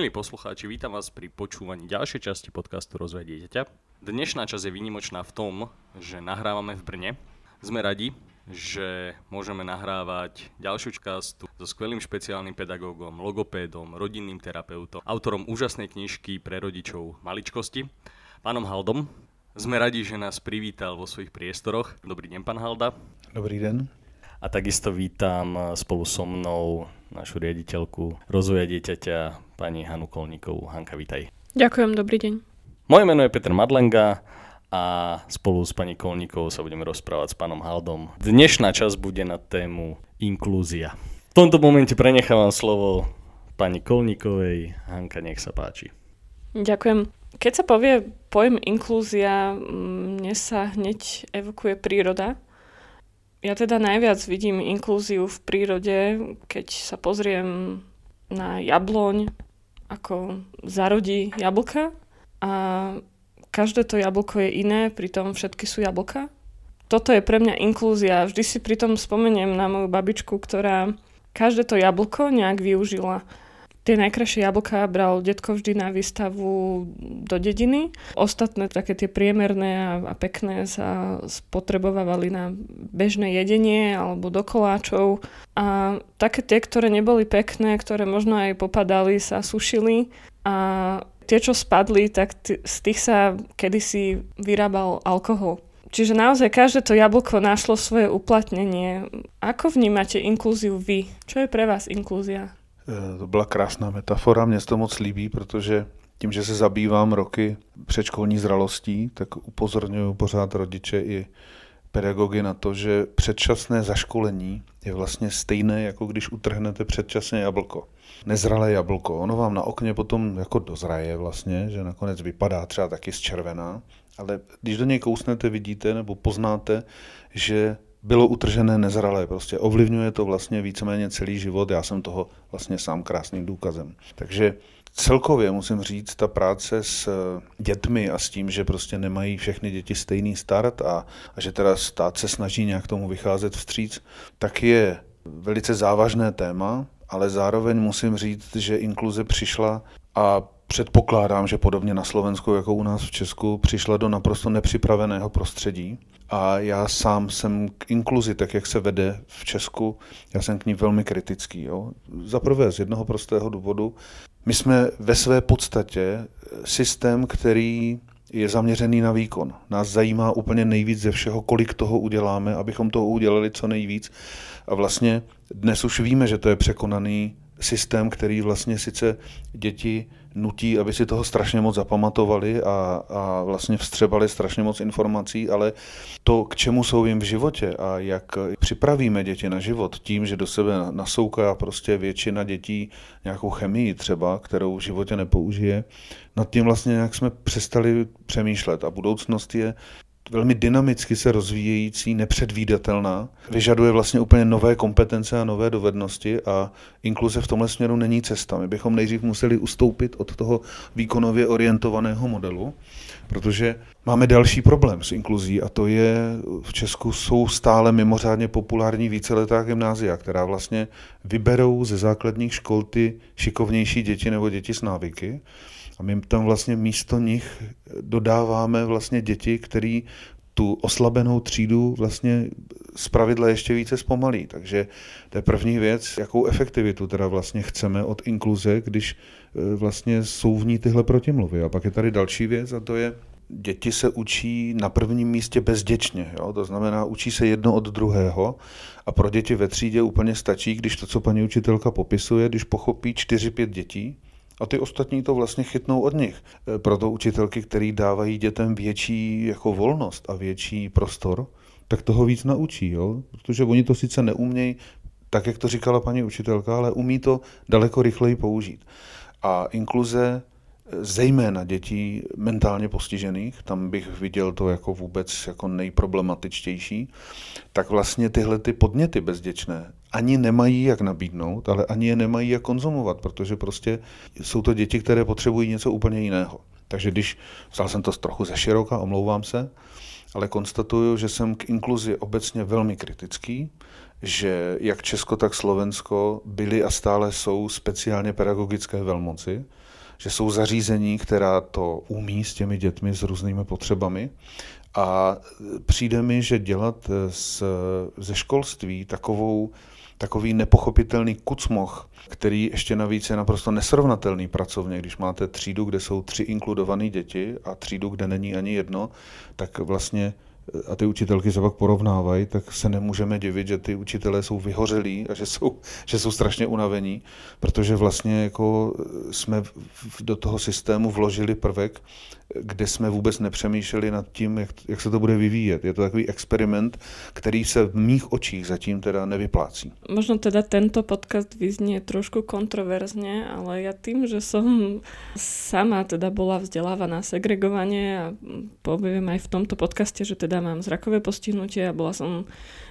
Milí poslucháči, vítam vás pri počúvaní ďalšej časti podcastu Rozvoj dieťaťa. Dnešná časť je výnimočná v tom, že nahrávame v Brne. Sme radi, že môžeme nahrávať ďalšiu častu so skvelým špeciálnym pedagógom, logopédom, rodinným terapeutom, autorom úžasnej knižky pre rodičov maličkosti, pánom Haldom. Sme radi, že nás privítal vo svojich priestoroch. Dobrý deň, pán Halda. Dobrý den. A takisto vítam spolu so mnou našu riaditeľku rozvoja dieťaťa, pani Hanu Kolníkovú. Hanka, vítaj. Ďakujem, dobrý deň. Moje meno je Peter Madlenga a spolu s pani Kolníkovou sa budeme rozprávať s pánom Haldom. Dnešná časť bude na tému inklúzia. V tomto momente prenechávam slovo pani Kolníkovej. Hanka, nech sa páči. Ďakujem. Keď sa povie pojem inklúzia, mne sa hneď evokuje príroda. Ja teda najviac vidím inklúziu v prírode, keď sa pozriem na jabloň, ako zarodí jablka a každé to jablko je iné, pritom všetky sú jablka. Toto je pre mňa inklúzia. Vždy si pritom spomeniem na moju babičku, ktorá každé to jablko nejak využila. Tie najkrajšie jablka bral detko vždy na výstavu do dediny. Ostatné, také tie priemerné a, a pekné sa spotrebovávali na bežné jedenie alebo do koláčov. A také tie, ktoré neboli pekné, ktoré možno aj popadali, sa sušili. A tie, čo spadli, tak t- z tých sa kedysi vyrábal alkohol. Čiže naozaj každé to jablko našlo svoje uplatnenie. Ako vnímate inklúziu vy? Čo je pre vás inklúzia? Eh, to byla krásná metafora, mě to moc líbí, protože tím, že se zabývám roky předškolní zralostí, tak upozorňuji pořád rodiče i pedagogy na to, že předčasné zaškolení je vlastně stejné, jako když utrhnete předčasné jablko. Nezralé jablko. Ono vám na okně potom jako dozraje vlastně, že nakonec vypadá třeba taky z červená, ale když do něj kousnete, vidíte nebo poznáte, že bylo utržené nezralé. Prostě ovlivňuje to vlastně víceméně celý život. Já jsem toho vlastně sám krásným důkazem. Takže celkově musím říct, ta práce s dětmi a s tím, že prostě nemají všechny děti stejný start a, a že teda stát se snaží nějak tomu vycházet vstříc, tak je velice závažné téma, ale zároveň musím říct, že inkluze přišla a předpokládám, že podobně na Slovensku jako u nás v Česku přišla do naprosto nepřipraveného prostředí a já sám jsem k inkluzi, tak jak se vede v Česku, já jsem k ní velmi kritický. Jo. Za prvé z jednoho prostého důvodu. My jsme ve své podstatě systém, který je zaměřený na výkon. Nás zajímá úplně nejvíc ze všeho, kolik toho uděláme, abychom toho udělali co nejvíc. A vlastně dnes už víme, že to je překonaný systém, který vlastně sice děti nutí, aby si toho strašně moc zapamatovali a, a vlastně vstřebali strašně moc informací, ale to, k čemu jsou jim v životě a jak připravíme děti na život tím, že do sebe nasouká prostě většina dětí nějakou chemii třeba, kterou v životě nepoužije, nad tím vlastně nějak jsme přestali přemýšlet a budoucnost je velmi dynamicky se rozvíjející, nepředvídatelná, vyžaduje vlastně úplně nové kompetence a nové dovednosti a inkluze v tomhle směru není cesta. My bychom nejdřív museli ustoupit od toho výkonově orientovaného modelu, protože máme další problém s inkluzí a to je, v Česku jsou stále mimořádně populární víceletá gymnázia, která vlastně vyberou ze základních škol ty šikovnější děti nebo děti s návyky a my tam vlastně místo nich dodáváme vlastně děti, který tu oslabenou třídu vlastně z pravidla ještě více zpomalí. Takže to je první věc, jakou efektivitu teda vlastně chceme od inkluze, když e, vlastně jsou v ní tyhle protimluvy. A pak je tady další věc a to je, děti se učí na prvním místě bezděčně. Jo? To znamená, učí se jedno od druhého a pro děti ve třídě úplně stačí, když to, co paní učitelka popisuje, když pochopí 4-5 dětí, a ty ostatní to vlastně chytnou od nich. E, proto učitelky, který dávají dětem větší jako volnost a větší prostor, tak toho víc naučí, jo? protože oni to sice neumějí, tak jak to říkala paní učitelka, ale umí to daleko rychleji použít. A inkluze zejména dětí mentálně postižených, tam bych viděl to jako vůbec jako nejproblematičtější, tak vlastně tyhle ty podněty bezděčné ani nemají jak nabídnout, ale ani je nemají jak konzumovat, protože prostě jsou to děti, které potřebují něco úplně jiného. Takže když, vzal jsem to trochu ze široka, omlouvám se, ale konstatuju, že jsem k inkluzi obecně velmi kritický, že jak Česko, tak Slovensko byly a stále jsou speciálně pedagogické velmoci, že jsou zařízení, která to umí s těmi dětmi s různými potřebami. A přijde mi, že dělat z, ze školství takovou, takový nepochopitelný kucmoch, který ještě navíc je naprosto nesrovnatelný pracovně. Když máte třídu, kde jsou tři inkludované děti a třídu, kde není ani jedno, tak vlastně a ty učitelky se pak porovnávají, tak se nemůžeme divit, že ty učitelé jsou vyhořelí a že jsou, že jsou strašně unavení, protože vlastně jako jsme do toho systému vložili prvek, kde jsme vůbec nepřemýšleli nad tím, jak, jak se to bude vyvíjet. Je to takový experiment, který se v mých očích zatím teda nevyplácí. Možno teda tento podcast vyznie trošku kontroverzně, ale ja tým, že som sama teda bola vzdelávaná segregovanie a poviem aj v tomto podcaste, že teda mám zrakové postihnutie a bola som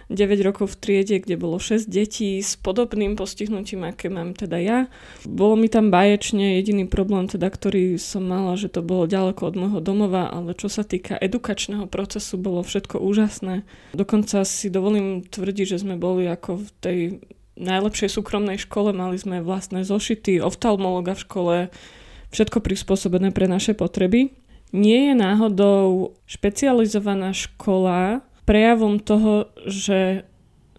9 rokov v triede, kde bolo 6 detí s podobným postihnutím, aké mám teda ja. Bolo mi tam báječne jediný problém, teda, ktorý som mala, že to bolo ďaleko od môjho domova, ale čo sa týka edukačného procesu, bolo všetko úžasné. Dokonca si dovolím tvrdiť, že sme boli ako v tej najlepšej súkromnej škole, mali sme vlastné zošity, oftalmologa v škole, všetko prispôsobené pre naše potreby. Nie je náhodou špecializovaná škola prejavom toho, že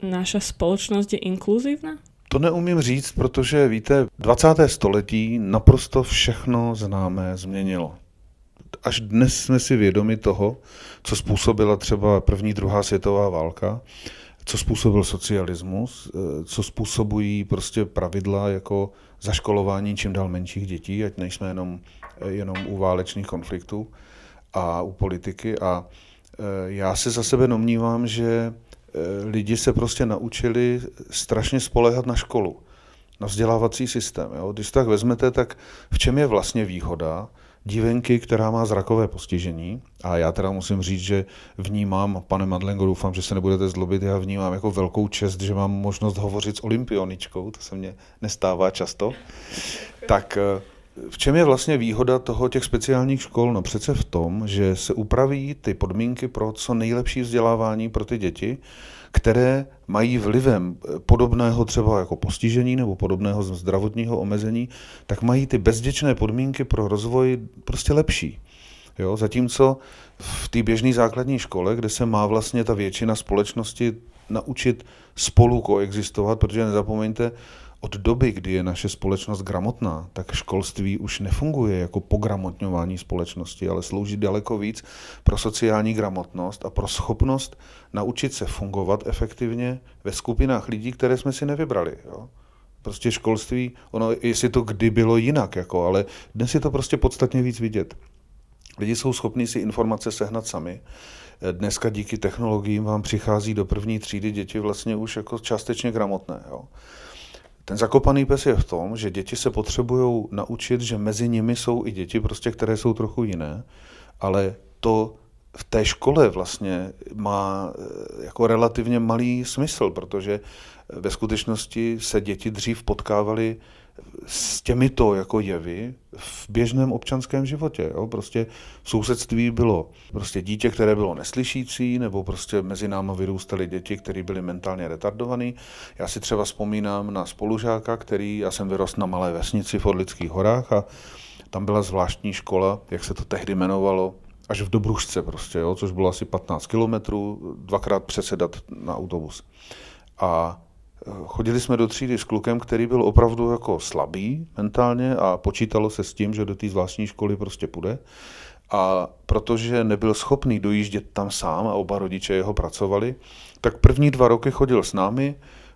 naša společnost je inkluzivná? To neumím říct, protože víte, 20. století naprosto všechno známé změnilo. Až dnes jsme si vědomi toho, co způsobila třeba první, druhá světová válka, co způsobil socialismus, eh, co způsobují prostě pravidla jako zaškolování čím dál menších dětí, ať nejsme jenom, eh, jenom u válečných konfliktů a u politiky. A já se za sebe domnívám, že eh, lidi se prostě naučili strašně spolehat na školu, na vzdělávací systém. Jo? Když tak vezmete, tak v čem je vlastně výhoda dívenky, která má zrakové postižení, a já teda musím říct, že vnímám, pane Madlengo, doufám, že se nebudete zlobit, já vnímám jako velkou čest, že mám možnost hovořit s olympioničkou, to se mně nestává často, tak eh, v čem je vlastně výhoda toho těch speciálních škol? No přece v tom, že se upraví ty podmínky pro co nejlepší vzdělávání pro ty děti, které mají vlivem podobného třeba jako postižení nebo podobného zdravotního omezení, tak mají ty bezděčné podmínky pro rozvoj prostě lepší. Jo? Zatímco v té běžné základní škole, kde se má vlastně ta většina společnosti naučit spolu koexistovat, protože nezapomeňte, od doby, kdy je naše společnost gramotná, tak školství už nefunguje jako pogramotňování společnosti, ale slouží daleko víc pro sociální gramotnost a pro schopnost naučit se fungovat efektivně ve skupinách lidí, které jsme si nevybrali. Jo? Prostě školství, ono, jestli to kdy bylo jinak, jako, ale dnes je to prostě podstatně víc vidět. Lidi jsou schopni si informace sehnat sami. Dneska díky technologiím vám přichází do první třídy děti vlastně už jako částečně gramotné. Jo. Ten zakopaný pes je v tom, že děti se potřebují naučit, že mezi nimi jsou i děti, prostě, které jsou trochu jiné, ale to v té škole vlastně má eh, jako relativně malý smysl, protože ve skutečnosti se děti dřív potkávaly s těmito jako jevy v běžném občanském životě. Jo? Prostě v sousedství bylo prostě dítě, které bylo neslyšící, nebo prostě mezi námi vyrůstaly děti, které byly mentálně retardované. Já si třeba vzpomínám na spolužáka, který, já jsem vyrost na malé vesnici v Orlických horách a tam byla zvláštní škola, jak se to tehdy jmenovalo, až v Dobružce prostě, jo, což bylo asi 15 kilometrů, dvakrát přesedat na autobus. A Chodili jsme do třídy s klukem, který byl opravdu jako slabý mentálně a počítalo se s tím, že do té zvláštní školy prostě půjde. A protože nebyl schopný dojíždět tam sám a oba rodiče jeho pracovali, tak první dva roky chodil s námi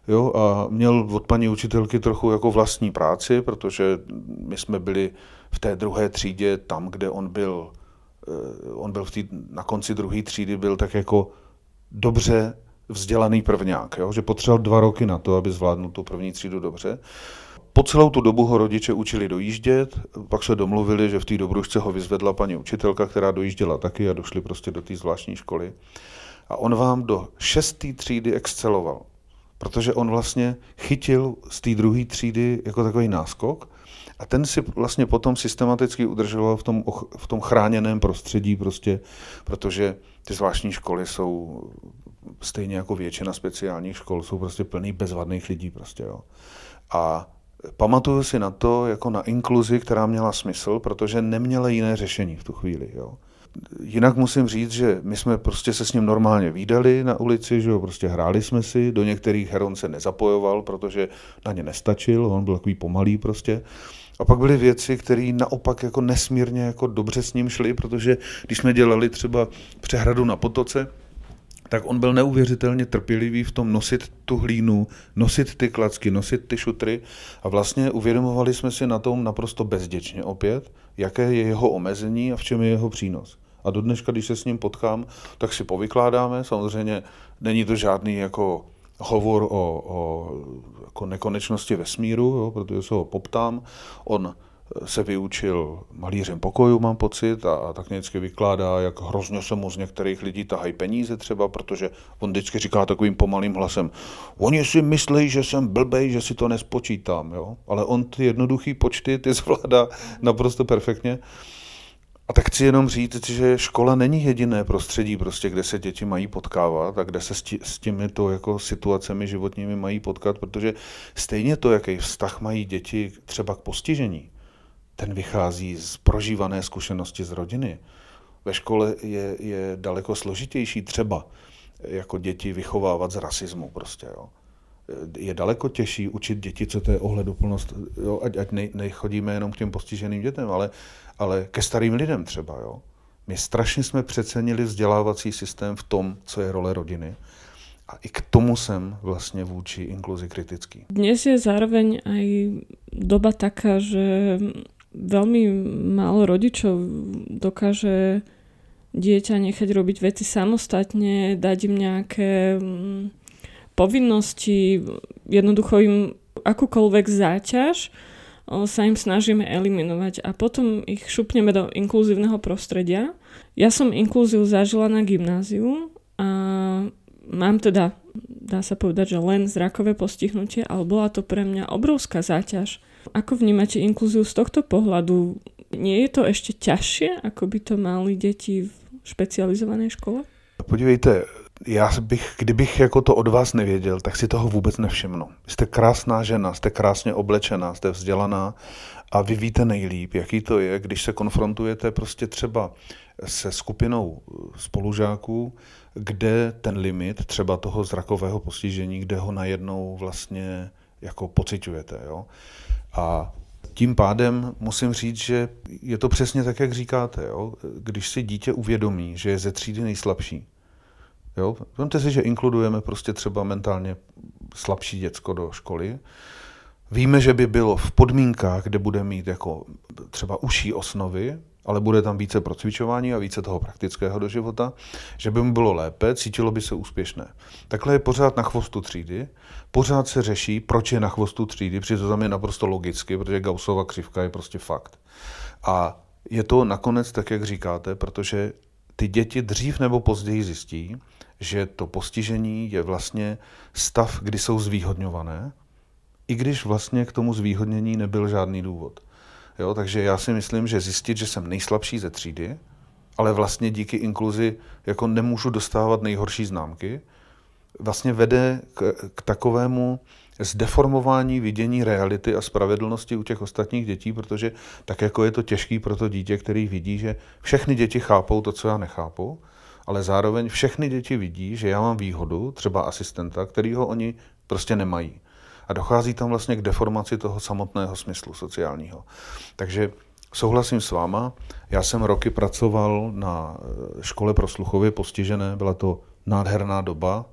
jo, a měl od paní učitelky trochu jako vlastní práci, protože my jsme byli v té druhé třídě tam, kde on byl, eh, on byl v tý, na konci druhé třídy, byl tak jako dobře vzdělaný prvňák, jo? že potřeboval dva roky na to, aby zvládnul tu první třídu dobře. Po celou tu dobu ho rodiče učili dojíždět, pak se domluvili, že v té dobružce ho vyzvedla paní učitelka, která dojížděla taky a došli prostě do té zvláštní školy. A on vám do šesté třídy exceloval, protože on vlastně chytil z té druhé třídy jako takový náskok a ten si vlastně potom systematicky udržoval v tom, v tom chráněném prostředí prostě, protože ty zvláštní školy jsou stejně jako většina speciálních škol, jsou prostě plný bezvadných lidí prostě, jo. A Pamatuju si na to jako na inkluzi, která měla smysl, protože neměla jiné řešení v tu chvíli. Jo. Jinak musím říct, že my jsme prostě se s ním normálně výdali na ulici, že jo, prostě hráli jsme si, do některých her on se nezapojoval, protože na ně nestačil, on byl takový pomalý prostě. A pak byly věci, které naopak jako nesmírně jako dobře s ním šly, protože když jsme dělali třeba přehradu na potoce, tak on byl neuvěřitelně trpělivý v tom nosit tu hlínu, nosit ty klacky, nosit ty šutry a vlastně uvědomovali jsme si na tom naprosto bezděčně opět, jaké je jeho omezení a v čem je jeho přínos. A do dneška, když se s ním potkám, tak si povykládáme. Samozřejmě není to žádný jako hovor o, o jako nekonečnosti vesmíru, jo, protože se ho poptám. On se vyučil malířem pokoju, mám pocit, a, a tak vždycky vykládá, jak hrozně se mu z některých lidí tahají peníze třeba, protože on vždycky říká takovým pomalým hlasem, oni si myslí, že jsem blbej, že si to nespočítám, jo? ale on ty jednoduchý počty ty zvládá naprosto perfektně. A tak chci jenom říct, že škola není jediné prostředí, prostě, kde se děti mají potkávat a kde se s těmito jako situacemi životními mají potkat, protože stejně to, jaký vztah mají děti třeba k postižení, ten vychází z prožívané zkušenosti z rodiny. Ve škole je, je daleko složitější třeba jako děti vychovávat z rasismu prostě, jo. Je daleko těžší učit děti, co to je ohleduplnost, jo, ať, ať ne, nechodíme jenom k těm postiženým dětem, ale, ale ke starým lidem třeba, jo. My strašně jsme přecenili vzdělávací systém v tom, co je role rodiny. A i k tomu jsem vlastně vůči inkluzi kritický. Dnes je zároveň aj doba taká, že veľmi málo rodičov dokáže dieťa nechať robiť veci samostatne, dať im nejaké mm, povinnosti, jednoducho im akúkoľvek záťaž sa im snažíme eliminovať a potom ich šupneme do inkluzívneho prostredia. Ja som inklúziu zažila na gymnáziu a mám teda, dá sa povedať, že len zrakové postihnutie, ale bola to pre mňa obrovská záťaž ako vnímate inklúziu z tohto pohľadu? Nie je to ešte ťažšie, ako by to mali deti v špecializované škole? Podívejte, já bych, kdybych jako to od vás nevěděl, tak si toho vůbec nevšimnu. Jste krásná žena, jste krásně oblečená, jste vzdělaná a vy víte nejlíp, jaký to je, když se konfrontujete prostě třeba se skupinou spolužáků, kde ten limit třeba toho zrakového postižení, kde ho najednou vlastně jako pociťujete. Jo? A tím pádem musím říct, že je to přesně tak, jak říkáte. Jo? Když si dítě uvědomí, že je ze třídy nejslabší, jo? Vemte si, že inkludujeme prostě třeba mentálně slabší děcko do školy, Víme, že by bylo v podmínkách, kde bude mít jako třeba uší osnovy, ale bude tam více procvičování a více toho praktického do života, že by mu bylo lépe, cítilo by se úspěšné. Takhle je pořád na chvostu třídy, pořád se řeší, proč je na chvostu třídy, protože to tam je naprosto logicky, protože Gaussova křivka je prostě fakt. A je to nakonec tak, jak říkáte, protože ty děti dřív nebo později zjistí, že to postižení je vlastně stav, kdy jsou zvýhodňované, i když vlastně k tomu zvýhodnění nebyl žádný důvod. Jo, takže já si myslím, že zjistit, že jsem nejslabší ze třídy, ale vlastně díky inkluzi jako nemůžu dostávat nejhorší známky, vlastně vede k, k takovému zdeformování vidění reality a spravedlnosti u těch ostatních dětí, protože tak jako je to těžký pro to dítě, který vidí, že všechny děti chápou to, co já nechápu, ale zároveň všechny děti vidí, že já mám výhodu, třeba asistenta, kterýho oni prostě nemají a dochází tam vlastně k deformaci toho samotného smyslu sociálního. Takže souhlasím s váma. Já jsem roky pracoval na eh, škole pro sluchově postižené, byla to nádherná doba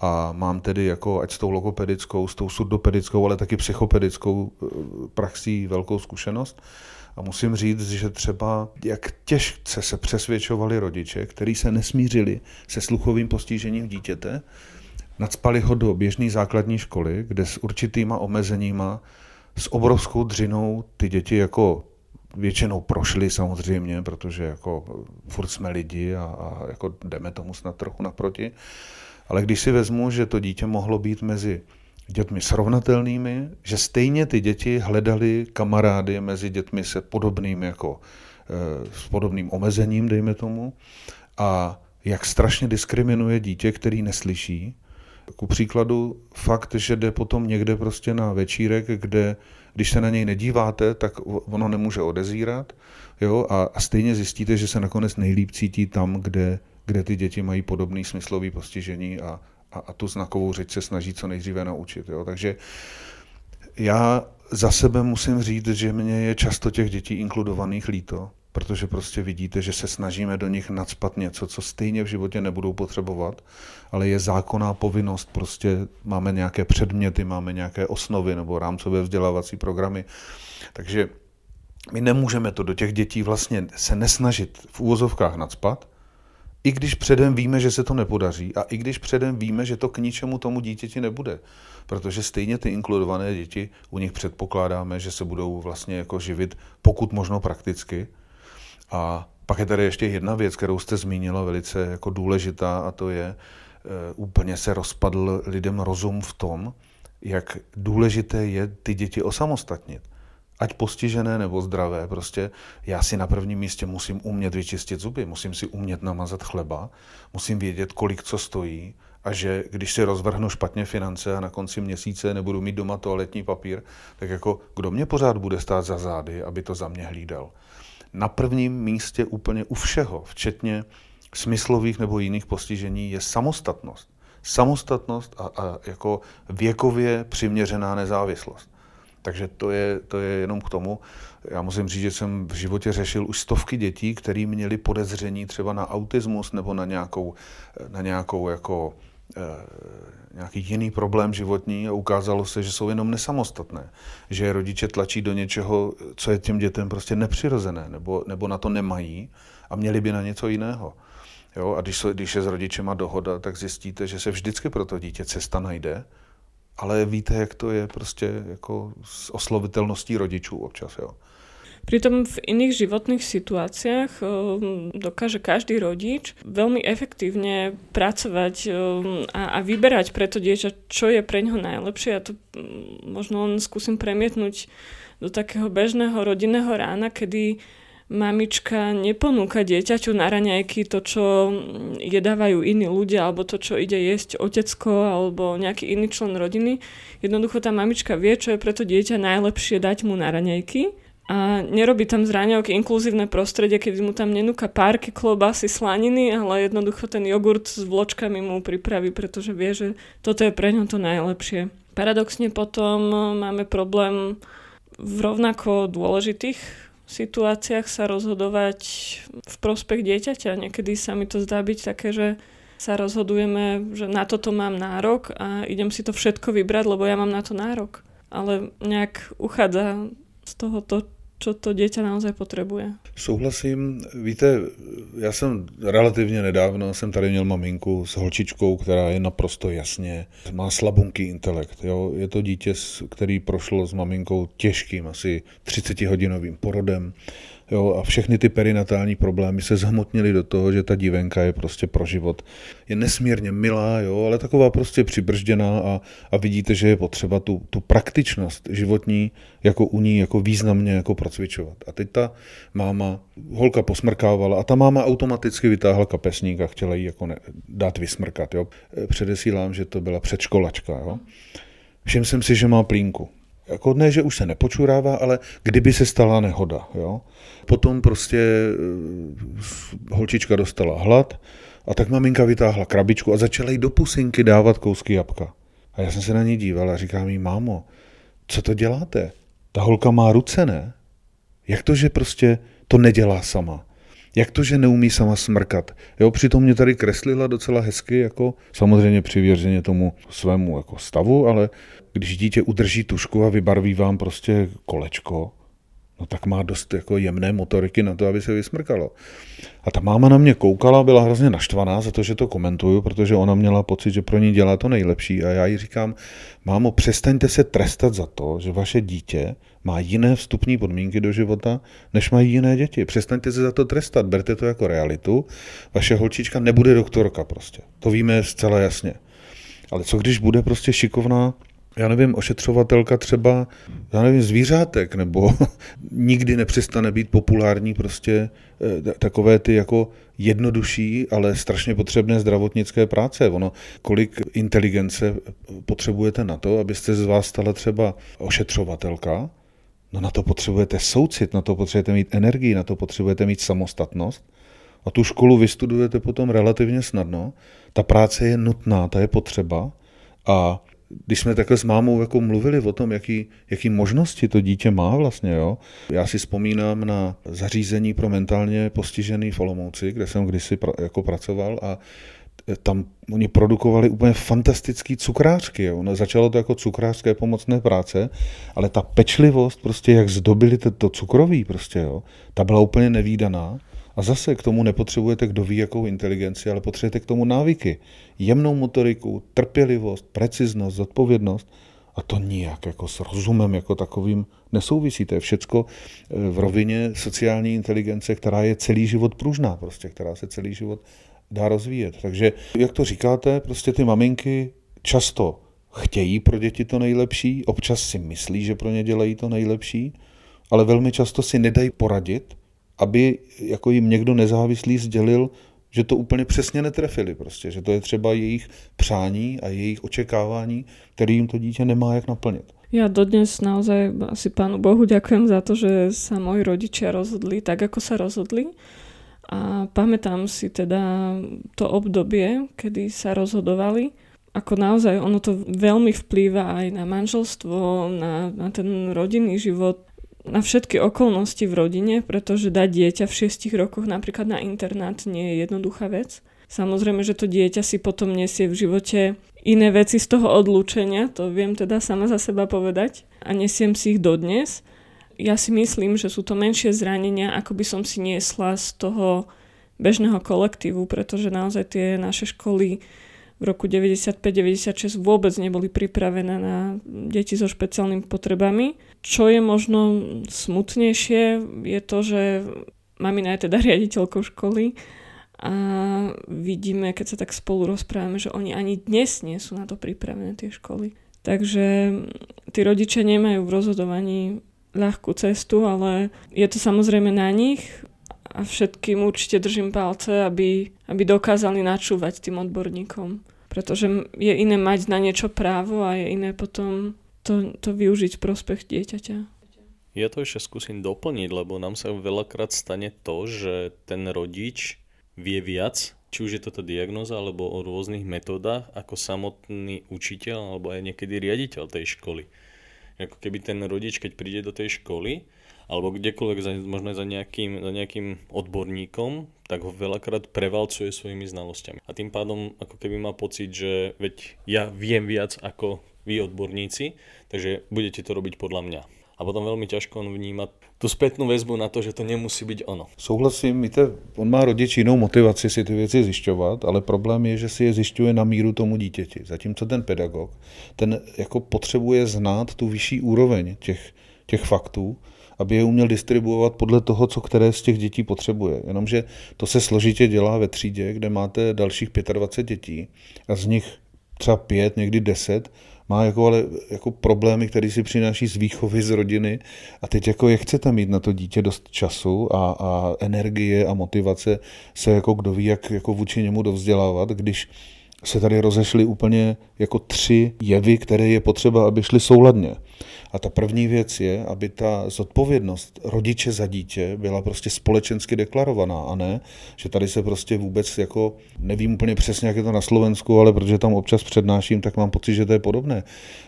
a mám tedy jako ať s tou logopedickou, s tou surdopedickou, ale taky psychopedickou eh, praxí velkou zkušenost. A musím říct, že třeba jak těžce se přesvědčovali rodiče, kteří se nesmířili se sluchovým postižením dítěte, Nadspali ho do běžné základní školy, kde s určitýma omezeníma, s obrovskou dřinou ty děti jako většinou prošly samozřejmě, protože jako furt jsme lidi a, a jako jdeme tomu snad trochu naproti. Ale když si vezmu, že to dítě mohlo být mezi dětmi srovnatelnými, že stejně ty děti hledali kamarády mezi dětmi se podobným jako eh, s podobným omezením, dejme tomu, a jak strašně diskriminuje dítě, který neslyší, ku příkladu fakt, že jde potom někde prostě na večírek, kde když se na něj nedíváte, tak ono nemůže odezírat. Jo? A, a stejně zjistíte, že se nakonec nejlíp cítí tam, kde, kde ty děti mají podobný smyslový postižení a, a, a tu znakovou řeč se snaží co nejdříve naučit. Jo? Takže já za sebe musím říct, že mě je často těch dětí inkludovaných líto, protože prostě vidíte, že se snažíme do nich nadspat něco, co stejně v životě nebudou potřebovat, ale je zákonná povinnost, prostě máme nějaké předměty, máme nějaké osnovy nebo rámcové vzdělávací programy. Takže my nemůžeme to do těch dětí vlastně se nesnažit v úvozovkách nadspat, i když předem víme, že se to nepodaří a i když předem víme, že to k ničemu tomu dítěti nebude. Protože stejně ty inkludované děti, u nich předpokládáme, že se budou vlastně jako živit pokud možno prakticky. A pak je tady ještě jedna věc, kterou jste zmínila, velice jako důležitá, a to je, e, úplně se rozpadl lidem rozum v tom, jak důležité je ty děti osamostatnit ať postižené nebo zdravé, prostě já si na prvním místě musím umět vyčistit zuby, musím si umět namazat chleba, musím vědět, kolik co stojí a že když si rozvrhnu špatně finance a na konci měsíce nebudu mít doma toaletní papír, tak jako kdo mě pořád bude stát za zády, aby to za mě hlídal. Na prvním místě úplně u všeho, včetně smyslových nebo jiných postižení, je samostatnost. Samostatnost a, a jako věkově přiměřená nezávislost. Takže to je, to je jenom k tomu. Já musím říct, že jsem v životě řešil už stovky dětí, které měly podezření třeba na autismus nebo na nějakou, na nějakou jako, e, nějaký jiný problém životní a ukázalo se, že jsou jenom nesamostatné. Že rodiče tlačí do něčeho, co je těm dětem prostě nepřirozené nebo, nebo na to nemají a měli by na něco jiného. Jo? A když, když je s rodičema dohoda, tak zjistíte, že se vždycky pro to dítě cesta najde, ale víte, jak to je prostě jako s oslovitelností rodičů občas, jo. Pritom v iných životných situáciách eh, dokáže každý rodič veľmi efektívne pracovať eh, a, a vyberať pre to dieťa, čo je pre ňoho najlepšie. Ja to mm, možno len skúsim premietnúť do takého bežného rodinného rána, kedy mamička neponúka dieťaťu na raňajky to, čo jedávajú iní ľudia, alebo to, čo ide jesť otecko, alebo nejaký iný člen rodiny. Jednoducho tá mamička vie, čo je pre to dieťa najlepšie dať mu na raňajky a nerobí tam z raňajky inkluzívne prostredie, keď mu tam nenúka párky, klobásy, slaniny, ale jednoducho ten jogurt s vločkami mu pripraví, pretože vie, že toto je pre ňo to najlepšie. Paradoxne potom máme problém v rovnako dôležitých situáciách sa rozhodovať v prospech dieťaťa. Niekedy sa mi to zdá byť také, že sa rozhodujeme, že na toto mám nárok a idem si to všetko vybrať, lebo ja mám na to nárok. Ale nejak uchádza z toho to, čo to dieťa naozaj potřebuje. Souhlasím. Víte, já jsem relativně nedávno, jsem tady měl maminku s holčičkou, která je naprosto jasně, má slabunký intelekt. Jo? Je to dítě, který prošlo s maminkou těžkým, asi 30-hodinovým porodem Jo, a všechny ty perinatální problémy se zhmotnily do toho, že ta divenka je prostě pro život. Je nesmírně milá, jo, ale taková prostě přibržděná a, a vidíte, že je potřeba tu, tu praktičnost životní jako u ní jako významně jako procvičovat. A teď ta máma, holka posmrkávala a ta máma automaticky vytáhla kapesník a chtěla jí jako ne, dát vysmrkat. Jo. Předesílám, že to byla předškolačka. Jo. Všiml jsem si, že má plínku. Jako ne, že už se nepočurává, ale kdyby se stala nehoda. Jo? Potom prostě eh, holčička dostala hlad a tak maminka vytáhla krabičku a začala jí do pusinky dávat kousky jabka. A já jsem se na ní díval a říkám jí, mámo, co to děláte? Ta holka má ruce, ne? Jak to, že prostě to nedělá sama? Jak to, že neumí sama smrkat? Jo, přitom mě tady kreslila docela hezky, jako samozřejmě přivěřeně tomu svému jako stavu, ale když dítě udrží tušku a vybarví vám prostě kolečko, no tak má dost jako jemné motoriky na to, aby se vysmrkalo. A ta máma na mě koukala, byla hrozně naštvaná za to, že to komentuju, protože ona měla pocit, že pro ní dělá to nejlepší. A já jí říkám, mámo, přestaňte se trestat za to, že vaše dítě má jiné vstupní podmínky do života, než mají jiné děti. Přestaňte se za to trestat, berte to jako realitu. Vaše holčička nebude doktorka prostě. To víme zcela jasně. Ale co když bude prostě šikovná já nevím, ošetřovatelka třeba, já nevím, zvířátek, nebo nikdy nepřestane být populární prostě eh, takové ty jako jednodušší, ale strašně potřebné zdravotnické práce. Ono, kolik inteligence potřebujete na to, abyste z vás stala třeba ošetřovatelka, no na to potřebujete soucit, na to potřebujete mít energii, na to potřebujete mít samostatnost. A tu školu vystudujete potom relativně snadno. Ta práce je nutná, ta je potřeba. A když jsme takhle s mámou jako mluvili o tom, jaký, jaký možnosti to dítě má vlastně, jo. Já si vzpomínám na zařízení pro mentálně postižený v Olomouci, kde jsem kdysi pra, jako pracoval a tam oni produkovali úplně fantastický cukrářky. Jo. No, začalo to jako cukrářské pomocné práce, ale ta pečlivost, prostě jak zdobili to, to cukroví, prostě, jo, ta byla úplně nevýdaná. A zase k tomu nepotřebujete kdo ví jakou inteligenci, ale potřebujete k tomu návyky. Jemnou motoriku, trpělivost, preciznost, zodpovědnost. A to nijak jako s rozumem jako takovým nesouvisí. To je všecko eh, v rovině sociální inteligence, která je celý život pružná, prostě, která se celý život dá rozvíjet. Takže, jak to říkáte, prostě ty maminky často chtějí pro děti to nejlepší, občas si myslí, že pro ně dělají to nejlepší, ale velmi často si nedají poradit, aby jako jim někdo nezávislý sdělil, že to úplně přesně netrefili prostě, že to je třeba jejich přání a jejich očekávání, který jim to dítě nemá jak naplnit. Ja dodnes naozaj asi pánu Bohu ďakujem za to, že sa moji rodičia rozhodli tak, ako sa rozhodli. A pamätám si teda to obdobie, kedy sa rozhodovali. Ako naozaj ono to veľmi vplýva aj na manželstvo, na, na ten rodinný život, na všetky okolnosti v rodine, pretože dať dieťa v 6 rokoch napríklad na internát nie je jednoduchá vec. Samozrejme, že to dieťa si potom nesie v živote iné veci z toho odlúčenia, to viem teda sama za seba povedať a nesiem si ich dodnes. Ja si myslím, že sú to menšie zranenia, ako by som si niesla z toho bežného kolektívu, pretože naozaj tie naše školy v roku 95-96 vôbec neboli pripravené na deti so špeciálnymi potrebami. Čo je možno smutnejšie, je to, že mamina je teda riaditeľkou školy a vidíme, keď sa tak spolu rozprávame, že oni ani dnes nie sú na to pripravené tie školy. Takže tí rodičia nemajú v rozhodovaní ľahkú cestu, ale je to samozrejme na nich a všetkým určite držím palce, aby, aby dokázali načúvať tým odborníkom. Pretože je iné mať na niečo právo a je iné potom to, to využiť v prospech dieťaťa. Ja to ešte skúsim doplniť, lebo nám sa veľakrát stane to, že ten rodič vie viac, či už je to tá diagnoza, alebo o rôznych metódach, ako samotný učiteľ, alebo aj niekedy riaditeľ tej školy. Ako keby ten rodič, keď príde do tej školy, alebo kdekoľvek za, možno za nejakým, za nejakým odborníkom, tak ho veľakrát prevalcuje svojimi znalosťami. A tým pádom ako keby má pocit, že veď ja viem viac ako vy odborníci, takže budete to robiť podľa mňa. A potom veľmi ťažko on vníma tu zpětnou väzbu na to, že to nemusí být ono. Souhlasím, víte, on má rodič jinou motivaci si ty věci zjišťovat, ale problém je, že si je zjišťuje na míru tomu dítěti. Zatímco ten pedagog, ten jako potřebuje znát tu vyšší úroveň těch, těch faktů, aby je uměl distribuovat podle toho, co které z těch dětí potřebuje. Jenomže to se složitě dělá ve třídě, kde máte dalších 25 dětí a z nich třeba pět, někdy deset, má jako, ale, jako problémy, které si přináší z výchovy z rodiny. A teď jako jak chcete mít na to dítě dost času a, a energie a motivace se jako kdo ví, jak jako vůči němu dovzdělávat, když se tady rozešly úplně jako tři jevy, které je potřeba, aby šly souladně. A ta první věc je, aby ta zodpovědnost rodiče za dítě byla prostě společensky deklarovaná a ne, že tady se prostě vůbec jako, nevím úplně přesně, jak je to na Slovensku, ale protože tam občas přednáším, tak mám pocit, že to je podobné.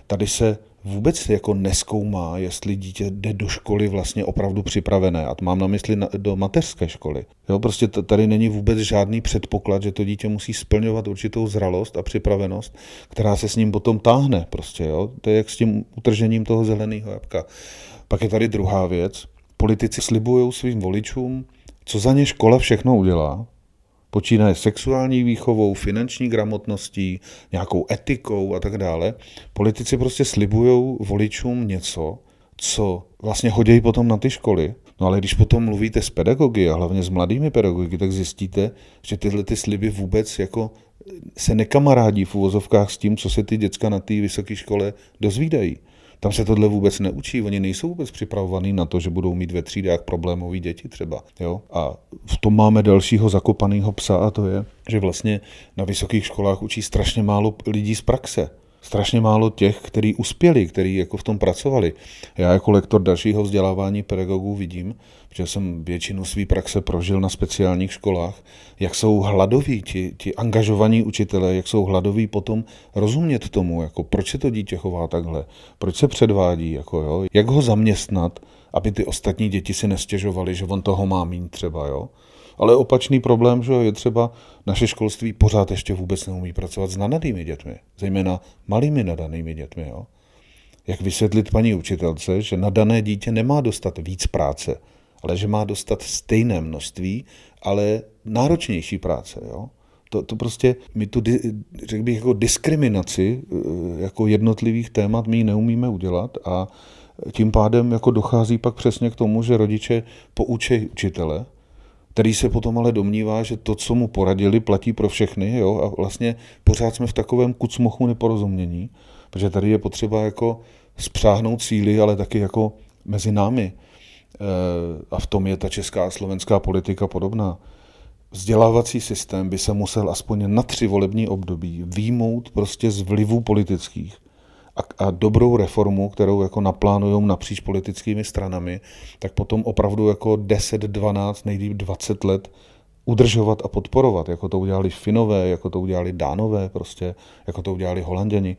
Tady se vůbec jako neskoumá, jestli dítě jde do školy vlastně opravdu připravené. A mám na mysli na, do mateřské školy. Jo, prostě tady není vůbec žádný předpoklad, že to dítě musí splňovat určitou zralost a připravenost, která se s ním potom táhne. Prostě, jo. To je jak s tím utržením toho zeleného jabka. Pak je tady druhá věc. Politici slibují svým voličům, co za ně škola všechno udělá, počínaje sexuální výchovou, finanční gramotností, nějakou etikou a tak dále. Politici prostě slibují voličům něco, co vlastně hodí potom na ty školy. No ale když potom mluvíte s pedagogy a hlavně s mladými pedagogy, tak zjistíte, že tyhle ty sliby vůbec jako se nekamarádí v uvozovkách s tím, co se ty děcka na té vysoké škole dozvídají. Tam se tohle vůbec neučí, oni nejsou vůbec připravovaní na to, že budou mít ve třídách problémové děti třeba. Jo? A v tom máme dalšího zakopaného psa a to je, že vlastně na vysokých školách učí strašně málo lidí z praxe strašně málo těch, kteří uspěli, kteří jako v tom pracovali. Já jako lektor dalšího vzdělávání pedagogů vidím, že jsem většinu své praxe prožil na speciálních školách, jak jsou hladoví ti, ti angažovaní učitelé, jak jsou hladoví potom rozumět tomu, jako proč se to dítě chová takhle, proč se předvádí, jako jo, jak ho zaměstnat, aby ty ostatní děti si nestěžovaly, že on toho má mít třeba, jo. Ale opačný problém, že je třeba naše školství pořád ještě vůbec neumí pracovat s nadanými dětmi, zejména malými nadanými dětmi. Jo? Jak vysvětlit paní učitelce, že nadané dítě nemá dostat víc práce, ale že má dostat stejné množství, ale náročnější práce. Jo? To, to prostě, my tu, řekl bych, jako diskriminaci eh, jako jednotlivých témat my neumíme udělat a tím pádem jako dochází pak přesně k tomu, že rodiče poučejí učitele, který se potom ale domnívá, že to, co mu poradili, platí pro všechny jo? a vlastně pořád jsme v takovém kucmochu neporozumění, protože tady je potřeba jako spřáhnout síly, ale taky jako mezi námi. E, a v tom je ta česká a slovenská politika podobná. Vzdělávací systém by se musel aspoň na tři volební období výjmout prostě z vlivů politických a, a dobrou reformu, kterou jako naplánují napříč politickými stranami, tak potom opravdu jako 10, 12, nejlíp 20 let udržovat a podporovat, jako to udělali Finové, jako to udělali Dánové, prostě, jako to udělali Holanděni.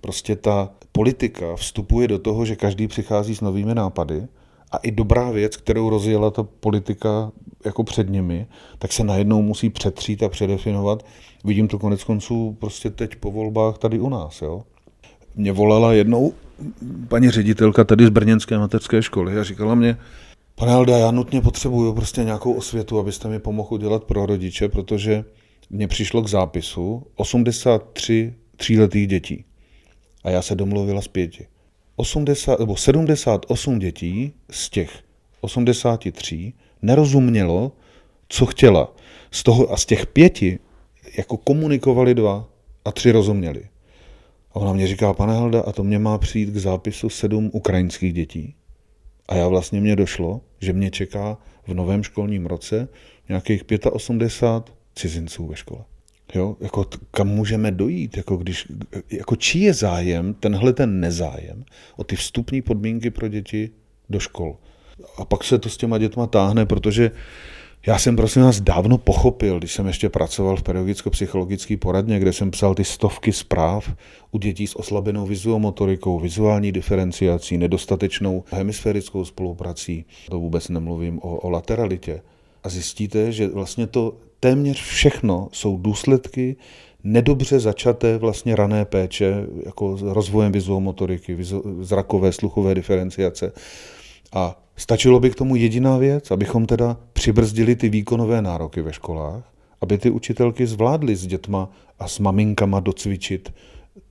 Prostě ta politika vstupuje do toho, že každý přichází s novými nápady a i dobrá věc, kterou rozjela ta politika jako před nimi, tak se najednou musí přetřít a předefinovat. Vidím to konec konců prostě teď po volbách tady u nás. Jo? Mě volala jednou paní ředitelka tady z Brněnské mateřské školy a říkala mě, pane Alda, já nutně potřebuju prostě nějakou osvětu, abyste mi pomohl udělat pro rodiče, protože mně přišlo k zápisu 83 tříletých dětí a já se domluvila s pěti. 80, nebo 78 dětí z těch 83 nerozumělo, co chtěla. Z toho, a z těch pěti jako komunikovali dva a tři rozuměli. Ona mě říká, pane Helda, a to mě má přijít k zápisu sedm ukrajinských dětí. A já vlastně mě došlo, že mě čeká v novém školním roce nějakých 85 cizinců ve škole. Jo, jako kam můžeme dojít, jako když, jako čí je zájem, tenhle ten nezájem o ty vstupní podmínky pro děti do škol. A pak se to s těma dětma táhne, protože já jsem prosím vás dávno pochopil, když jsem ještě pracoval v pedagogicko-psychologické poradně, kde jsem psal ty stovky zpráv u dětí s oslabenou vizuomotorikou, vizuální diferenciací, nedostatečnou hemisférickou spoluprací. To vůbec nemluvím o, o lateralitě. A zjistíte, že vlastně to téměř všechno jsou důsledky nedobře začaté vlastně rané péče, jako rozvojem vizuomotoriky, vizu, zrakové, sluchové diferenciace. A Stačilo by k tomu jediná věc, abychom teda přibrzdili ty výkonové nároky ve školách, aby ty učitelky zvládly s dětma a s maminkama docvičit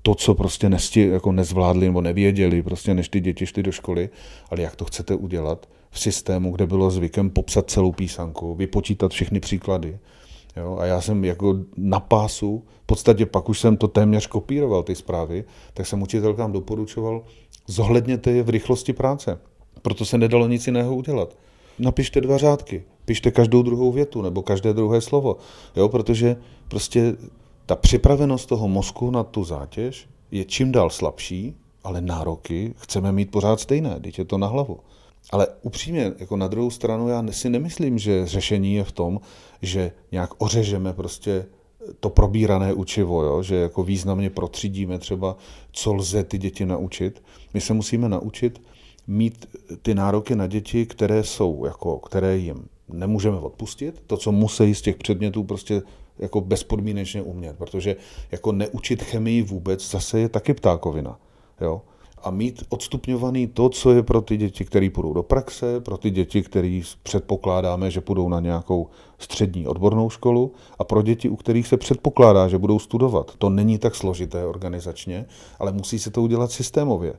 to, co prostě nesti, jako nezvládli nebo nevěděli, prostě než ty děti šly do školy, ale jak to chcete udělat v systému, kde bylo zvykem popsat celou písanku, vypočítat všechny příklady. Jo? A já jsem jako na pásu, v podstatě pak už jsem to téměř kopíroval, ty zprávy, tak jsem učitelkám doporučoval, zohledněte je v rychlosti práce. Proto se nedalo nic jiného udělat. Napište dva řádky, pište každou druhou větu nebo každé druhé slovo, jo, protože prostě ta připravenost toho mozku na tu zátěž je čím dál slabší, ale nároky chceme mít pořád stejné, teď je to na hlavu. Ale upřímně, jako na druhou stranu, já si nemyslím, že řešení je v tom, že nějak ořežeme prostě to probírané učivo, jo? že jako významně protřídíme třeba, co lze ty děti naučit. My se musíme naučit mít ty nároky na děti, které jsou, jako, které jim nemůžeme odpustit, to, co musí z těch předmětů prostě jako bezpodmínečně umět, protože jako neučit chemii vůbec zase je taky ptákovina. Jo? A mít odstupňovaný to, co je pro ty děti, které půjdou do praxe, pro ty děti, které předpokládáme, že půjdou na nějakou střední odbornou školu a pro děti, u kterých se předpokládá, že budou studovat. To není tak složité organizačně, ale musí se to udělat systémově.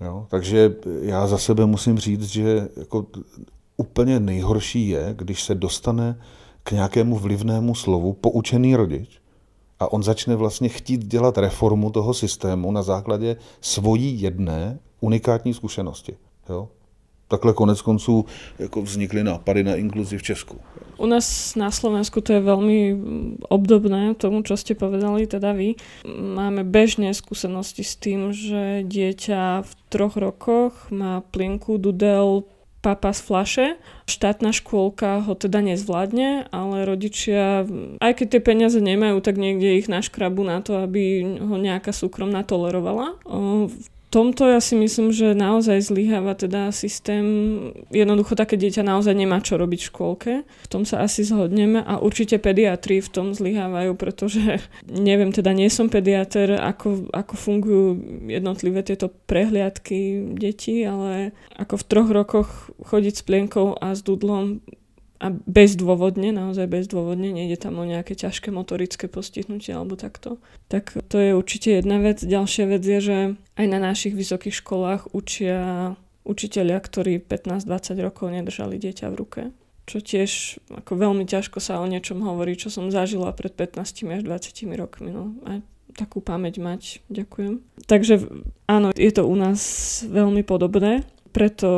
Jo? Takže já za sebe musím říct, že jako úplně nejhorší je, když se dostane k nějakému vlivnému slovu poučený rodič a on začne vlastně chtít dělat reformu toho systému na základě svojí jedné unikátní zkušenosti. Jo? Takhle konec konců jako vznikly nápady na inkluzi v Česku. U nás na Slovensku to je veľmi obdobné tomu, čo ste povedali teda vy. Máme bežne skúsenosti s tým, že dieťa v troch rokoch má plinku, dudel, papa z flaše. Štátna škôlka ho teda nezvládne, ale rodičia, aj keď tie peniaze nemajú, tak niekde ich naškrabu na to, aby ho nejaká súkromná tolerovala. V tomto ja si myslím, že naozaj zlyháva teda systém. Jednoducho také dieťa naozaj nemá čo robiť v škôlke. V tom sa asi zhodneme a určite pediatri v tom zlyhávajú, pretože neviem, teda nie som pediatr, ako, ako fungujú jednotlivé tieto prehliadky detí, ale ako v troch rokoch chodiť s plienkou a s dudlom a bezdôvodne, naozaj bezdôvodne, nejde tam o nejaké ťažké motorické postihnutie alebo takto. Tak to je určite jedna vec. Ďalšia vec je, že aj na našich vysokých školách učia učiteľia, ktorí 15-20 rokov nedržali dieťa v ruke. Čo tiež ako veľmi ťažko sa o niečom hovorí, čo som zažila pred 15 až 20 rokmi. No. A takú pamäť mať. Ďakujem. Takže áno, je to u nás veľmi podobné preto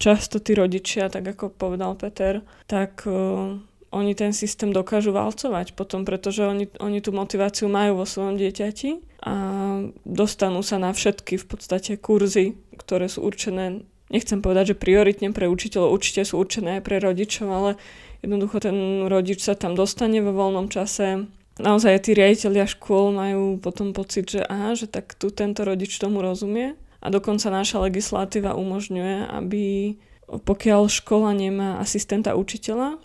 často tí rodičia, tak ako povedal Peter, tak uh, oni ten systém dokážu valcovať potom, pretože oni, oni tú motiváciu majú vo svojom dieťati a dostanú sa na všetky v podstate kurzy, ktoré sú určené, nechcem povedať, že prioritne pre učiteľov, určite sú určené aj pre rodičov, ale jednoducho ten rodič sa tam dostane vo voľnom čase, naozaj tí riaditeľia škôl majú potom pocit, že aha, že tak tu tento rodič tomu rozumie a dokonca naša legislatíva umožňuje, aby pokiaľ škola nemá asistenta učiteľa,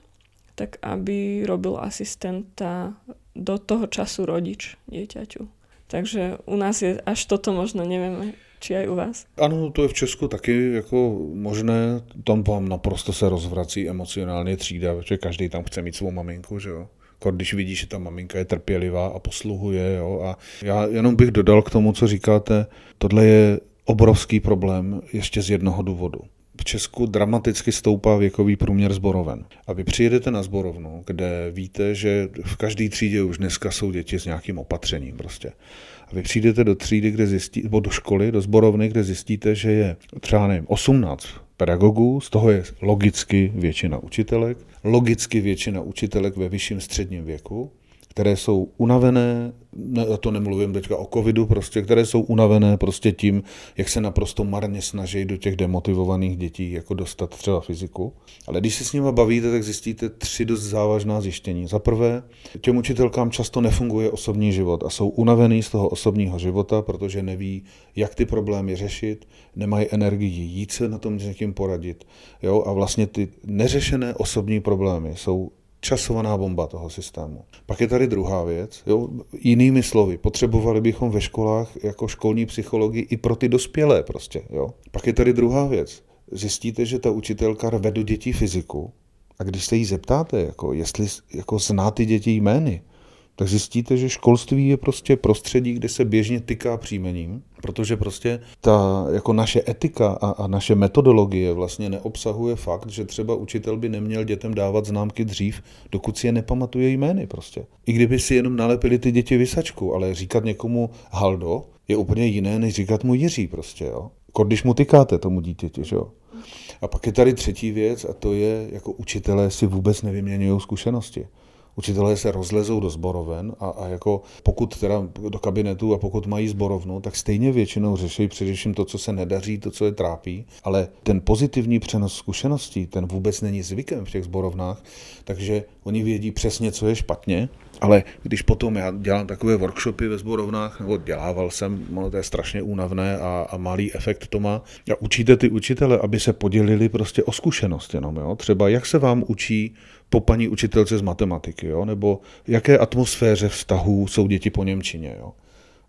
tak aby robil asistenta do toho času rodič dieťaťu. Takže u nás je až toto možno, neviem, či aj u vás? Ano, to je v Česku taky jako možné. Tam vám naprosto se rozvrací emocionálně třída, že každý tam chce mít svou maminku, že jo. Když vidí, že ta maminka je trpělivá a posluhuje. Jo? A já jenom bych dodal k tomu, co říkáte, tohle je obrovský problém ještě z jednoho důvodu. V Česku dramaticky stoupá věkový průměr zboroven. A vy přijedete na zborovnu, kde víte, že v každé třídě už dneska jsou děti s nějakým opatřením prostě. A vy přijdete do třídy, kde zjistí, nebo do školy, do zborovny, kde zjistíte, že je třeba nevím, 18 pedagogů, z toho je logicky většina učitelek, logicky většina učitelek ve vyšším středním věku které jsou unavené, ne, to nemluvím teďka o covidu, prostě, které jsou unavené prostě tím, jak se naprosto marně snaží do těch demotivovaných dětí jako dostat třeba fyziku. Ale když se s nimi bavíte, tak zjistíte tři dost závažná zjištění. Za prvé, těm učitelkám často nefunguje osobní život a jsou unavený z toho osobního života, protože neví, jak ty problémy řešit, nemají energii jít se na tom s někým poradit. Jo? A vlastně ty neřešené osobní problémy jsou časovaná bomba toho systému. Pak je tady druhá věc. Jo? Jinými slovy, potřebovali bychom ve školách jako školní psychologii i pro ty dospělé prostě. Jo? Pak je tady druhá věc. Zjistíte, že ta učitelka rve do dětí fyziku a když se jí zeptáte, jako, jestli jako zná ty děti jmény, tak zjistíte, že školství je prostě prostředí, kde se běžně tyká příjmením, protože prostě ta jako naše etika a, a naše metodologie vlastně neobsahuje fakt, že třeba učitel by neměl dětem dávat známky dřív, dokud si je nepamatuje jmény prostě. I kdyby si jenom nalepili ty děti vysačku, ale říkat někomu Haldo je úplně jiné, než říkat mu Jiří prostě, jo. Když mu tykáte tomu dítěti, že jo. A pak je tady třetí věc a to je, jako učitelé si vůbec nevyměňují zkušenosti učitelé se rozlezou do zboroven a, a jako pokud teda do kabinetu a pokud mají zborovnu, tak stejně většinou řeší především to, co se nedaří, to, co je trápí, ale ten pozitivní přenos zkušeností, ten vůbec není zvykem v těch zborovnách, takže oni vědí přesně, co je špatně, ale když potom já dělám takové workshopy ve zborovnách, nebo dělával jsem, ono to je strašně únavné a, a malý efekt to má, a učíte ty učitele, aby se podělili prostě o zkušenost jenom, jo? třeba jak se vám učí po paní učitelce z matematiky, jo? nebo jaké atmosféře vztahů jsou děti po Němčině. Jo?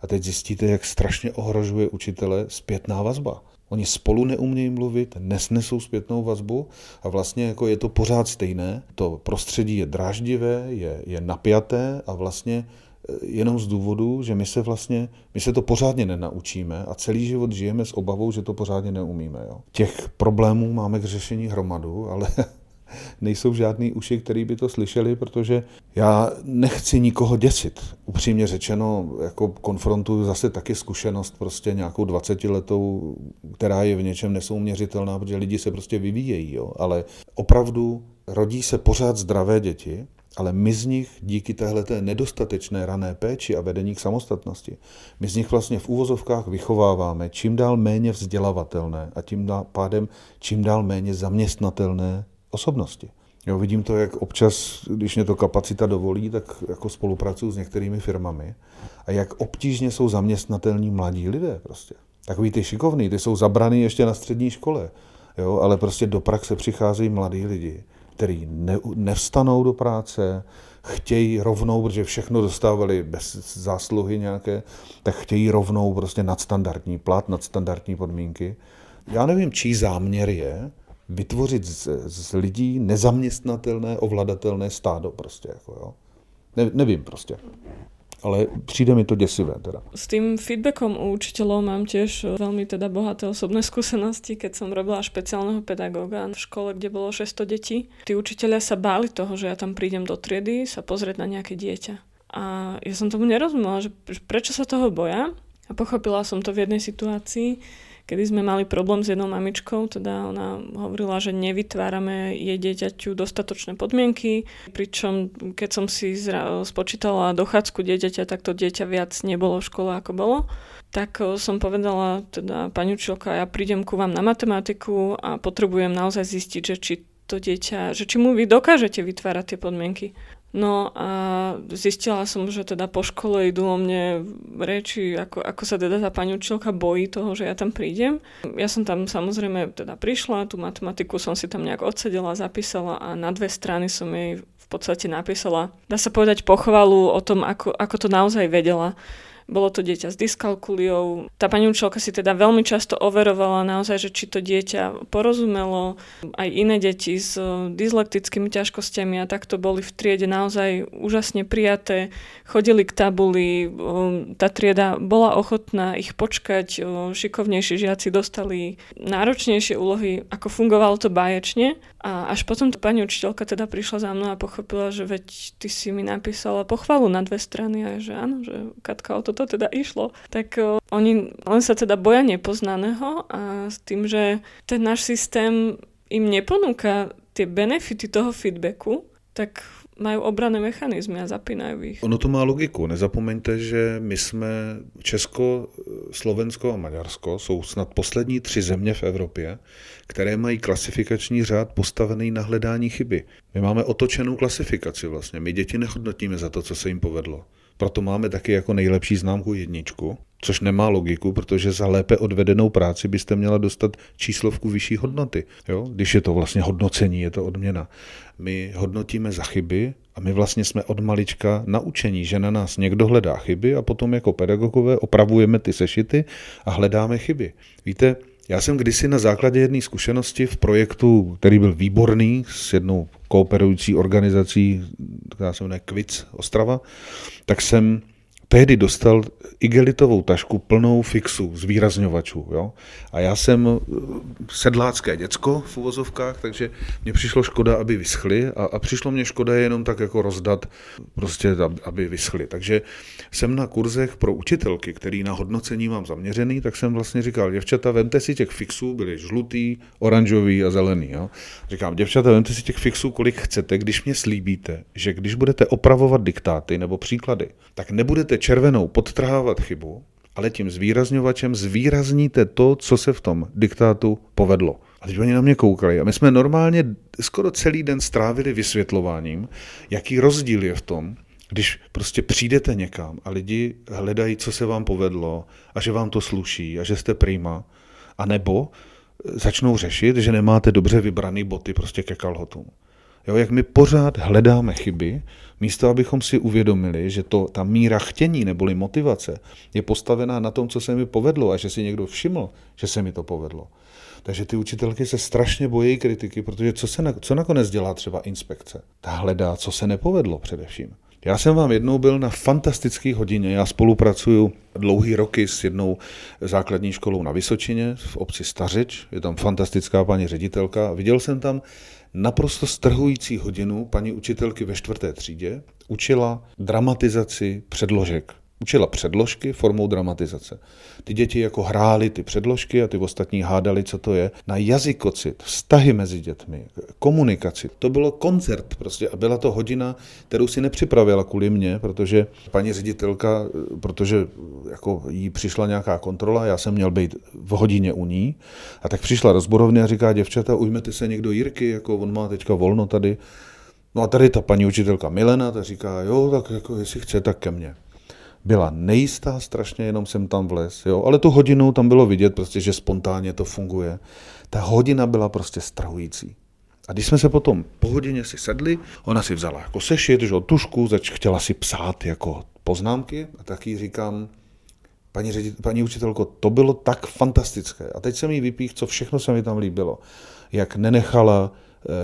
A teď zjistíte, jak strašně ohrožuje učitele zpětná vazba. Oni spolu neumějí mluvit, nesnesou zpětnou vazbu a vlastně jako je to pořád stejné. To prostředí je dráždivé, je, je napjaté a vlastně e, jenom z důvodu, že my se vlastně, my se to pořádně nenaučíme a celý život žijeme s obavou, že to pořádně neumíme. Jo. Těch problémů máme k řešení hromadu, ale nejsou žádný uši, který by to slyšeli, protože já nechci nikoho děsit. Upřímně řečeno, jako konfrontuju zase taky zkušenost prostě nějakou 20 letou, která je v něčem nesouměřitelná, protože lidi se prostě vyvíjejí, jo. ale opravdu rodí se pořád zdravé děti, ale my z nich díky téhle nedostatečné rané péči a vedení k samostatnosti, my z nich vlastně v úvozovkách vychováváme čím dál méně vzdělavatelné a tím pádem čím dál méně zaměstnatelné osobnosti. Jo, vidím to, jak občas, když mě to kapacita dovolí, tak jako spolupracuju s některými firmami a jak obtížně jsou zaměstnatelní mladí lidé prostě. Takový ty šikovný, ty jsou zabraný ještě na střední škole, jo, ale prostě do praxe přicházejí mladí lidi, který ne, nevstanou do práce, chtějí rovnou, protože všechno dostávali bez zásluhy nějaké, tak chtějí rovnou prostě nadstandardní plat, nadstandardní podmínky. Já nevím, čí záměr je vytvořit z, z lidí nezaměstnatelné, ovladatelné stádo prostě. Jako, jo. Ne, nevím prostě ale přijde mi to děsivé teda. S tým feedbackom u učiteľov mám tiež veľmi teda bohaté osobné skúsenosti, keď som robila špeciálneho pedagóga v škole, kde bolo 600 detí. Tí učiteľia sa báli toho, že ja tam prídem do triedy sa pozrieť na nejaké dieťa. A ja som tomu nerozumela, že prečo sa toho boja. A pochopila som to v jednej situácii, kedy sme mali problém s jednou mamičkou, teda ona hovorila, že nevytvárame jej dieťaťu dostatočné podmienky, pričom keď som si spočítala dochádzku dieťaťa, tak to dieťa viac nebolo v škole ako bolo. Tak som povedala, teda pani učiteľka, ja prídem ku vám na matematiku a potrebujem naozaj zistiť, že či to dieťa, že či mu vy dokážete vytvárať tie podmienky. No a zistila som, že teda po škole idú o mne reči, ako, ako sa teda tá pani učiteľka bojí toho, že ja tam prídem. Ja som tam samozrejme teda prišla, tú matematiku som si tam nejak odsedela, zapísala a na dve strany som jej v podstate napísala, dá sa povedať, pochvalu o tom, ako, ako to naozaj vedela bolo to dieťa s dyskalkuliou. Tá pani učiteľka si teda veľmi často overovala naozaj, že či to dieťa porozumelo. Aj iné deti s dyslektickými ťažkosťami a takto boli v triede naozaj úžasne prijaté. Chodili k tabuli, tá trieda bola ochotná ich počkať, šikovnejší žiaci dostali náročnejšie úlohy, ako fungovalo to báječne. A až potom to pani učiteľka teda prišla za mnou a pochopila, že veď ty si mi napísala pochvalu na dve strany a že áno, že Katka o toto teda išlo. Tak oni len sa teda boja nepoznaného a s tým, že ten náš systém im neponúka tie benefity toho feedbacku, tak mají obrané mechanizmy a zapínají ich. Ono to má logiku. Nezapomeňte, že my jsme Česko, Slovensko a Maďarsko jsou snad poslední tři země v Evropě, které mají klasifikační řád postavený na hledání chyby. My máme otočenou klasifikaci vlastně. My děti nehodnotíme za to, co se jim povedlo. Proto máme taky jako nejlepší známku jedničku, což nemá logiku, protože za lépe odvedenou práci byste měla dostat číslovku vyšší hodnoty. Jo? Když je to vlastně hodnocení, je to odměna. My hodnotíme za chyby a my vlastně jsme od malička naučení, že na nás někdo hledá chyby a potom jako pedagogové opravujeme ty sešity a hledáme chyby. Víte, já jsem kdysi na základě jedné zkušenosti v projektu, který byl výborný, s jednou kooperující organizací, která se jmenuje Kvic Ostrava, tak jsem tehdy dostal igelitovou tašku plnou fixů, zvýrazňovačů. Jo? A já jsem eh, sedlácké děcko v uvozovkách, takže mě přišlo škoda, aby vyschly a, a přišlo mě škoda jenom tak jako rozdat, prostě aby vyschly. Takže jsem na kurzech pro učitelky, který na hodnocení mám zaměřený, tak jsem vlastně říkal, děvčata, vemte si těch fixů, byly žlutý, oranžový a zelený. Jo? Říkám, děvčata, vemte si těch fixů, kolik chcete, když mě slíbíte, že když budete opravovat diktáty nebo příklady, tak nebudete červenou podtrhávat chybu, ale tím zvýrazňovačem zvýrazníte to, co se v tom diktátu povedlo. A teď oni na mě koukali a my jsme normálně skoro celý den strávili vysvětlováním, jaký rozdíl je v tom, když prostě přijdete někam a lidi hledají, co se vám povedlo a že vám to sluší a že jste prima, a nebo začnou řešit, že nemáte dobře vybrané boty prostě ke kalhotům. Jo, jak my pořád hledáme chyby, místo abychom si uvědomili, že to, ta míra chtění neboli motivace je postavená na tom, co se mi povedlo a že si někdo všiml, že se mi to povedlo. Takže ty učitelky se strašně bojí kritiky, protože co, se na, co nakonec dělá třeba inspekce? Ta hledá, co se nepovedlo především. Já jsem vám jednou byl na fantastické hodině. Já spolupracuju dlouhý roky s jednou základní školou na Vysočině v obci Stařič. Je tam fantastická paní ředitelka. Viděl jsem tam naprosto strhující hodinu paní učitelky ve čtvrté třídě. Učila dramatizaci předložek učila předložky formou dramatizace. Ty děti jako hrály ty předložky a ty ostatní hádali, co to je. Na jazykocit, vztahy mezi dětmi, komunikaci. To bylo koncert prostě a byla to hodina, kterou si nepřipravila kvůli mě, protože paní ředitelka, protože jako jí přišla nějaká kontrola, já jsem měl být v hodině u ní a tak přišla rozborovně a říká, děvčata, ujmete se někdo Jirky, jako on má teďka volno tady. No a tady ta paní učitelka Milena, ta říká, jo, tak jako jestli chce, tak ke mně byla nejistá strašně, jenom jsem tam vlez, jo, ale tu hodinu tam bylo vidět prostě, že spontánně to funguje. Ta hodina byla prostě strahující. A když jsme se potom po hodině si sedli, ona si vzala jako sešit, že tušku, zač chtěla si psát jako poznámky a taky říkám, paní, ředit, paní učitelko, to bylo tak fantastické. A teď jsem jí vypích, co všechno se mi tam líbilo. Jak nenechala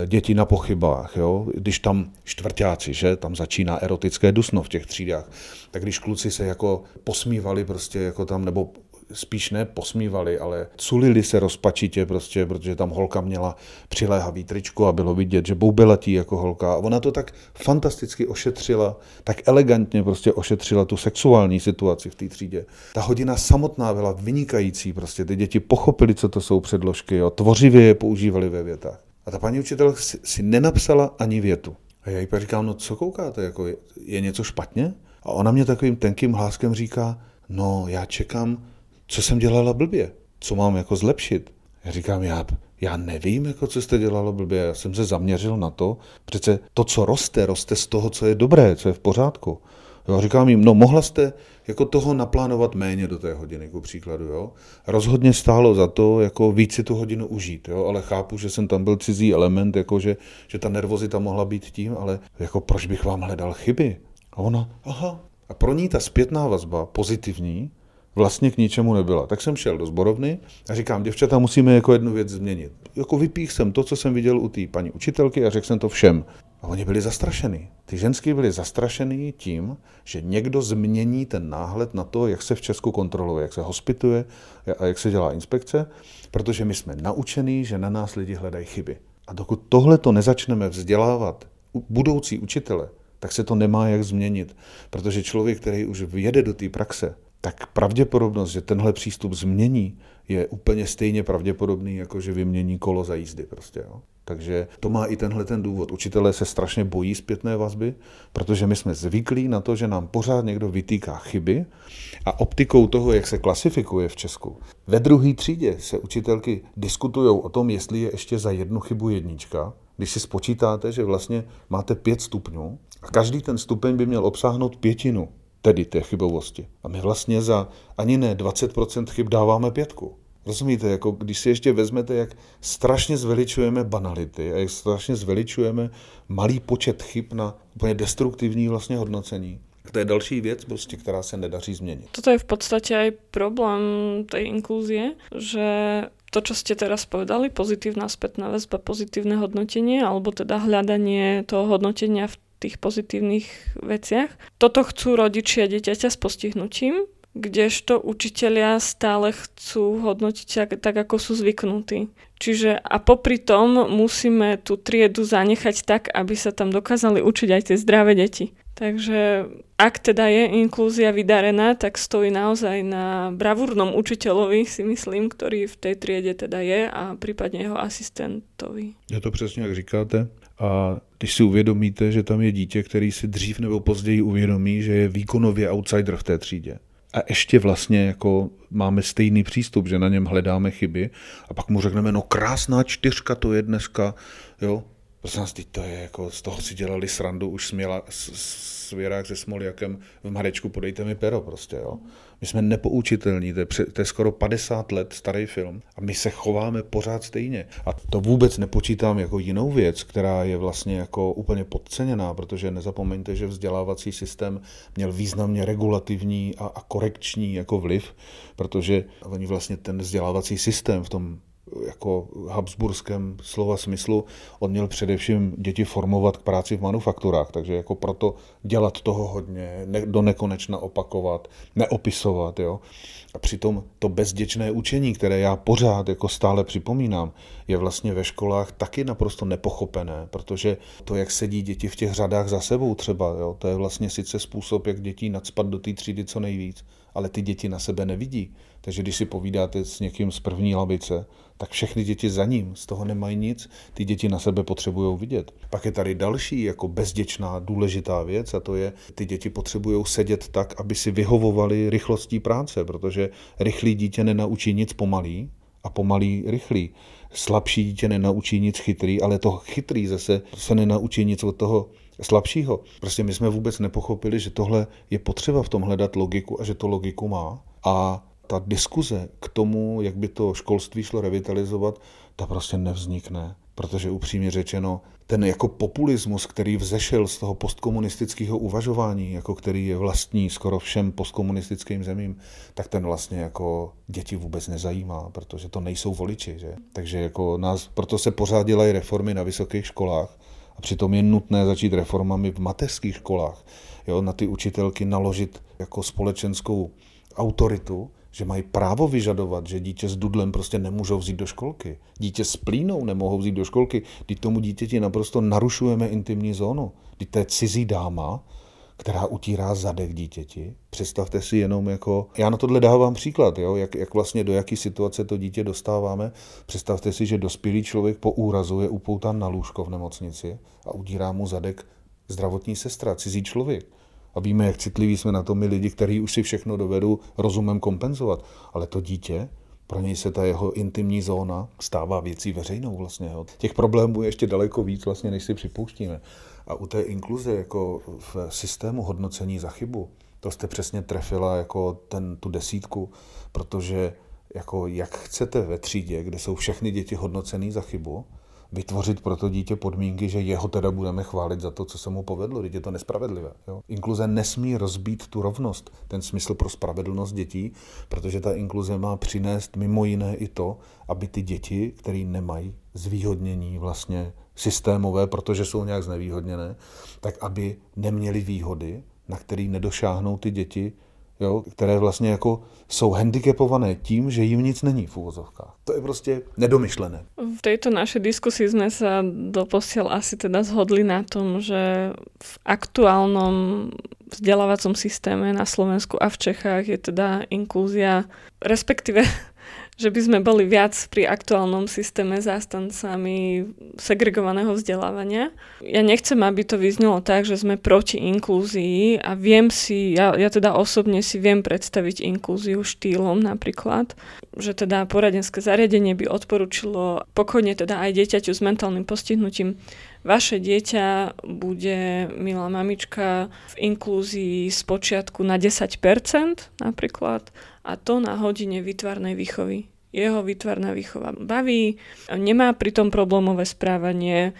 děti na pochybách, jo? když tam čtvrtáci, že tam začíná erotické dusno v těch třídách, tak když kluci se jako posmívali prostě jako tam, nebo spíš ne posmívali, ale culili se rozpačitě prostě, protože tam holka měla přiléhavý tričko a bylo vidět, že boubelatí jako holka. A ona to tak fantasticky ošetřila, tak elegantně prostě ošetřila tu sexuální situaci v té třídě. Ta hodina samotná byla vynikající, prostě ty děti pochopili, co to jsou předložky, jo, tvořivě je používali ve větách. A ta paní učitel si, si nenapsala ani větu. A já jí pak říkám, no co koukáte, jako je, je něco špatně? A ona mě takovým tenkým hláskem říká, no já čekám, co jsem dělala blbě, co mám jako zlepšit. Já říkám, já, já nevím, jako co jste dělala blbě, já jsem se zaměřil na to, přece to, co roste, roste z toho, co je dobré, co je v pořádku. Jo, říkám jim, no mohla jste jako toho naplánovat méně do té hodiny, jako příkladu. Jo? Rozhodně stálo za to jako víc si tu hodinu užít, jo? ale chápu, že jsem tam byl cizí element, jako že, že ta nervozita mohla být tím, ale jako proč bych vám hledal chyby? A ona, aha. A pro ní ta zpětná vazba, pozitivní, vlastně k ničemu nebyla. Tak jsem šel do zborovny a říkám, děvčata, musíme jako jednu věc změnit. Jako vypích jsem to, co jsem viděl u té paní učitelky a řekl jsem to všem. A oni byli zastrašený. Ty ženský byli zastrašený tím, že někdo změní ten náhled na to, jak se v Česku kontroluje, jak se hospituje a jak se dělá inspekce, protože my jsme naučení, že na nás lidi hledají chyby. A dokud tohle to nezačneme vzdělávat budoucí učitele, tak se to nemá jak změnit, protože člověk, který už vjede do té praxe, tak pravděpodobnost, že tenhle přístup změní, je úplně stejně pravděpodobný, jako že vymění kolo za jízdy. Prostě, jo. Takže to má i tenhle ten důvod. Učitelé se strašně bojí zpětné vazby, protože my jsme zvyklí na to, že nám pořád někdo vytýká chyby a optikou toho, jak se klasifikuje v Česku. Ve druhé třídě se učitelky diskutují o tom, jestli je ještě za jednu chybu jednička, když si spočítáte, že vlastně máte pět stupňů a každý ten stupeň by měl obsáhnout pětinu tedy té chybovosti. A my vlastně za ani ne 20% chyb dáváme pětku. Rozumíte, jako když si ještě vezmete, jak strašně zveličujeme banality a jak strašně zveličujeme malý počet chyb na úplně destruktivní vlastně hodnocení. To je další věc, prostě, která se nedaří změnit. Toto je v podstatě aj problém tej inklúzie, že to, čo ste teraz povedali, pozitívna spätná väzba, pozitívne hodnotenie, alebo teda hľadanie toho hodnotenia v tých pozitívnych veciach. Toto chcú rodičia dieťaťa s postihnutím, kdežto učitelia stále chcú hodnotiť tak, ako sú zvyknutí. Čiže a popri tom musíme tú triedu zanechať tak, aby sa tam dokázali učiť aj tie zdravé deti. Takže ak teda je inklúzia vydarená, tak stojí naozaj na bravúrnom učiteľovi, si myslím, ktorý v tej triede teda je a prípadne jeho asistentovi. Je to přesně, jak říkáte. A když si uvědomíte, že tam je dítě, který si dřív nebo později uvědomí, že je výkonově outsider v té třídě, a ještě vlastně jako máme stejný přístup, že na něm hledáme chyby a pak mu řekneme, no krásná čtyřka to je dneska, jo. Prosím nás, to je jako, z toho si dělali srandu, už směla, svěrák se Smoljakem v Marečku, podejte mi pero prostě, jo. My jsme nepoučitelní, to je, to je skoro 50 let starý film a my se chováme pořád stejně. A to vůbec nepočítám jako jinou věc, která je vlastně jako úplně podceněná, protože nezapomeňte, že vzdělávací systém měl významně regulativní a, a korekční jako vliv, protože oni vlastně ten vzdělávací systém v tom jako habsburském slova smyslu, on měl především děti formovat k práci v manufakturách, takže jako proto dělat toho hodně, ne, do nekonečna opakovat, neopisovat, jo. A přitom to bezděčné učení, které já pořád jako stále připomínám, je vlastně ve školách taky naprosto nepochopené, protože to, jak sedí děti v těch řadách za sebou třeba, jo, to je vlastně sice způsob, jak dětí nadspat do té třídy co nejvíc, ale ty děti na sebe nevidí. Takže když si povídáte s někým z první lavice, tak všechny děti za ním z toho nemají nic, ty děti na sebe potřebují vidět. Pak je tady další jako bezděčná důležitá věc a to je, ty děti potřebují sedět tak, aby si vyhovovali rychlostí práce, protože rychlý dítě nenaučí nic pomalý a pomalý rychlý. Slabší dítě nenaučí nic chytrý, ale to chytrý zase se nenaučí nic od toho slabšího. Prostě my jsme vůbec nepochopili, že tohle je potřeba v tom hledat logiku a že to logiku má. A ta diskuze k tomu, jak by to školství šlo revitalizovat, ta prostě nevznikne. Protože upřímně řečeno, ten jako populismus, který vzešel z toho postkomunistického uvažování, jako který je vlastní skoro všem postkomunistickým zemím, tak ten vlastně jako děti vůbec nezajímá, protože to nejsou voliči. Že? Takže jako nás, proto se pořád dělají reformy na vysokých školách a přitom je nutné začít reformami v mateřských školách. Jo, na ty učitelky naložit jako společenskou autoritu, že mají právo vyžadovat, že dítě s dudlem prostě nemůžou vzít do školky. Dítě s plínou nemohou vzít do školky, když tomu dítěti naprosto narušujeme intimní zónu. Když to je cizí dáma, která utírá zadek dítěti. Představte si jenom jako, já na tohle dávám příklad, jo, jak, jak vlastně do jaký situace to dítě dostáváme. Představte si, že dospělý člověk po úrazu je upoután na lůžko v nemocnici a utírá mu zadek zdravotní sestra, cizí člověk. A víme, jak citliví jsme na to my lidi, kteří už si všechno dovedou rozumem kompenzovat. Ale to dítě, pro něj se ta jeho intimní zóna stává věcí veřejnou vlastně. Jo. Těch problémů je ještě daleko víc, vlastně, než si připouštíme. A u té inkluze, jako v systému hodnocení za chybu, to jste přesně trefila jako ten, tu desítku, protože jako jak chcete ve třídě, kde jsou všechny děti hodnocený za chybu, vytvořit pro to dítě podmínky, že jeho teda budeme chválit za to, co se mu povedlo. Teď je to nespravedlivé. Jo? Inkluze nesmí rozbít tu rovnost, ten smysl pro spravedlnost dětí, protože ta inkluze má přinést mimo jiné i to, aby ty děti, které nemají zvýhodnění vlastně systémové, protože jsou nějak znevýhodněné, tak aby neměli výhody, na který nedošáhnou ty děti jo, které vlastně jako jsou handicapované tím, že jim nic není v úvozovkách. To je prostě nedomyšlené. V tejto našej diskusii sme sa doposiaľ asi teda zhodli na tom, že v aktuálnom vzdelávacom systéme na Slovensku a v Čechách je teda inklúzia, respektíve že by sme boli viac pri aktuálnom systéme zástancami segregovaného vzdelávania. Ja nechcem, aby to vyznelo tak, že sme proti inklúzii a viem si, ja, ja teda osobne si viem predstaviť inklúziu štýlom napríklad, že teda poradenské zariadenie by odporučilo pokojne teda aj dieťaťu s mentálnym postihnutím vaše dieťa bude, milá mamička, v inklúzii z počiatku na 10% napríklad a to na hodine vytvarnej výchovy. Jeho vytvarná výchova baví, nemá pritom problémové správanie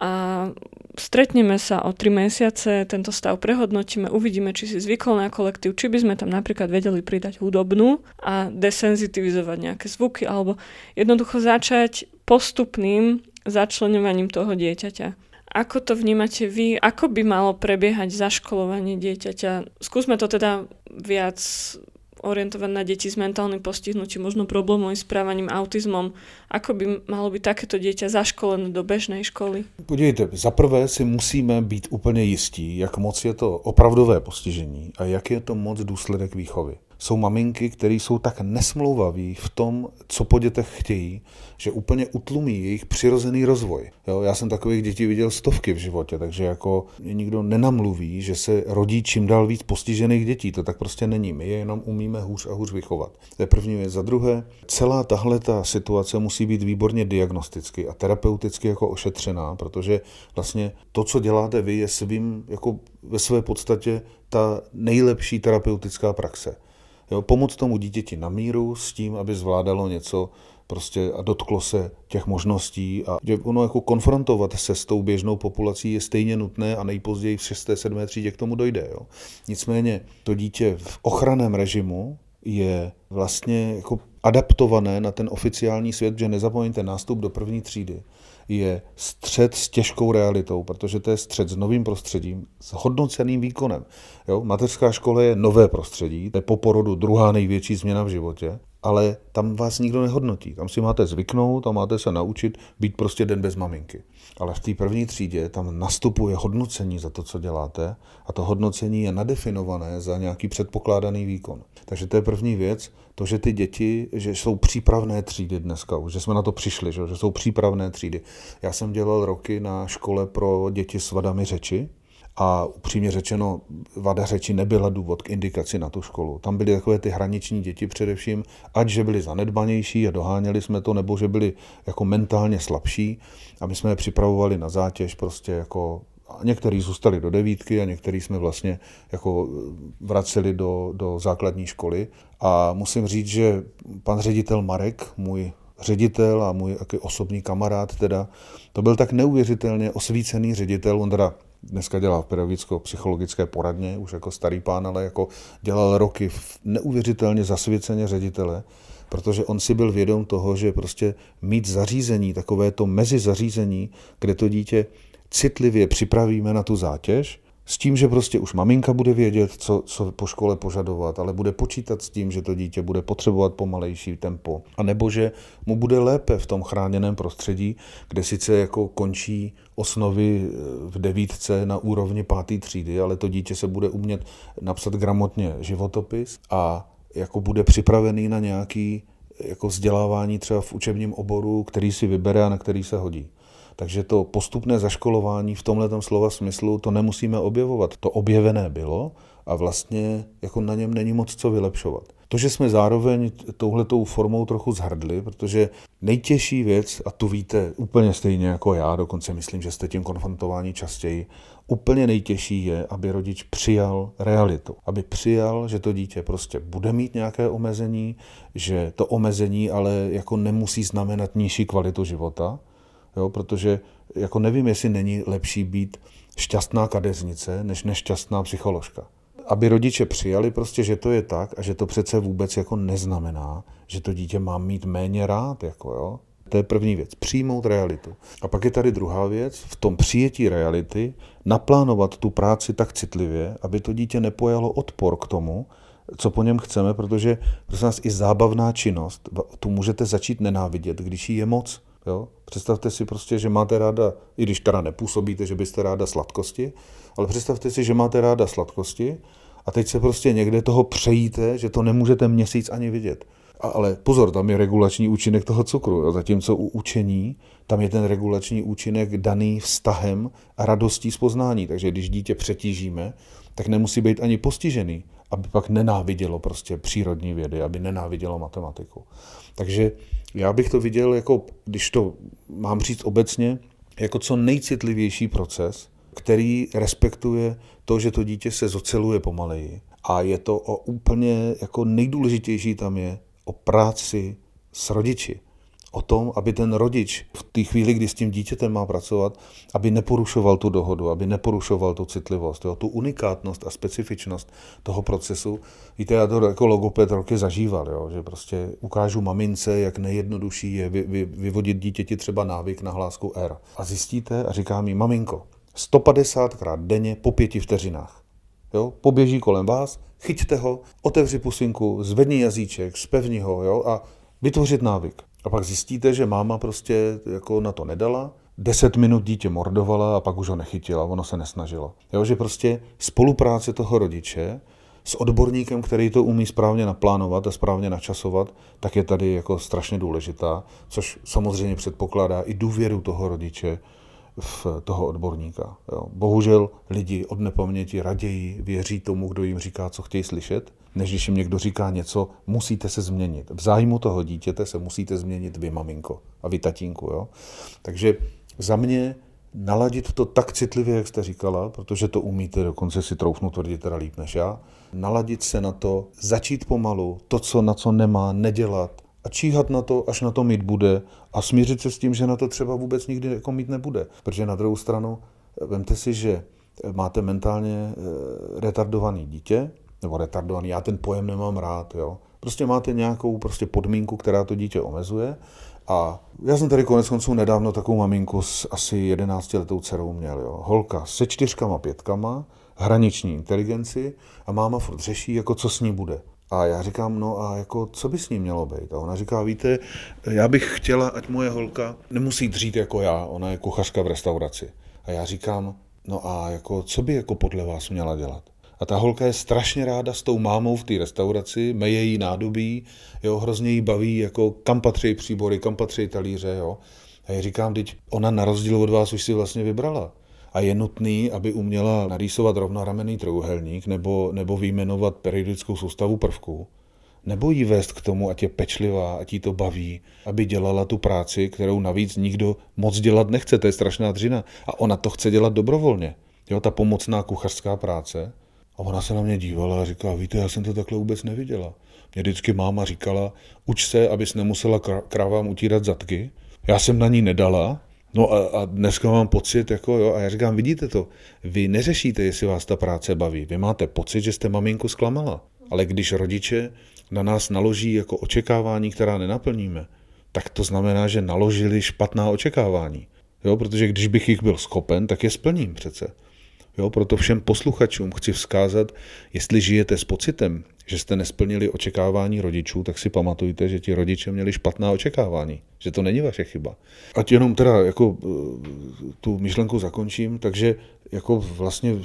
a stretneme sa o 3 mesiace, tento stav prehodnotíme, uvidíme, či si zvykol na kolektív, či by sme tam napríklad vedeli pridať hudobnú a desenzitivizovať nejaké zvuky, alebo jednoducho začať postupným začlenovaním toho dieťaťa. Ako to vnímate vy? Ako by malo prebiehať zaškolovanie dieťaťa? Skúsme to teda viac orientovať na deti s mentálnym postihnutím, možno problémovým správaním, autizmom. Ako by malo byť takéto dieťa zaškolené do bežnej školy? Podívejte, za prvé si musíme být úplně jistí, jak moc je to opravdové postižení a jak je to moc důsledek výchovy jsou maminky, které jsou tak nesmlouvaví v tom, co po dětech chtějí, že úplně utlumí jejich přirozený rozvoj. Jo, já jsem takových dětí viděl stovky v životě, takže jako nikdo nenamluví, že se rodí čím dál víc postižených dětí. To tak prostě není. My je jenom umíme hůř a hůř vychovat. To je první věc. Za druhé, celá tahle ta situace musí být výborně diagnosticky a terapeuticky jako ošetřená, protože vlastně to, co děláte vy, je svým, jako ve své podstatě ta nejlepší terapeutická praxe. Jo, pomoct tomu dítěti na míru s tím, aby zvládalo něco prostě a dotklo se těch možností a že ono jako konfrontovat se s tou běžnou populací je stejně nutné a nejpozději v 6. 7. třídě k tomu dojde. Jo. Nicméně to dítě v ochraném režimu je vlastně jako adaptované na ten oficiální svět, že nezapomeňte nástup do první třídy je střed s těžkou realitou, protože to je střed s novým prostředím, s hodnoceným výkonem. Jo? Mateřská škola je nové prostředí, to je po porodu druhá největší změna v životě, ale tam vás nikdo nehodnotí. Tam si máte zvyknout a máte se naučit být prostě den bez maminky. Ale v té první třídě tam nastupuje hodnocení za to, co děláte a to hodnocení je nadefinované za nějaký předpokládaný výkon. Takže to je první věc, to, že ty děti, že jsou přípravné třídy dneska že jsme na to přišli, že, že jsou přípravné třídy. Já jsem dělal roky na škole pro děti s vadami řeči, a upřímně řečeno, vada řeči nebyla důvod k indikaci na tu školu. Tam byly takové ty hraniční děti především, ať že byly zanedbanější a doháněli jsme to, nebo že byli jako mentálně slabší a my jsme je připravovali na zátěž prostě jako a některý zůstali do devítky a některý jsme vlastně jako vraceli do, do základní školy. A musím říct, že pan ředitel Marek, můj ředitel a můj osobní kamarád teda, to byl tak neuvěřitelně osvícený ředitel, on teda dneska dělá v pedagogicko-psychologické poradně, už jako starý pán, ale jako dělal roky v neuvěřitelně zasvěceně ředitele, protože on si byl vědom toho, že prostě mít zařízení, takové to mezi zařízení, kde to dítě citlivě připravíme na tu zátěž, s tím, že prostě už maminka bude vědět, co, co po škole požadovat, ale bude počítat s tím, že to dítě bude potřebovat pomalejší tempo. A nebo že mu bude lépe v tom chráněném prostředí, kde sice jako končí osnovy eh, v devítce na úrovni páté třídy, ale to dítě se bude umět napsat gramotně životopis a jako bude připravený na nějaký jako vzdělávání třeba v učebním oboru, který si vybere a na který se hodí. Takže to postupné zaškolování v tomhle slova smyslu to nemusíme objevovat. To objevené bylo a vlastně jako na něm není moc co vylepšovat. To, že jsme zároveň touhletou formou trochu zhrdli, protože nejtěžší věc, a tu víte úplně stejně jako já, dokonce myslím, že jste tím konfrontováni častěji, úplně nejtěžší je, aby rodič přijal realitu. Aby přijal, že to dítě prostě bude mít nějaké omezení, že to omezení ale jako nemusí znamenat nižší kvalitu života, jo, protože jako nevím, jestli není lepší být šťastná kadeznice, než nešťastná psycholožka. Aby rodiče přijali prostě, že to je tak a že to přece vůbec jako neznamená, že to dítě má mít méně rád, jako jo. To je první věc, přijmout realitu. A pak je tady druhá věc, v tom přijetí reality naplánovat tu práci tak citlivě, aby to dítě nepojalo odpor k tomu, co po něm chceme, protože prosím nás i zábavná činnost, tu můžete začít nenávidět, když jí je moc. Jo? Představte si prostě, že máte ráda, i když teda nepůsobíte, že byste ráda sladkosti, ale představte si, že máte ráda sladkosti a teď se prostě někde toho přejíte, že to nemůžete měsíc ani vidět. A, ale pozor, tam je regulační účinek toho cukru. Jo? Zatímco u učení, tam je ten regulační účinek daný vztahem a radostí z poznání. Takže když dítě přetížíme, tak nemusí být ani postižený, aby pak nenávidělo prostě přírodní vědy, aby nenávidělo matematiku. Takže já bych to viděl jako, když to mám říct obecně, jako co nejcitlivější proces, který respektuje to, že to dítě se zoceluje pomaleji. A je to o úplně jako nejdůležitější tam je o práci s rodiči o tom, aby ten rodič v té chvíli, kdy s tím dítětem má pracovat, aby neporušoval tu dohodu, aby neporušoval tu citlivost, jo, tu unikátnost a specifičnost toho procesu. Víte, já to jako logoped roky zažíval, jo, že prostě ukážu mamince, jak nejjednodušší je vy, vy, vyvodit dítěti třeba návyk na hlásku R. A zjistíte a říká mi, maminko, 150 krát denně po pěti vteřinách. Jo, poběží kolem vás, chyťte ho, otevři pusinku, zvedni jazyček, spevni ho jo, a vytvořit návyk. A pak zjistíte, že máma prostě jako na to nedala, deset minut dítě mordovala a pak už ho nechytila, ono se nesnažilo. Jo, že prostě spolupráce toho rodiče s odborníkem, který to umí správně naplánovat a správně načasovat, tak je tady jako strašně důležitá, což samozřejmě předpokládá i důvěru toho rodiče v toho odborníka. Jo. Bohužel lidi od nepaměti raději věří tomu, kdo jim říká, co chtějí slyšet, než když jim někdo říká něco, musíte se změnit. V zájmu toho dítěte se musíte změnit vy, maminko, a vy, tatínku. Jo? Takže za mě naladit to tak citlivě, jak jste říkala, protože to umíte, dokonce si troufnu tvrdit teda líp než já, naladit se na to, začít pomalu, to, co na co nemá, nedělat a číhat na to, až na to mít bude a smířit se s tím, že na to třeba vůbec nikdy jako mít nebude. Protože na druhou stranu, vemte si, že máte mentálně eh, retardovaný dítě, nebo retardovaný, já ten pojem nemám rád, jo, Prostě máte nějakou prostě podmínku, která to dítě omezuje. A já jsem tady konec konců nedávno takovou maminku s asi 11 letou dcerou měl. Jo. Holka se čtyřkama, pětkama, hraniční inteligenci a máma furt řeší, jako co s ní bude. A já říkám, no a jako, co by s ní mělo být? A ona říká, víte, já bych chtěla, ať moje holka nemusí dřít jako já, ona je kuchařka v restauraci. A já říkám, no a jako, co by jako podle vás měla dělat? A ta holka je strašně ráda s tou mámou v té restauraci, meje jí nádobí, jo, hrozně jí baví, jako kam patří příbory, kam patří talíře, jo. A já říkám, teď ona na rozdíl od vás už si vlastně vybrala. A je nutný, aby uměla narýsovat rovnoramenný trouhelník nebo, nebo vyjmenovat periodickou soustavu prvků. Nebo jí vést k tomu, ať je pečlivá, ať jí to baví, aby dělala tu práci, kterou navíc nikdo moc dělat nechce, to je strašná dřina. A ona to chce dělat dobrovolně. Jo, ta pomocná kuchařská práce. A ona se na mě dívala a říkala, víte, já jsem to takhle vůbec neviděla. Mě vždycky máma říkala, uč se, abys nemusela kravám utírat zadky. Já jsem na ní nedala, No a, a dneska mám pocit, jako jo, a já říkám, vidíte to, vy neřešíte, jestli vás ta práce baví, vy máte pocit, že jste maminku zklamala. Ale když rodiče na nás naloží jako očekávání, která nenaplníme, tak to znamená, že naložili špatná očekávání. Jo, protože když bych jich byl schopen, tak je splním přece. Jo, proto všem posluchačům chci vzkázat, jestli žijete s pocitem, že jste nesplnili očekávání rodičů, tak si pamatujte, že ti rodiče měli špatná očekávání, že to není vaše chyba. Ať jenom teda jako eh, tu myšlenku zakončím, takže jako vlastně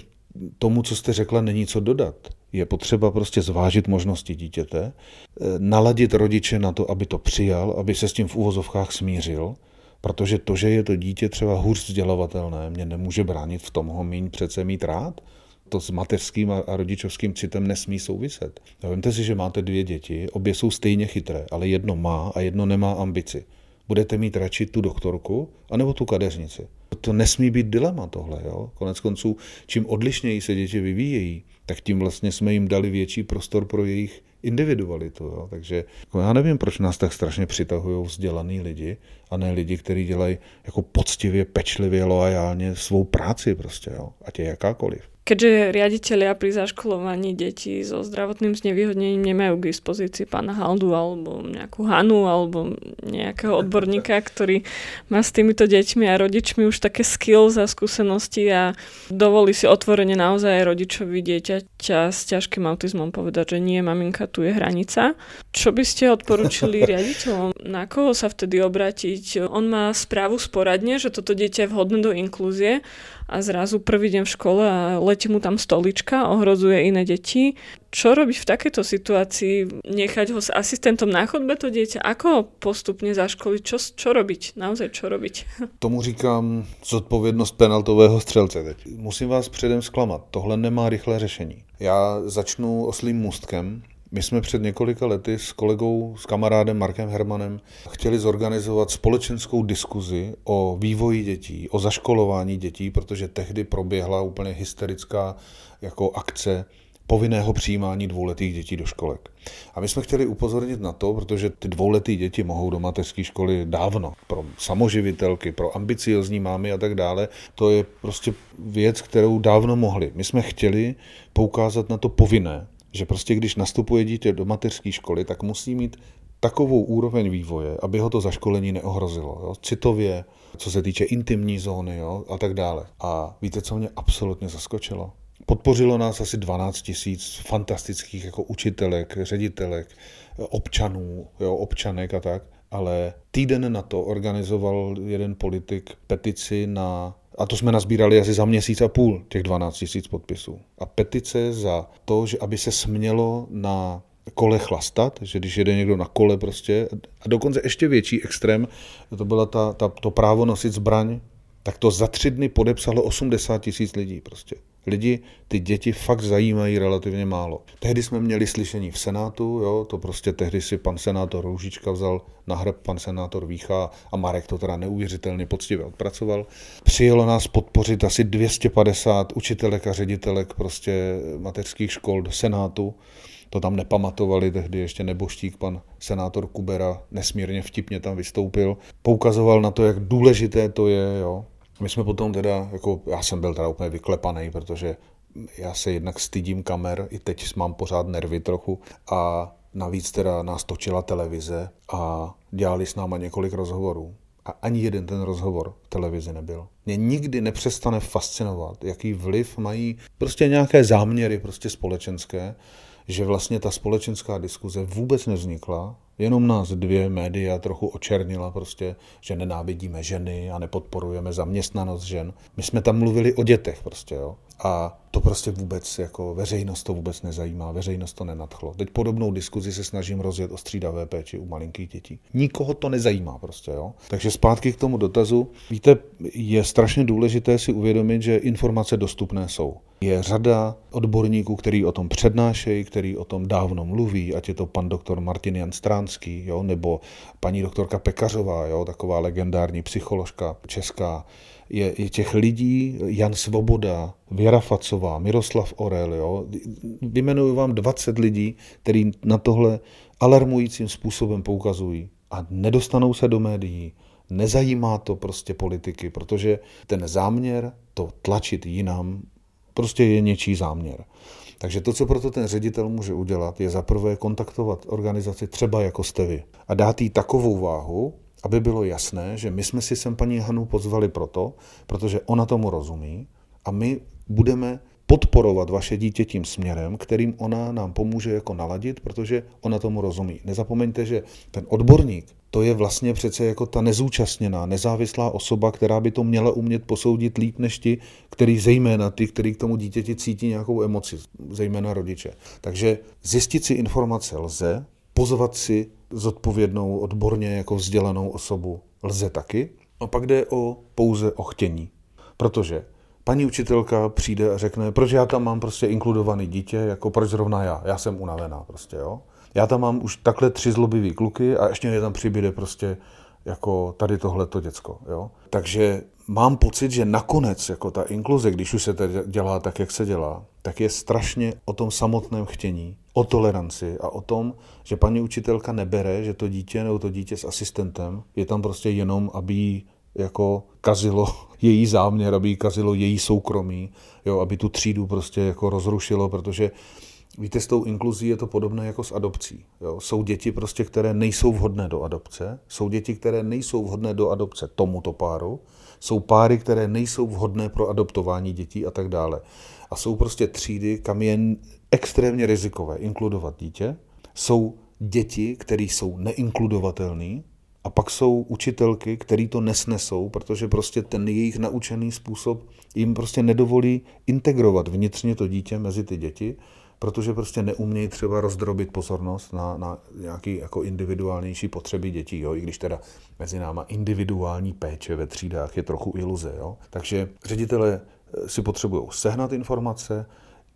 tomu, co jste řekla, není co dodat. Je potřeba prostě zvážit možnosti dítěte, eh, naladit rodiče na to, aby to přijal, aby se s tím v uvozovkách smířil, protože to, že je to dítě třeba hůř vzdělavatelné, mě nemůže bránit v tom ho míň přece mít rád to s mateřským a rodičovským citem nesmí souviset. Vemte si, že máte dvě děti, obě jsou stejně chytré, ale jedno má a jedno nemá ambici. Budete mít radši tu doktorku anebo tu kadeřnici. To nesmí být dilema tohle. Jo? Konec konců, čím odlišněji se děti vyvíjejí, tak tím vlastně jsme jim dali větší prostor pro jejich individualitu. Jo? Takže já nevím, proč nás tak strašně přitahují vzdělaný lidi a ne lidi, kteří dělají jako poctivě, pečlivě, loajálně svou práci prostě, jo? ať je jakákoliv. Keďže riaditeľia pri zaškolovaní detí so zdravotným znevýhodnením nemajú k dispozícii pána Haldu alebo nejakú Hanu alebo nejakého odborníka, ktorý má s týmito deťmi a rodičmi už také skills a skúsenosti a dovolí si otvorene naozaj rodičovi dieťaťa s ťažkým autizmom povedať, že nie, maminka, tu je hranica. Čo by ste odporúčili riaditeľom? Na koho sa vtedy obrátiť? On má správu sporadne, že toto dieťa je vhodné do inklúzie a zrazu prvý deň v škole a letí mu tam stolička, ohrozuje iné deti. Čo robiť v takejto situácii? Nechať ho s asistentom na chodbe to dieťa? Ako ho postupne zaškoliť? Čo, čo robiť? Naozaj čo robiť? Tomu říkám zodpovědnost penaltového střelce teď. Musím vás předem zklamat. Tohle nemá rychlé řešení. Já začnu oslým můstkem. My jsme před několika lety s kolegou, s kamarádem Markem Hermanem chtěli zorganizovat společenskou diskuzi o vývoji dětí, o zaškolování dětí, protože tehdy proběhla úplně hysterická jako akce povinného přijímání dvouletých dětí do školek. A my jsme chtěli upozornit na to, protože ty dvouletý děti mohou do mateřské školy dávno, pro samoživitelky, pro ambiciozní mámy a tak dále. To je prostě věc, kterou dávno mohli. My jsme chtěli poukázat na to povinné, že prostě když nastupuje dítě do mateřské školy, tak musí mít takovou úroveň vývoje, aby ho to zaškolení neohrozilo. Jo? Citově, co se týče intimní zóny jo? a tak dále. A víte, co mě absolutně zaskočilo? Podpořilo nás asi 12 tisíc fantastických jako učitelek, ředitelek, občanů, jo, občanek a tak, ale týden na to organizoval jeden politik petici na a to jsme nazbírali asi za měsíc a půl, těch 12 tisíc podpisů. A petice za to, že aby se smělo na kole chlastat, že když jede někdo na kole prostě, a dokonce ještě větší extrém, to byla ta, ta, to právo nosit zbraň, tak to za tři dny podepsalo 80 tisíc lidí prostě. Lidi, ty děti fakt zajímají relativně málo. Tehdy jsme měli slyšení v Senátu, jo, to prostě tehdy si pan senátor Růžička vzal na hrb pan senátor Vícha a Marek to teda neuvěřitelně poctivě odpracoval. Přijelo nás podpořit asi 250 učitelek a ředitelek prostě mateřských škol do Senátu. To tam nepamatovali, tehdy ještě neboštík, pan senátor Kubera nesmírně vtipně tam vystoupil. Poukazoval na to, jak důležité to je, jo, my jsme potom teda, jako já jsem byl teda úplně vyklepaný, protože já se jednak stydím kamer, i teď mám pořád nervy trochu a Navíc teda nás točila televize a dělali s náma několik rozhovorů. A ani jeden ten rozhovor v televizi nebyl. Mě nikdy nepřestane fascinovat, jaký vliv mají prostě nějaké záměry prostě společenské, že vlastně ta společenská diskuze vůbec nevznikla, jenom nás dvě média trochu očernila prostě, že nenávidíme ženy a nepodporujeme zaměstnanost žen. My jsme tam mluvili o dětech prostě, jo. A to prostě vůbec jako veřejnost to vůbec nezajímá, veřejnost to nenadchlo. Teď podobnou diskuzi se snažím rozjet o střídavé péči u malinkých dětí. Nikoho to nezajímá prostě, jo. Takže zpátky k tomu dotazu. Víte, je strašně důležité si uvědomit, že informace dostupné jsou. Je řada odborníků, který o tom přednášejí, který o tom dávno mluví, ať je to pan doktor Martin Jan Stránský, jo, nebo paní doktorka Pekařová, jo, taková legendární psycholožka česká, je, je těch lidí, Jan Svoboda, Věra Facová, Miroslav Orel, jo, vymenuju vám 20 lidí, kteří na tohle alarmujícím způsobem poukazují. A nedostanou se do médií, nezajímá to prostě politiky, protože ten záměr to tlačit jinam prostě je něčí záměr. Takže to, co proto ten ředitel může udělat, je zaprvé kontaktovat organizaci třeba jako jste vy a dát jí takovou váhu, aby bylo jasné, že my jsme si sem paní Hanu pozvali proto, protože ona tomu rozumí a my budeme podporovat vaše dítě tím směrem, kterým ona nám pomůže jako naladit, protože ona tomu rozumí. Nezapomeňte, že ten odborník, to je vlastně přece jako ta nezúčastněná, nezávislá osoba, která by to měla umět posoudit líp než ti, který zejména ty, který k tomu dítěti cítí nějakou emoci, zejména rodiče. Takže zjistit si informace lze, pozvat si zodpovědnou, odborně jako vzdělanou osobu lze taky. A pak jde o pouze o chtění. Protože paní učitelka přijde a řekne, proč já tam mám prostě inkludovaný dítě, jako proč zrovna já, já jsem unavená prostě, jo. Já tam mám už takhle tři zlobivý kluky a ještě mě tam přibyde prostě jako tady tohleto děcko, jo. Takže mám pocit, že nakonec jako ta inkluze, když už se to dělá tak, jak se dělá, tak je strašně o tom samotném chtění, o toleranci a o tom, že paní učitelka nebere, že to dítě nebo to dítě s asistentem je tam prostě jenom, aby jako kazilo její záměr, aby kazilo její soukromí, jo, aby tu třídu prostě jako rozrušilo, protože Víte, s tou inkluzí je to podobné jako s adopcí. Jo? Jsou děti, prostě, které nejsou vhodné do adopce, jsou děti, které nejsou vhodné do adopce tomuto páru, jsou páry, které nejsou vhodné pro adoptování dětí a tak dále. A jsou prostě třídy, kam je extrémně rizikové inkludovat dítě. Jsou děti, které jsou neinkludovatelné, a pak jsou učitelky, které to nesnesou, protože prostě ten jejich naučený způsob jim prostě nedovolí integrovat vnitřně to dítě mezi ty děti protože prostě neumějí třeba rozdrobit pozornost na, na nějaký jako individuálnější potřeby dětí, jo? i když teda mezi náma individuální péče ve třídách je trochu iluze. Jo? Takže ředitele eh, si potřebují sehnat informace,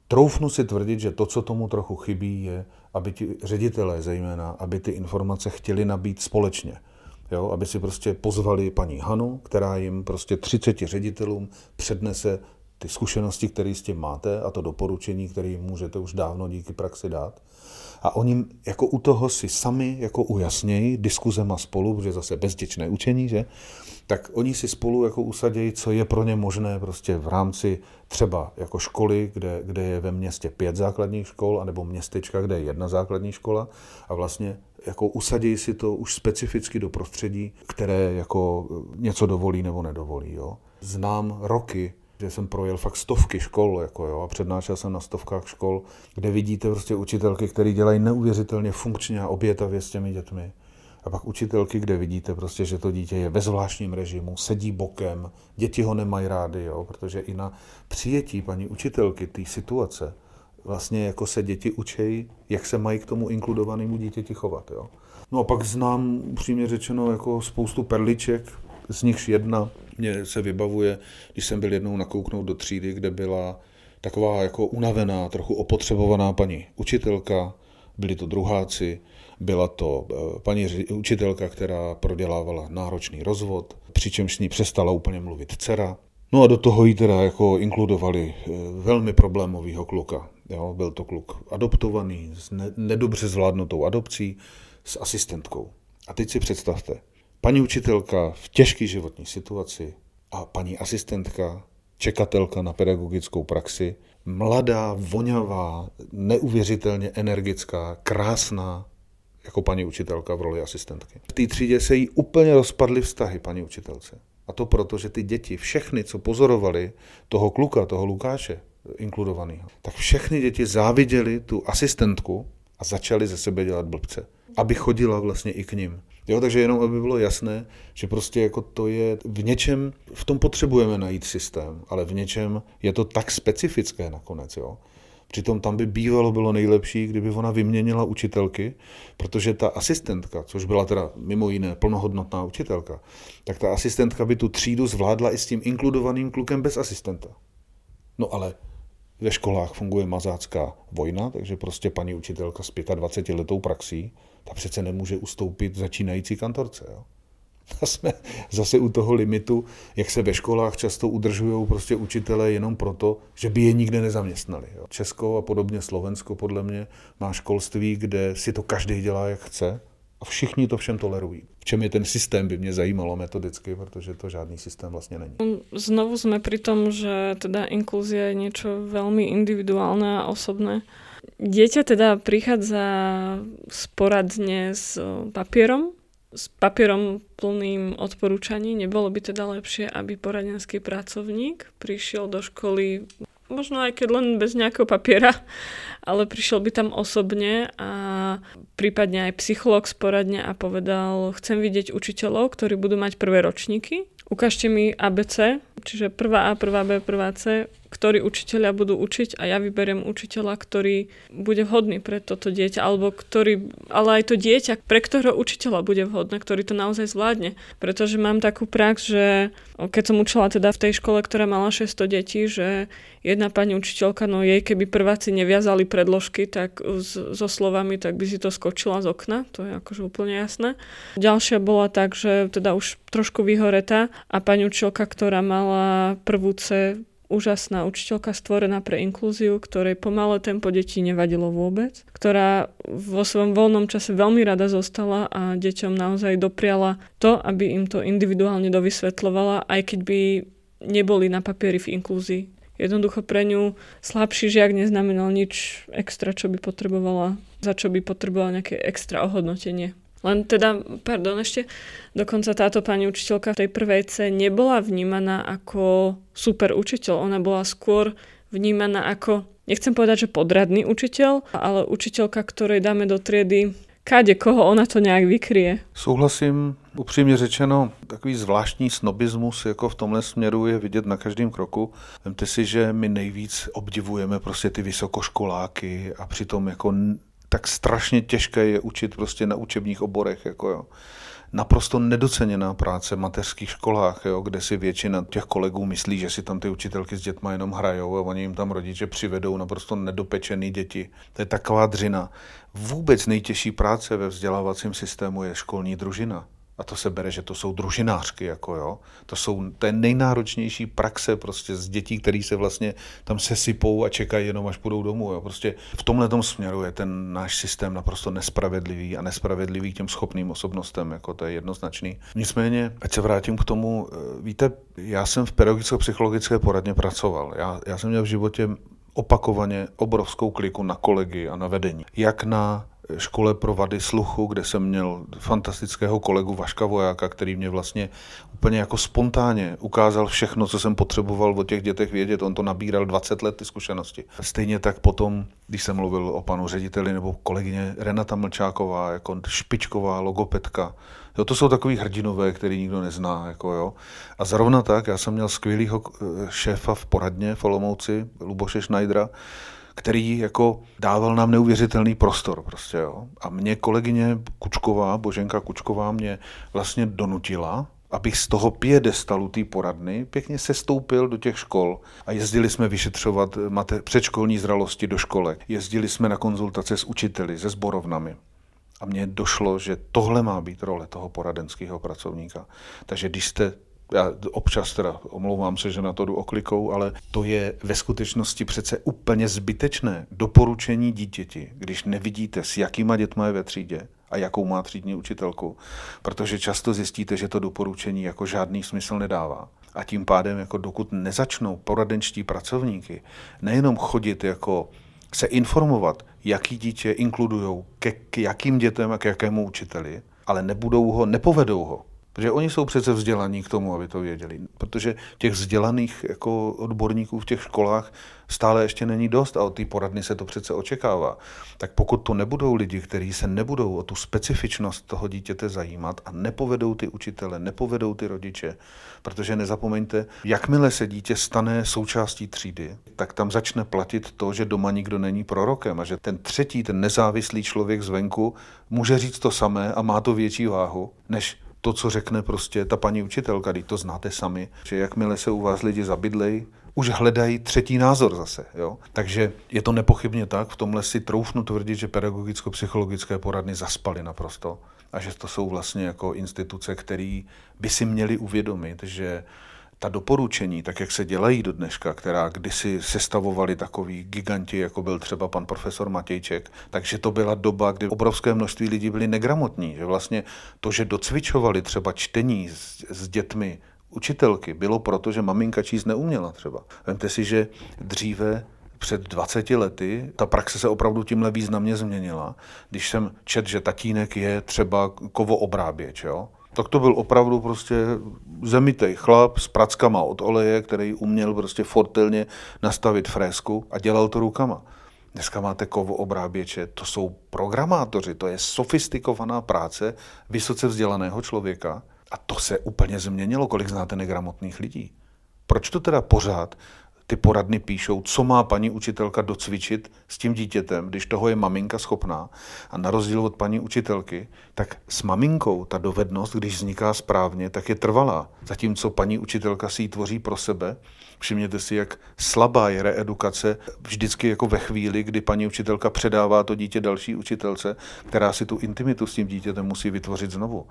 troufnu si tvrdit, že to, co tomu trochu chybí, je, aby ti ředitelé zejména, aby ty informace chtěli nabít společně. Jo, aby si prostě pozvali paní Hanu, která jim prostě 30 ředitelům přednese ty zkušenosti, které s tím máte a to doporučení, které jim můžete už dávno díky praxi dát. A oni jako u toho si sami jako ujasnějí diskuzema spolu, protože zase bezděčné učení, že? tak oni si spolu jako usadějí, co je pro ně možné prostě v rámci třeba jako školy, kde, kde je ve městě pět základních škol, anebo městečka, kde je jedna základní škola a vlastně jako usadějí si to už specificky do prostředí, které jako něco dovolí nebo nedovolí. Jo. Znám roky že jsem projel fakt stovky škol jako jo, a přednášel jsem na stovkách škol, kde vidíte prostě učitelky, které dělají neuvěřitelně funkčně a obětavě s těmi dětmi. A pak učitelky, kde vidíte prostě, že to dítě je ve zvláštním režimu, sedí bokem, děti ho nemají rády, jo, protože i na přijetí paní učitelky té situace vlastně jako se děti učejí, jak se mají k tomu inkludovanému dítěti chovat. Jo. No a pak znám, upřímně řečeno, jako spoustu perliček, z nichž jedna mě se vybavuje, když jsem byl jednou nakouknout do třídy, kde byla taková jako unavená, trochu opotřebovaná paní učitelka, byli to druháci, byla to eh, paní učitelka, která prodělávala náročný rozvod, přičemž s ní přestala úplně mluvit dcera. No a do toho jí teda jako inkludovali eh, velmi problémového kluka. Jo, byl to kluk adoptovaný s nedobře zvládnutou adopcí s asistentkou. A teď si představte, paní učitelka v těžké životní situaci a paní asistentka, čekatelka na pedagogickou praxi mladá, voňavá, neuvěřitelně energická, krásná, jako paní učitelka v roli asistentky. V té třídě se jí úplně rozpadly vztahy paní učitelce. A to proto, že ty děti, všechny, co pozorovali toho kluka, toho Lukáše, inkludovaného, tak všechny děti záviděli tu asistentku a začali ze sebe dělat blbce. Aby chodila vlastně i k ním. Jo, takže jenom, aby bylo jasné, že prostě jako to je v něčem, v tom potřebujeme najít systém, ale v něčem je to tak specifické nakonec, jo. Přitom tam by bývalo bylo nejlepší, kdyby ona vyměnila učitelky, protože ta asistentka, což byla teda mimo jiné plnohodnotná učitelka, tak ta asistentka by tu třídu zvládla i s tím inkludovaným klukem bez asistenta. No ale ve školách funguje mazácká vojna, takže prostě paní učitelka s 25 letou praxí, ta přece nemůže ustoupit začínající kantorce. Jo? A jsme zase u toho limitu, jak se ve školách často udržují prostě učitelé jenom proto, že by je nikde nezaměstnali. Jo? Česko a podobně Slovensko podle mě má školství, kde si to každý dělá, jak chce a všichni to všem tolerují. V čem je ten systém, by mě zajímalo metodicky, protože to žádný systém vlastně není. Znovu jsme pri tom, že teda inkluzia je něco velmi individuálne a osobné. Dieťa teda prichádza sporadne s papierom, s papierom plným odporúčaní. Nebolo by teda lepšie, aby poradenský pracovník prišiel do školy, možno aj keď len bez nejakého papiera, ale prišiel by tam osobne a prípadne aj psycholog sporadne a povedal, chcem vidieť učiteľov, ktorí budú mať prvé ročníky. Ukážte mi ABC, čiže prvá A, prvá B, prvá C, ktorí učiteľia budú učiť a ja vyberiem učiteľa, ktorý bude vhodný pre toto dieťa, alebo ktorý, ale aj to dieťa, pre ktorého učiteľa bude vhodné, ktorý to naozaj zvládne. Pretože mám takú prax, že keď som učila teda v tej škole, ktorá mala 600 detí, že jedna pani učiteľka, no jej keby prváci neviazali predložky, tak so slovami, tak by si to skočila z okna, to je akože úplne jasné. Ďalšia bola tak, že teda už trošku vyhoretá a pani učiteľka, ktorá mala prvú C úžasná učiteľka stvorená pre inklúziu, ktorej pomalé tempo detí nevadilo vôbec, ktorá vo svojom voľnom čase veľmi rada zostala a deťom naozaj dopriala to, aby im to individuálne dovysvetlovala, aj keď by neboli na papieri v inklúzii. Jednoducho pre ňu slabší žiak neznamenal nič extra, čo by potrebovala, za čo by potrebovala nejaké extra ohodnotenie. Len teda, pardon, ešte dokonca táto pani učiteľka v tej prvej C nebola vnímaná ako super učiteľ. Ona bola skôr vnímaná ako, nechcem povedať, že podradný učiteľ, ale učiteľka, ktorej dáme do triedy kade koho ona to nějak vykryje. Souhlasím, upřímně řečeno, takový zvláštní snobismus jako v tomhle směru je vidět na každém kroku. Vemte si, že my nejvíc obdivujeme prostě ty vysokoškoláky a přitom jako tak strašně těžké je učit prostě na učebních oborech. Jako jo. Naprosto nedoceněná práce v mateřských školách, jo, kde si většina těch kolegů myslí, že si tam ty učitelky s dětma jenom hrajou a oni jim tam rodiče přivedou naprosto nedopečený děti. To je taková dřina. Vůbec nejtěžší práce ve vzdělávacím systému je školní družina. A to se bere, že to jsou družinářky, jako jo. To jsou, je nejnáročnější praxe prostě z dětí, který se vlastně tam sesypou a čekají jenom, až půjdou domů, jo. Prostě v tomhle směru je ten náš systém naprosto nespravedlivý a nespravedlivý k těm schopným osobnostem, jako to je jednoznačný. Nicméně, ať se vrátím k tomu, eh, víte, já jsem v pedagogicko-psychologické poradně pracoval. Já, já jsem měl v životě opakovaně obrovskou kliku na kolegy a na vedení. Jak na škole pro vady sluchu, kde jsem měl fantastického kolegu Vaška Vojáka, který mě vlastně úplně jako spontánně ukázal všechno, co jsem potřeboval o těch dětech vědět. On to nabíral 20 let ty zkušenosti. Stejně tak potom, když jsem mluvil o panu řediteli nebo kolegyně Renata Mlčáková, jako špičková logopedka, Jo, to jsou takový hrdinové, který nikdo nezná. Jako jo. A zrovna tak, já jsem měl skvělého eh, šéfa v poradně v Olomouci, Luboše Schneidera, který jako dával nám neuvěřitelný prostor prostě, jo. A mě kolegyně Kučková, Boženka Kučková mě vlastně donutila, abych z toho piedestalu té poradny pěkně se stoupil do těch škol a jezdili jsme vyšetřovat mate, předškolní zralosti do školek. Jezdili jsme na konzultace s učiteli, se zborovnami. A mně došlo, že tohle má být role toho poradenského pracovníka. Takže když jste já občas teda omlouvám se, že na to jdu oklikou, ale to je ve skutečnosti přece úplně zbytečné doporučení dítěti, když nevidíte, s jakýma dětma je ve třídě a jakou má třídní učitelku, protože často zjistíte, že to doporučení jako žádný smysl nedává. A tím pádem, jako dokud nezačnou poradenští pracovníky nejenom chodit jako se informovat, jaký dítě inkludují, ke, k jakým dětem a k jakému učiteli, ale nebudou ho, nepovedou ho Protože oni jsou přece vzdělaní k tomu, aby to věděli. Protože těch vzdělaných jako odborníků v těch školách stále ještě není dost a od té poradny se to přece očekává. Tak pokud to nebudou lidi, kteří se nebudou o tu specifičnost toho dítěte zajímat a nepovedou ty učitele, nepovedou ty rodiče, protože nezapomeňte, jakmile se dítě stane součástí třídy, tak tam začne platit to, že doma nikdo není prorokem a že ten třetí, ten nezávislý člověk zvenku může říct to samé a má to větší váhu, než to, co řekne prostě ta paní učitelka, teď to znáte sami, že jakmile se u vás lidi zabydlej, už hledají třetí názor zase. Jo? Takže je to nepochybně tak, v tomhle si troufnu tvrdit, že pedagogicko-psychologické poradny zaspaly naprosto a že to jsou vlastně jako instituce, které by si měly uvědomit, že ta doporučení, tak jak se dělají do dneška, která kdysi sestavovali takový giganti, jako byl třeba pan profesor Matějček, takže to byla doba, kdy obrovské množství lidí byli negramotní, že vlastně to, že docvičovali třeba čtení s, s dětmi učitelky, bylo proto, že maminka číst neuměla třeba. Vemte si, že dříve před 20 lety ta praxe se opravdu tímhle významně změnila. Když jsem čet, že tatínek je třeba kovoobráběč, jo? Tak to byl opravdu prostě zemitej chlap s prackama od oleje, který uměl prostě fortelně nastavit fresku a dělal to rukama. Dneska máte kovo obráběče, to jsou programátoři, to je sofistikovaná práce vysoce vzdělaného člověka a to se úplně změnilo, kolik znáte negramotných lidí. Proč to teda pořád ty poradny píšou, co má paní učitelka docvičit s tím dítětem, když toho je maminka schopná. A na rozdíl od paní učitelky, tak s maminkou ta dovednost, když vzniká správně, tak je trvalá. Zatímco paní učitelka si ji tvoří pro sebe. Všimněte si, jak slabá je reedukace vždycky jako ve chvíli, kdy paní učitelka předává to dítě další učitelce, která si tu intimitu s tím dítětem musí vytvořit znovu.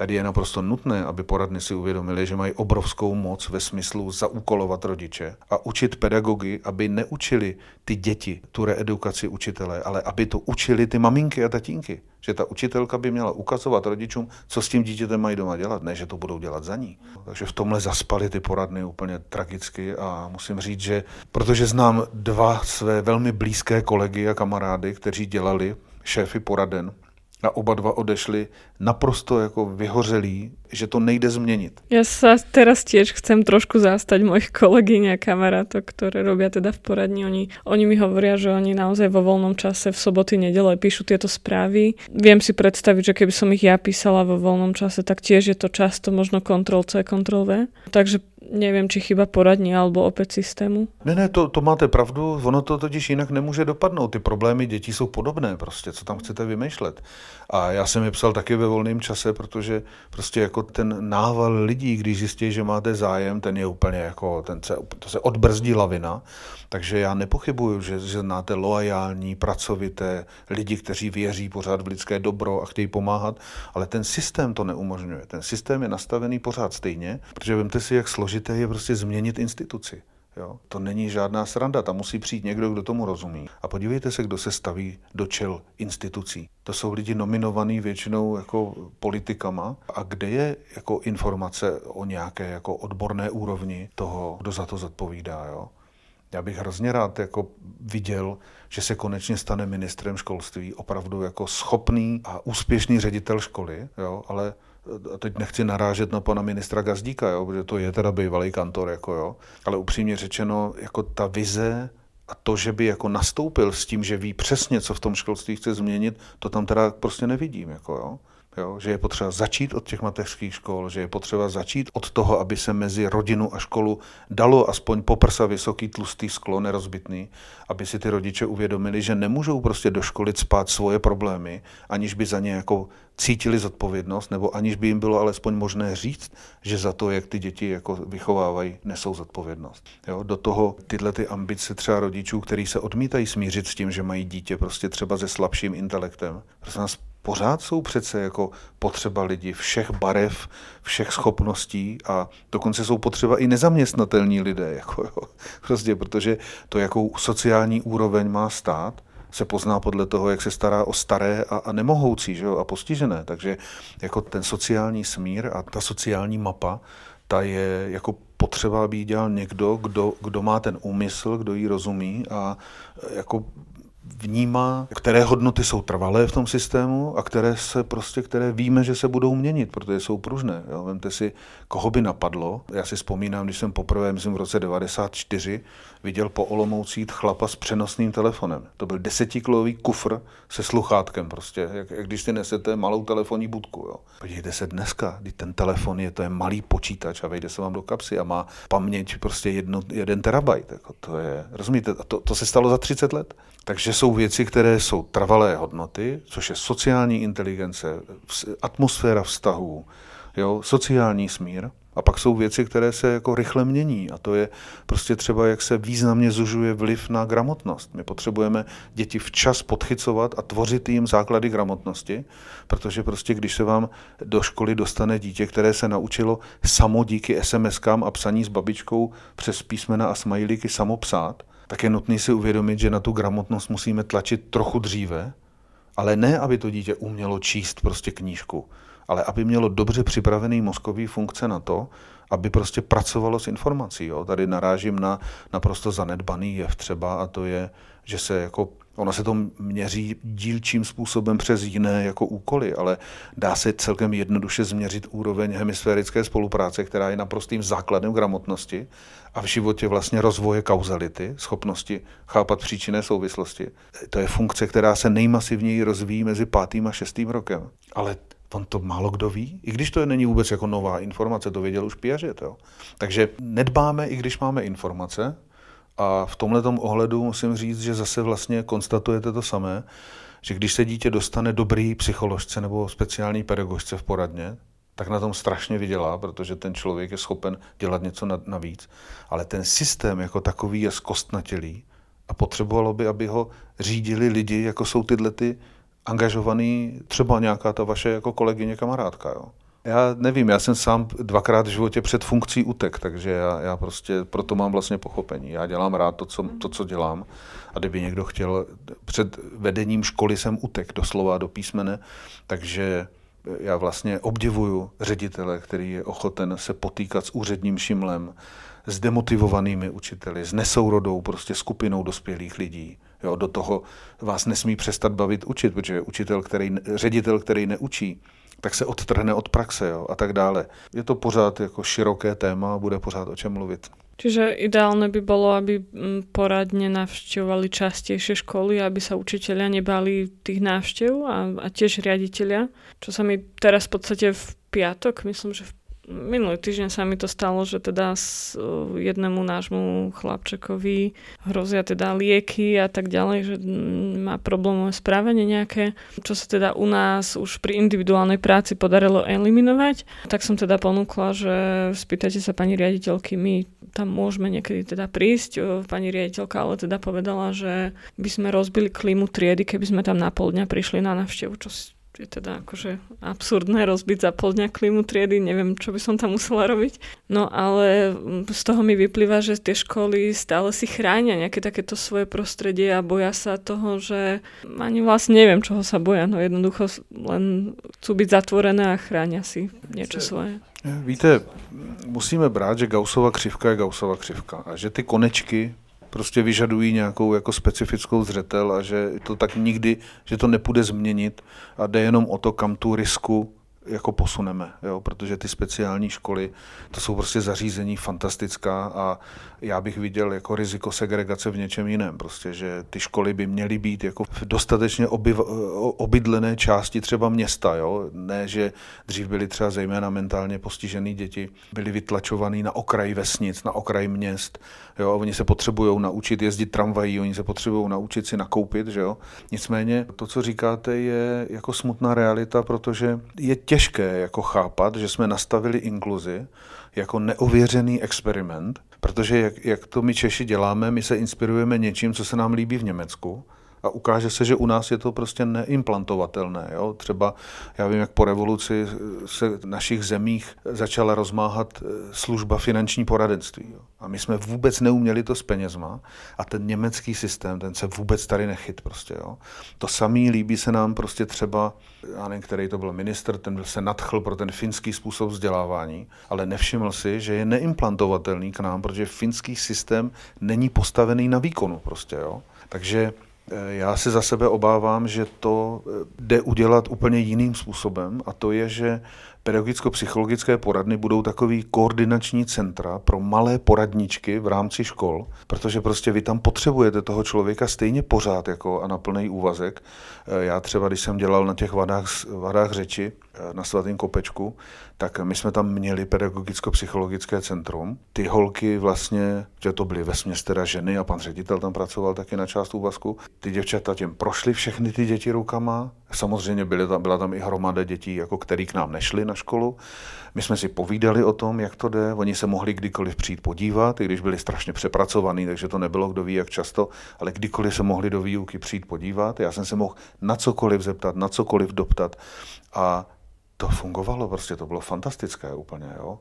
Tady je naprosto nutné, aby poradny si uvědomili, že mají obrovskou moc ve smyslu zaúkolovat rodiče a učit pedagogy, aby neučili ty děti tu reedukaci učitele, ale aby to učili ty maminky a tatínky. Že ta učitelka by měla ukazovat rodičům, co s tím dítětem mají doma dělat, ne, že to budou dělat za ní. Takže v tomhle zaspali ty poradny úplně tragicky a musím říct, že protože znám dva své velmi blízké kolegy a kamarády, kteří dělali šéfy poraden, a oba dva odešli naprosto jako vyhořelí, že to nejde změnit. Ja sa teraz tiež chcem trošku zastať mojich kolegyň a kamarátov, ktoré robia teda v poradni. Oni, oni mi hovoria, že oni naozaj vo voľnom čase v soboty, nedele píšu tieto správy. Viem si predstaviť, že keby som ich ja písala vo voľnom čase, tak tiež je to často možno Ctrl C, Ctrl V. Takže nevím, či chyba poradní alebo opět systému. Ne, ne, to, to máte pravdu, ono to totiž jinak nemůže dopadnout. Ty problémy dětí jsou podobné prostě, co tam chcete vymýšlet. A já jsem je psal taky ve volném čase, protože prostě jako ten nával lidí, když zjistí, že máte zájem, ten je úplně jako, ten se, to se odbrzdí lavina. Takže já nepochybuju, že, že znáte loajální, pracovité lidi, kteří věří pořád v lidské dobro a chtějí pomáhat, ale ten systém to neumožňuje. Ten systém je nastavený pořád stejně, protože vemte si, jak složité je prostě změnit instituci. Jo? To není žádná sranda, tam musí přijít někdo, kdo tomu rozumí. A podívejte se, kdo se staví do čel institucí. To jsou lidi nominovaní většinou jako politikama. A kde je jako informace o nějaké jako odborné úrovni toho, kdo za to zodpovídá. Jo? Já bych hrozně rád jako viděl, že se konečně stane ministrem školství opravdu jako schopný a úspěšný ředitel školy, jo, ale teď nechci narážet na pana ministra Gazdíka, jo, protože to je teda bývalý kantor, jako jo, ale upřímně řečeno, jako ta vize a to, že by jako nastoupil s tím, že ví přesně, co v tom školství chce změnit, to tam teda prostě nevidím, jako jo. Jo, že je potřeba začít od těch mateřských škol, že je potřeba začít od toho, aby se mezi rodinu a školu dalo aspoň poprsa vysoký tlustý sklo nerozbitný, aby si ty rodiče uvědomili, že nemůžou prostě do školy spát svoje problémy, aniž by za ně jako cítili zodpovědnost, nebo aniž by jim bylo alespoň možné říct, že za to, jak ty děti jako vychovávají, nesou zodpovědnost. Jo, do toho tyhle ty ambice třeba rodičů, kteří se odmítají smířit s tím, že mají dítě prostě třeba se slabším intelektem. Prostě nás pořád jsou přece jako potřeba lidi všech barev, všech schopností a dokonce jsou potřeba i nezaměstnatelní lidé, jako jo. Prostě, protože to, jakou sociální úroveň má stát, se pozná podle toho, jak se stará o staré a, a nemohoucí že jo, a postižené. Takže jako ten sociální smír a ta sociální mapa, ta je jako potřeba, aby ji dělal někdo, kdo, kdo má ten úmysl, kdo ji rozumí a jako vnímá, které hodnoty jsou trvalé v tom systému a které se prostě, které víme, že se budou měnit, protože jsou pružné. Jo. Vemte si, koho by napadlo. Já si vzpomínám, když jsem poprvé, myslím v roce 94, viděl po Olomoucí chlapa s přenosným telefonem. To byl desetikilový kufr se sluchátkem prostě, jak, jak když si nesete malou telefonní budku. Jo. Podívejte se dneska, kdy ten telefon je, to je malý počítač a vejde se vám do kapsy a má paměť prostě jedno, jeden terabajt. Jako to je, rozumíte, to, to se stalo za 30 let. Takže jsou věci, které jsou trvalé hodnoty, což je sociální inteligence, atmosféra vztahů, jo, sociální smír. A pak jsou věci, které se jako rychle mění a to je prostě třeba, jak se významně zužuje vliv na gramotnost. My potřebujeme děti včas podchycovat a tvořit jim základy gramotnosti, protože prostě když se vám do školy dostane dítě, které se naučilo samo díky SMS-kám a psaní s babičkou přes písmena a smajlíky samo psát, tak je nutné si uvědomit, že na tu gramotnost musíme tlačit trochu dříve, ale ne, aby to dítě umělo číst prostě knížku, ale aby mělo dobře připravený mozkový funkce na to, aby prostě pracovalo s informací. Jo. Tady narážím na naprosto zanedbaný jev třeba a to je, že se jako Ono se to měří dílčím způsobem přes jiné jako úkoly, ale dá se celkem jednoduše změřit úroveň hemisférické spolupráce, která je naprostým základem gramotnosti a v životě vlastně rozvoje kauzality, schopnosti chápat příčinné souvislosti. To je funkce, která se nejmasivněji rozvíjí mezi pátým a šestým rokem. Ale on to málo kdo ví, i když to není vůbec jako nová informace, to věděl už Piaget. Jo. Takže nedbáme, i když máme informace, a v tomhle ohledu musím říct, že zase vlastně konstatujete to samé, že když se dítě dostane dobrý psycholožce nebo speciální pedagožce v poradně, tak na tom strašně vydělá, protože ten člověk je schopen dělat něco navíc. Ale ten systém jako takový je zkostnatělý a potřebovalo by, aby ho řídili lidi, jako jsou tyhle ty angažovaný, třeba nějaká ta vaše jako kolegyně, kamarádka. Jo. Já nevím, já jsem sám dvakrát v životě před funkcí utek, takže já, já prostě proto mám vlastně pochopení. Já dělám rád to co, to, co dělám. A kdyby někdo chtěl, před vedením školy jsem utek doslova do písmene, takže já vlastně obdivuju ředitele, který je ochoten se potýkat s úředním šimlem, s demotivovanými učiteli, s nesourodou prostě skupinou dospělých lidí. Jo, do toho vás nesmí přestat bavit učit, protože učitel, který, ředitel, který neučí, tak se odtrhne od praxe jo, a tak dále. Je to pořád jako široké téma a bude pořád o čem mluvit. Čiže ideálne by bolo, aby mm, poradne navštevovali častejšie školy, aby sa učiteľia nebali tých návštev a, a tiež riaditeľia. Čo sa mi teraz v podstate v piatok, myslím, že v minulý týždeň sa mi to stalo, že teda s jednému nášmu chlapčekovi hrozia teda lieky a tak ďalej, že má problémové správanie nejaké, čo sa teda u nás už pri individuálnej práci podarilo eliminovať. Tak som teda ponúkla, že spýtajte sa pani riaditeľky, my tam môžeme niekedy teda prísť. Pani riaditeľka ale teda povedala, že by sme rozbili klímu triedy, keby sme tam na pol dňa prišli na návštevu, čo je teda akože absurdné rozbiť za pol dňa klimu triedy, neviem, čo by som tam musela robiť. No ale z toho mi vyplýva, že tie školy stále si chránia nejaké takéto svoje prostredie a boja sa toho, že ani vlastne neviem, čoho sa boja, no jednoducho len chcú byť zatvorené a chránia si niečo svoje. Víte, musíme brát, že Gaussova křivka je Gaussova křivka a že ty konečky prostě vyžadují nějakou jako specifickou zřetel a že to tak nikdy, že to nepůjde změnit a jde jenom o to, kam tu risku jako posuneme, jo? protože ty speciální školy, to jsou prostě zařízení fantastická a já bych viděl jako riziko segregace v něčem jiném, prostě, že ty školy by měly být jako v dostatečně obyv, obydlené části třeba města, jo? ne, že dřív byly třeba zejména mentálně postižené děti, byly vytlačované na okraj vesnic, na okraj měst, jo? oni se potřebují naučit jezdit tramvají, oni se potřebují naučit si nakoupit, že jo? nicméně to, co říkáte, je jako smutná realita, protože je těžké jako chápat, že jsme nastavili inkluzi jako neověřený experiment, protože jak, jak to my Češi děláme, my se inspirujeme něčím, co se nám líbí v Německu A ukáže se, že u nás je to prostě neimplantovatelné. Jo? Třeba já vím, jak po revoluci se v našich zemích začala rozmáhat eh, služba finanční poradenství. Jo? A my jsme vůbec neuměli to s penězma a ten německý systém, ten se vůbec tady nechyt prostě. Jo? To samý líbí se nám prostě třeba, já nevím, který to byl minister, ten se nadchl pro ten finský způsob vzdělávání, ale nevšiml si, že je neimplantovatelný k nám, protože finský systém není postavený na výkonu prostě. Jo? Takže já se za sebe obávám, že to eh, jde udělat úplně jiným způsobem a to je, že pedagogicko-psychologické poradny budou takový koordinační centra pro malé poradničky v rámci škol, protože prostě vy tam potřebujete toho člověka stejně pořád jako a na plný úvazek. Eh, já třeba, když jsem dělal na těch vadách, vadách řeči na svatém kopečku, tak my jsme tam měli pedagogicko-psychologické centrum. Ty holky vlastně, že to byly vesměs teda ženy a pan ředitel tam pracoval taky na část úvazku. Ty děvčata těm prošly všechny ty děti rukama. Samozřejmě byly tam, byla tam i hromada dětí, jako který k nám nešli na školu. My jsme si povídali o tom, jak to jde. Oni se mohli kdykoliv přijít podívat, i když byli strašně přepracovaní, takže to nebylo kdo ví, jak často, ale kdykoliv se mohli do výuky přijít podívat. Já jsem se mohl na cokoliv zeptat, na cokoliv doptat. A to fungovalo, prostě to bylo fantastické úplně. Jo?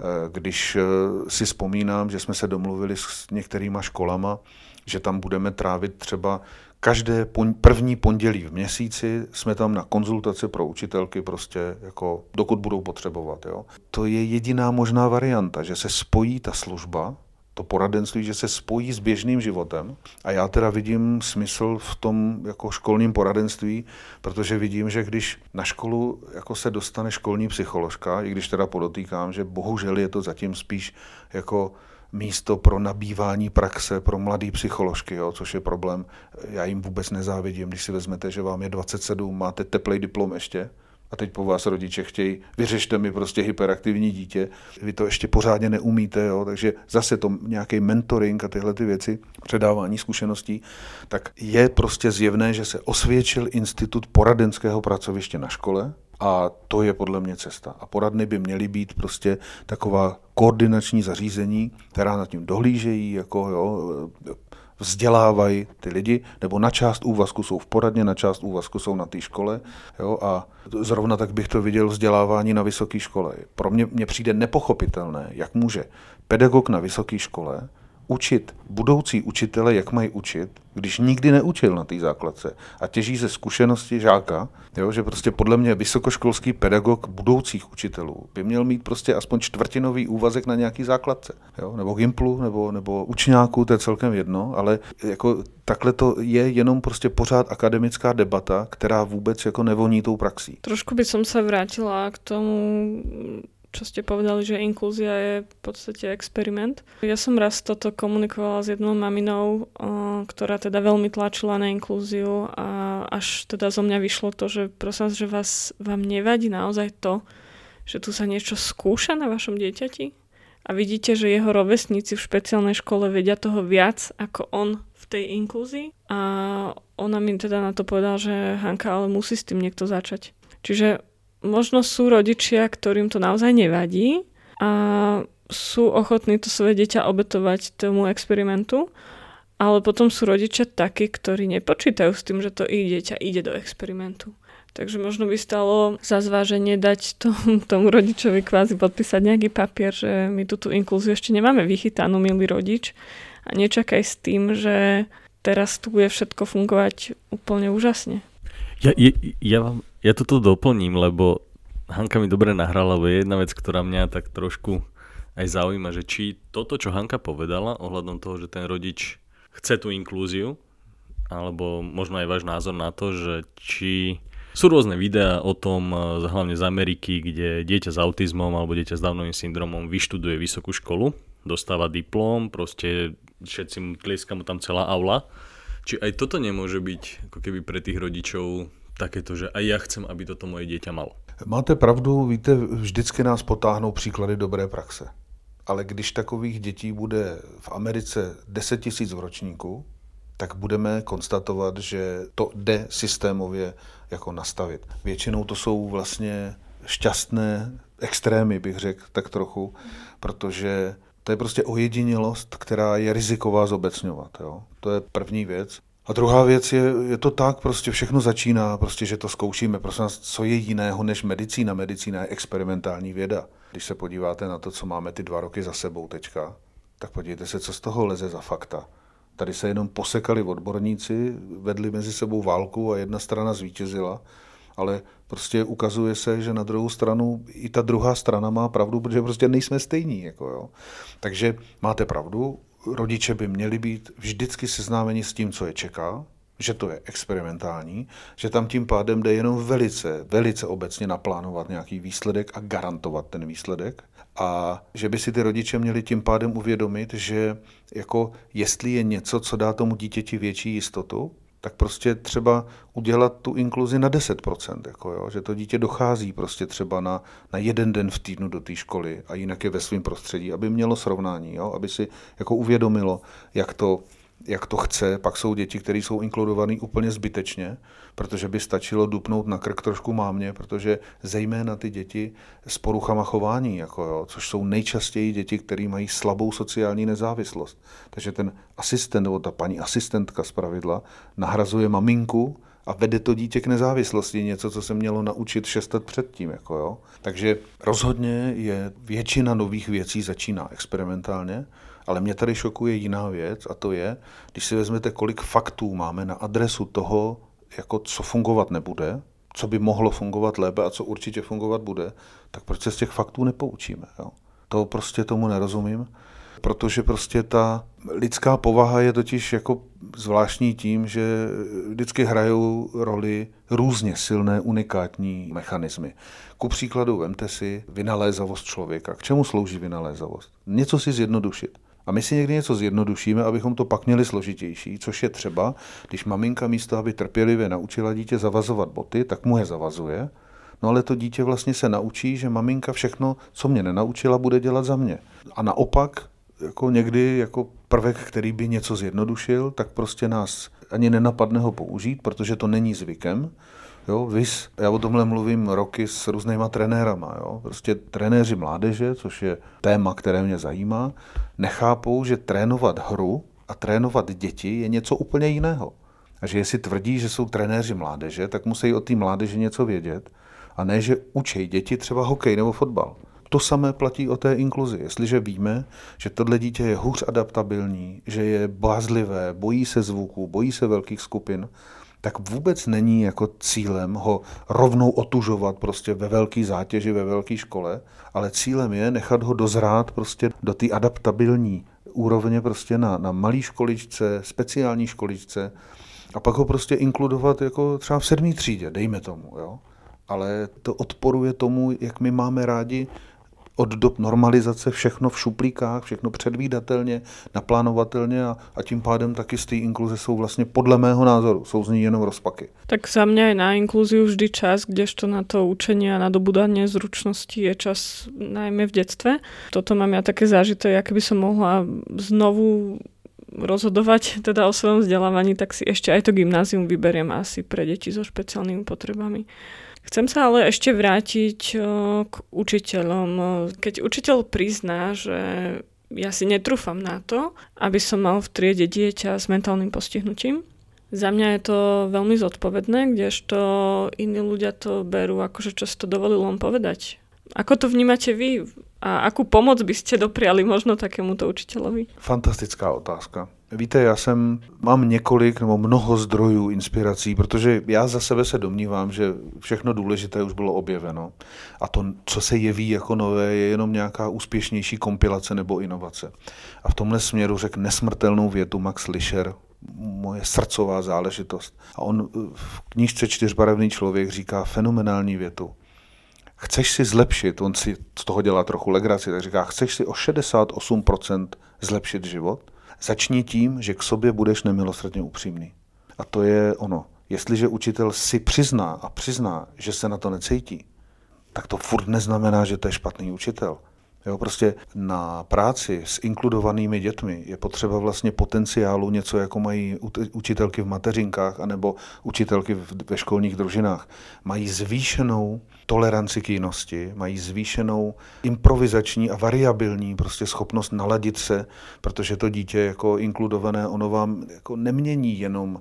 Eh, když eh, si vzpomínám, že jsme se domluvili s některýma školama, že tam budeme trávit třeba každé první pondělí v měsíci jsme tam na konzultaci pro učitelky prostě jako dokud budou potřebovat. Jo. To je jediná možná varianta, že se spojí ta služba to poradenství, že se spojí s běžným životem. A já teda vidím smysl v tom jako školním poradenství, protože vidím, že když na školu jako se dostane školní psycholožka, i když teda podotýkám, že bohužel je to zatím spíš jako místo pro nabývání praxe pro mladý psycholožky, jo, což je problém. Já jim vůbec nezávidím, když si vezmete, že vám je 27, máte teplej diplom ještě, a teď po vás rodiče chtějí, vyřešte mi prostě hyperaktivní dítě, vy to ještě pořádně neumíte, jo? takže zase to nějaký mentoring a tyhle ty věci, předávání zkušeností, tak je prostě zjevné, že se osvědčil institut poradenského pracoviště na škole, a to je podle mě cesta. A poradny by měly být prostě taková koordinační zařízení, která nad tím dohlížejí, jako jo, vzdělávají ty lidi, nebo na část úvazku jsou v poradně, na část úvazku jsou na té škole. Jo, a zrovna tak bych to viděl vzdělávání na vysoké škole. Pro mě, mě přijde nepochopitelné, jak může pedagog na vysoké škole učit budoucí učitele, jak mají učit, když nikdy neučil na té základce a těží ze zkušenosti žáka, jo, že prostě podle mě vysokoškolský pedagog budoucích učitelů by měl mít prostě aspoň čtvrtinový úvazek na nějaký základce, jo, nebo gimplu, nebo, nebo učňáku, to je celkem jedno, ale jako takhle to je jenom prostě pořád akademická debata, která vůbec jako nevoní tou praxí. Trošku by som sa vrátila k tomu čo ste povedali, že inklúzia je v podstate experiment. Ja som raz toto komunikovala s jednou maminou, ktorá teda veľmi tlačila na inklúziu a až teda zo mňa vyšlo to, že prosím že vás, vám nevadí naozaj to, že tu sa niečo skúša na vašom dieťati a vidíte, že jeho rovesníci v špeciálnej škole vedia toho viac ako on v tej inklúzii a ona mi teda na to povedala, že Hanka, ale musí s tým niekto začať. Čiže možno sú rodičia, ktorým to naozaj nevadí a sú ochotní to svoje dieťa obetovať tomu experimentu, ale potom sú rodičia takí, ktorí nepočítajú s tým, že to ich dieťa ide do experimentu. Takže možno by stalo za zváženie dať tomu, tomu rodičovi kvázi podpísať nejaký papier, že my tú inklúziu ešte nemáme vychytanú, milý rodič, a nečakaj s tým, že teraz tu bude všetko fungovať úplne úžasne. Ja, ja, ja vám ja toto doplním, lebo Hanka mi dobre nahrala, lebo je jedna vec, ktorá mňa tak trošku aj zaujíma, že či toto, čo Hanka povedala ohľadom toho, že ten rodič chce tú inklúziu, alebo možno aj váš názor na to, že či sú rôzne videá o tom, eh, hlavne z Ameriky, kde dieťa s autizmom alebo dieťa s Downovým syndromom vyštuduje vysokú školu, dostáva diplom, proste všetci mu tlieska mu tam celá aula. Či aj toto nemôže byť ako keby pre tých rodičov takéto, že aj ja chcem, aby toto moje dieťa malo. Máte pravdu, víte, vždycky nás potáhnou příklady dobré praxe. Ale když takových dětí bude v Americe 10 tisíc v ročníku, tak budeme konstatovat, že to jde systémově jako nastavit. Většinou to jsou vlastně šťastné extrémy, bych řekl tak trochu, protože to je prostě ojedinělost, která je riziková zobecňovat. Jo? To je první věc. A druhá věc je, je to tak, prostě všechno začíná, prostě, že to zkoušíme. Prosím nás, co je jiného než medicína? Medicína je experimentální věda. Když se podíváte na to, co máme ty dva roky za sebou teďka, tak podívejte se, co z toho leze za fakta. Tady se jenom posekali odborníci, vedli mezi sebou válku a jedna strana zvítězila, ale prostě ukazuje se, že na druhou stranu i ta druhá strana má pravdu, protože prostě nejsme stejní. Jako jo. Takže máte pravdu, rodiče by měli být vždycky seznámeni s tím, co je čeká, že to je experimentální, že tam tím pádem jde jenom velice, velice obecně naplánovat nějaký výsledek a garantovat ten výsledek. A že by si ty rodiče měli tím pádem uvědomit, že jako jestli je něco, co dá tomu dítěti větší jistotu, tak prostě třeba udělat tu inkluzi na 10%, jako jo, že to dítě dochází prostě třeba na, na jeden den v týdnu do té školy a jinak je ve svém prostředí, aby mělo srovnání, jo, aby si jako uvědomilo, jak to, jak to chce. Pak jsou děti, které jsou inkludované úplně zbytečně, protože by stačilo dupnout na krk trošku mámě, protože zejména ty děti s poruchama chování, jako jo, což jsou nejčastěji děti, které mají slabou sociální nezávislost. Takže ten asistent nebo ta paní asistentka z pravidla nahrazuje maminku, a vede to dítě k nezávislosti, něco, co se mělo naučit šest let předtím. Jako jo. Takže rozhodně je většina nových věcí začíná experimentálně ale mě tady šokuje jiná věc a to je, když si vezmete, kolik faktů máme na adresu toho, jako co fungovat nebude, co by mohlo fungovat lépe a co určitě fungovat bude, tak proč se z těch faktů nepoučíme? Jo? To prostě tomu nerozumím, protože prostě ta lidská povaha je totiž jako zvláštní tím, že vždycky hrajou roli různě silné, unikátní mechanismy. Ku příkladu, vemte si vynalézavost člověka. K čemu slouží vynalézavost? Něco si zjednodušit. A my si někdy něco zjednodušíme, abychom to pak měli složitější, což je třeba, když maminka místo, aby trpělivě naučila dítě zavazovat boty, tak mu je zavazuje. No ale to dítě vlastně se naučí, že maminka všechno, co mě nenaučila, bude dělat za mě. A naopak, jako někdy jako prvek, který by něco zjednodušil, tak prostě nás ani nenapadne ho použít, protože to není zvykem. Jo, vys, já o tomhle mluvím roky s různýma trenérama. Jo. Prostě trenéři mládeže, což je téma, které mě zajímá, nechápou, že trénovat hru a trénovat děti je něco úplně jiného. A že jestli tvrdí, že jsou trenéři mládeže, tak musí o té mládeži něco vědět. A ne, že učí děti třeba hokej nebo fotbal. To samé platí o té inkluzi. Jestliže víme, že tohle dítě je hůř adaptabilní, že je bázlivé, bojí se zvuku, bojí se velkých skupin, tak vůbec není jako cílem ho rovnou otužovat prostě ve velké zátěži, ve velké škole, ale cílem je nechat ho dozrát prostě do té adaptabilní úrovně prostě na, na malé školičce, speciální školičce a pak ho prostě inkludovat jako třeba v sedmý třídě, dejme tomu, jo. Ale to odporuje tomu, jak my máme rádi od dob normalizace všechno v šuplíkách, všechno předvídatelně, naplánovatelně a, a tím pádem taky z té inkluze jsou vlastně podle mého názoru, jsou z ní jenom rozpaky. Tak za mě je na inkluzi vždy čas, kdežto na to učení a na dobudanie zručností je čas najmä v detstve. Toto mám ja také zážité, jak by som mohla znovu rozhodovať teda o svojom vzdelávaní, tak si ešte aj to gymnázium vyberiem asi pre deti so špeciálnymi potrebami. Chcem sa ale ešte vrátiť k učiteľom. Keď učiteľ prizná, že ja si netrúfam na to, aby som mal v triede dieťa s mentálnym postihnutím, za mňa je to veľmi zodpovedné, kdežto iní ľudia to berú ako, že čo si to dovolil on povedať. Ako to vnímate vy a akú pomoc by ste dopriali možno takémuto učiteľovi? Fantastická otázka. Víte, já jsem, mám několik nebo mnoho zdrojů inspirací, protože já za sebe se domnívám, že všechno důležité už bylo objeveno a to, co se jeví jako nové, je jenom nějaká úspěšnější kompilace nebo inovace. A v tomhle směru řekl nesmrtelnou větu Max Lischer, moje srdcová záležitost. A on v knížce Čtyřbarevný člověk říká fenomenální větu. Chceš si zlepšit, on si z toho dělá trochu legraci, tak říká, chceš si o 68% zlepšit život – Začni tím, že k sobě budeš nemilosrdně upřímný. A to je ono. Jestliže učitel si přizná a přizná, že se na to necítí, tak to furt neznamená, že to je špatný učitel. Jo, prostě na práci s inkludovanými dětmi je potřeba vlastně potenciálu něco, jako mají učitelky v mateřinkách anebo učitelky ve školních družinách. Mají zvýšenou toleranci k jinosti, mají zvýšenou improvizační a variabilní prostě schopnost naladit se, protože to dítě jako inkludované, ono vám jako nemění jenom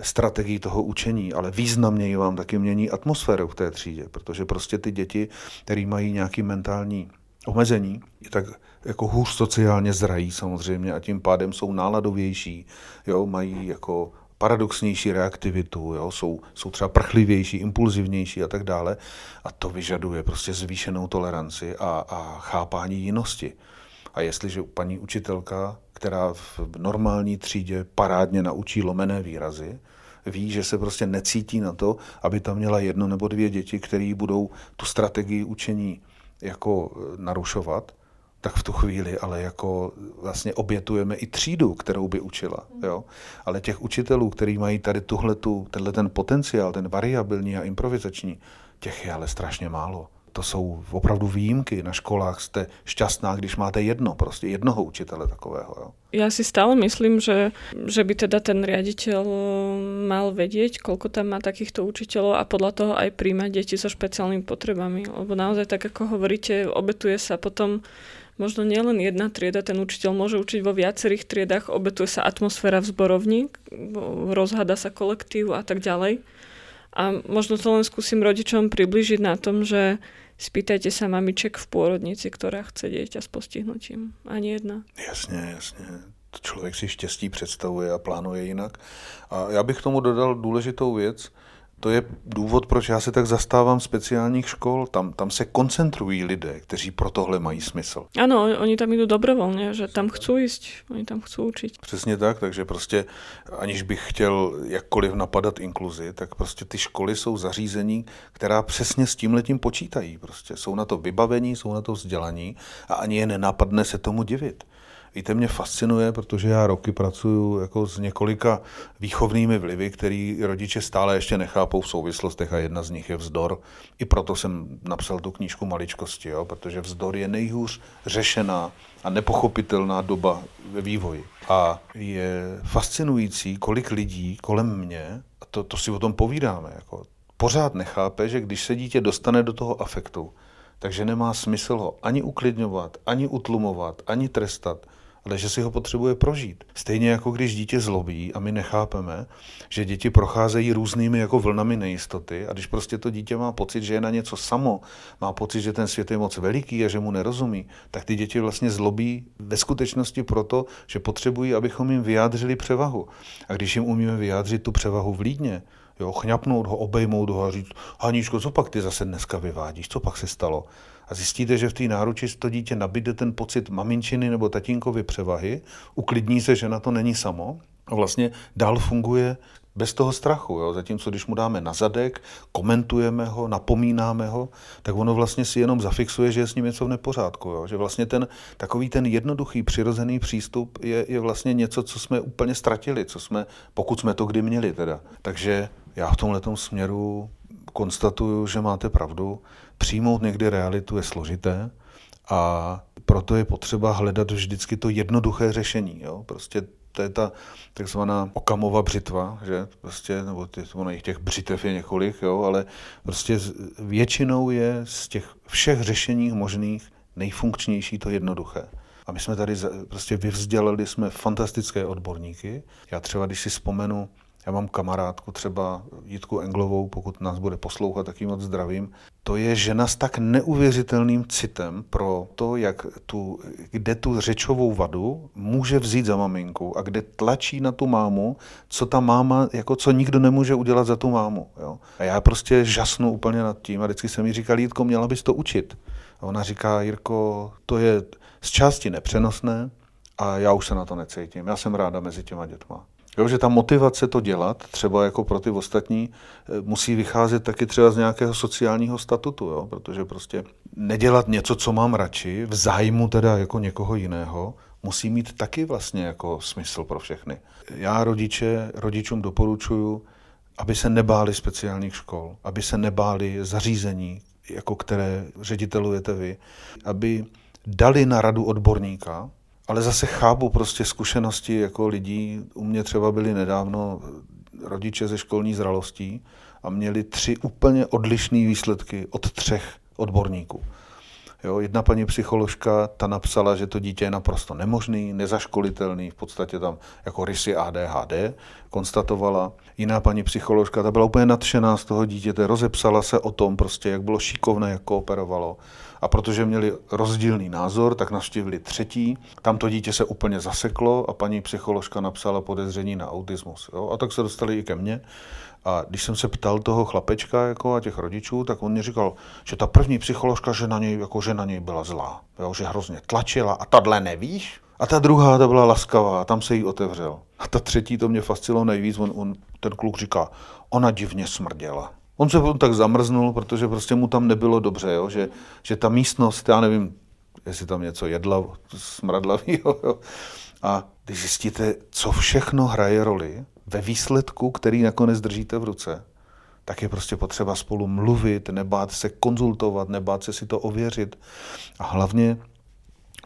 strategii toho učení, ale významněji vám taky mění atmosféru v té třídě, protože prostě ty děti, které mají nějaký mentální omezení, tak jako hůř sociálně zrají samozřejmě a tím pádem jsou náladovější, jo, mají jako paradoxnější reaktivitu, jo, jsou, jsou třeba prchlivější, impulzivnější a tak dále. A to vyžaduje prostě zvýšenou toleranci a, a chápání jinosti. A jestliže paní učitelka, která v normální třídě parádně naučí lomené výrazy, ví, že se prostě necítí na to, aby tam měla jedno nebo dvě děti, které budou tu strategii učení jako e, narušovat, tak v tu chvíli ale jako vlastně obětujeme i třídu, kterou by učila. Jo? Ale těch učitelů, kteří mají tady tuhletu, tenhle ten potenciál, ten variabilní a improvizační, těch je ale strašně málo to jsou opravdu výjimky. Na školách jste šťastná, když máte jedno, prostě jednoho učitele takového. Jo. Ja si stále myslím, že, že by teda ten riaditeľ eh, mal vedieť, koľko tam má takýchto učiteľov a podľa toho aj príjmať deti so špeciálnymi potrebami. Lebo naozaj, tak ako hovoríte, obetuje sa potom možno nielen jedna trieda, ten učiteľ môže učiť vo viacerých triedách, obetuje sa atmosféra v zborovni, rozhada sa kolektív a tak ďalej. A možno to len skúsim rodičom približiť na tom, že Spýtajte sa mamiček v pôrodnici, ktorá chce dieťa s postihnutím. Ani jedna. Jasně, jasně. Člověk si štěstí představuje a plánuje jinak. A já bych k tomu dodal důležitou věc, to je důvod, proč já se tak zastávám speciálních škol. Tam, tam se koncentrují lidé, kteří pro tohle mají smysl. Ano, oni tam jdou dobrovolně, že tam chcou jíst, oni tam chcou učit. Přesně tak, takže prostě aniž bych chtěl jakkoliv napadat inkluzi, tak prostě ty školy jsou zařízení, která přesně s tím letím počítají. Prostě jsou na to vybavení, jsou na to vzdělaní a ani je nenápadne se tomu divit. Víte, mě fascinuje, protože já roky pracuji jako s několika výchovnými vlivy, který rodiče stále ještě nechápou v souvislostech a jedna z nich je vzdor. I proto jsem napsal tu knížku Maličkosti, jo, protože vzdor je nejhůř řešená a nepochopitelná doba ve vývoji. A je fascinující, kolik lidí kolem mě, a to, to si o tom povídáme, jako pořád nechápe, že když se dítě dostane do toho afektu, takže nemá smysl ho ani uklidňovat, ani utlumovat, ani trestat, ale že si ho potřebuje prožít. Stejně jako když dítě zlobí a my nechápeme, že děti procházejí různými jako vlnami nejistoty a když prostě to dítě má pocit, že je na něco samo, má pocit, že ten svět je moc veliký a že mu nerozumí, tak ty děti vlastně zlobí ve skutečnosti proto, že potřebují, abychom jim vyjádřili převahu. A když jim umíme vyjádřit tu převahu vlídně, jo, chňapnout ho, obejmout ho a říct, Haníčko, co pak ty zase dneska vyvádíš, co pak se stalo? a zjistíte, že v té náruči to dítě nabíde ten pocit maminčiny nebo tatínkovy převahy, uklidní se, že na to není samo? A vlastně dál funguje bez toho strachu. Jo? Zatímco když mu dáme na zadek, komentujeme ho, napomínáme ho, tak ono vlastně si jenom zafixuje, že je s ním něco v nepořádku. Jo? Že vlastně ten takový ten jednoduchý, přirozený přístup je, je vlastně něco, co jsme úplně ztratili, co jsme, pokud jsme to kdy měli teda. Takže já v tomhle směru konstatuju, že máte pravdu. Přijmout někdy realitu je složité a proto je potřeba hledat vždycky to jednoduché řešení. Jo? Prostě to je ta takzvaná okamova břitva, že prostě, nebo ty, ono těch břitev je několik, jo, ale prostě většinou je z těch všech řešení možných nejfunkčnější to jednoduché. A my jsme tady prostě vyvzdělali jsme fantastické odborníky. Já třeba, když si vzpomenu já mám kamarádku, třeba Jitku Englovou, pokud nás bude poslouchat, tak ji moc zdravím. To je žena s tak neuvěřitelným citem pro to, jak tu, kde tu řečovou vadu může vzít za maminku a kde tlačí na tu mámu, co ta máma, jako co nikdo nemůže udělat za tu mámu. Jo? A já prostě žasnu úplně nad tím a vždycky jsem mi říkal, Jitko, měla bys to učit. A ona říká, Jirko, to je z části nepřenosné a já už se na to necítím. Já jsem ráda mezi těma dětma. Jo, že ta motivace to dělat, třeba jako pro ty ostatní, eh, musí vycházet taky třeba z nějakého sociálního statutu, jo? protože prostě nedělat něco, co mám radši, v zájmu teda jako někoho jiného, musí mít taky vlastně jako smysl pro všechny. Já rodiče, rodičům doporučuju, aby se nebáli speciálních škol, aby se nebáli zařízení, jako které ředitelujete vy, aby dali na radu odborníka, ale zase chápu prostě zkušenosti jako lidí. U mě třeba byli nedávno rodiče ze školní zralostí a měli tři úplně odlišné výsledky od třech odborníků. Jo, jedna paní psycholožka, ta napsala, že to dítě je naprosto nemožný, nezaškolitelný, v podstatě tam jako rysy ADHD, konstatovala. Jiná paní psycholožka, ta byla úplně nadšená z toho dítěte, rozepsala se o tom prostě, jak bylo šikovné, jak kooperovalo. A protože měli rozdílný názor, tak navštívili třetí. Tam to dítě se úplně zaseklo a paní psycholožka napsala podezření na autismus. Jo? A tak se dostali i ke mně. A když jsem se ptal toho chlapečka jako a těch rodičů, tak on mi říkal, že ta první psycholožka, že na něj, jako, že na něj byla zlá, jo, že hrozně tlačila a tadle nevíš? A ta druhá, ta byla laskavá, a tam se jí otevřel. A ta třetí, to mě fascinovalo nejvíc, on, on, ten kluk říká, ona divně smrděla. On se potom tak zamrznul, protože prostě mu tam nebylo dobře, jo? Že, že ta místnost, já nevím, jestli tam něco jedla, smradlavýho, jo? a když zjistíte, co všechno hraje roli ve výsledku, který nakonec držíte v ruce, tak je prostě potřeba spolu mluvit, nebát se konzultovat, nebát se si to ověřit. A hlavně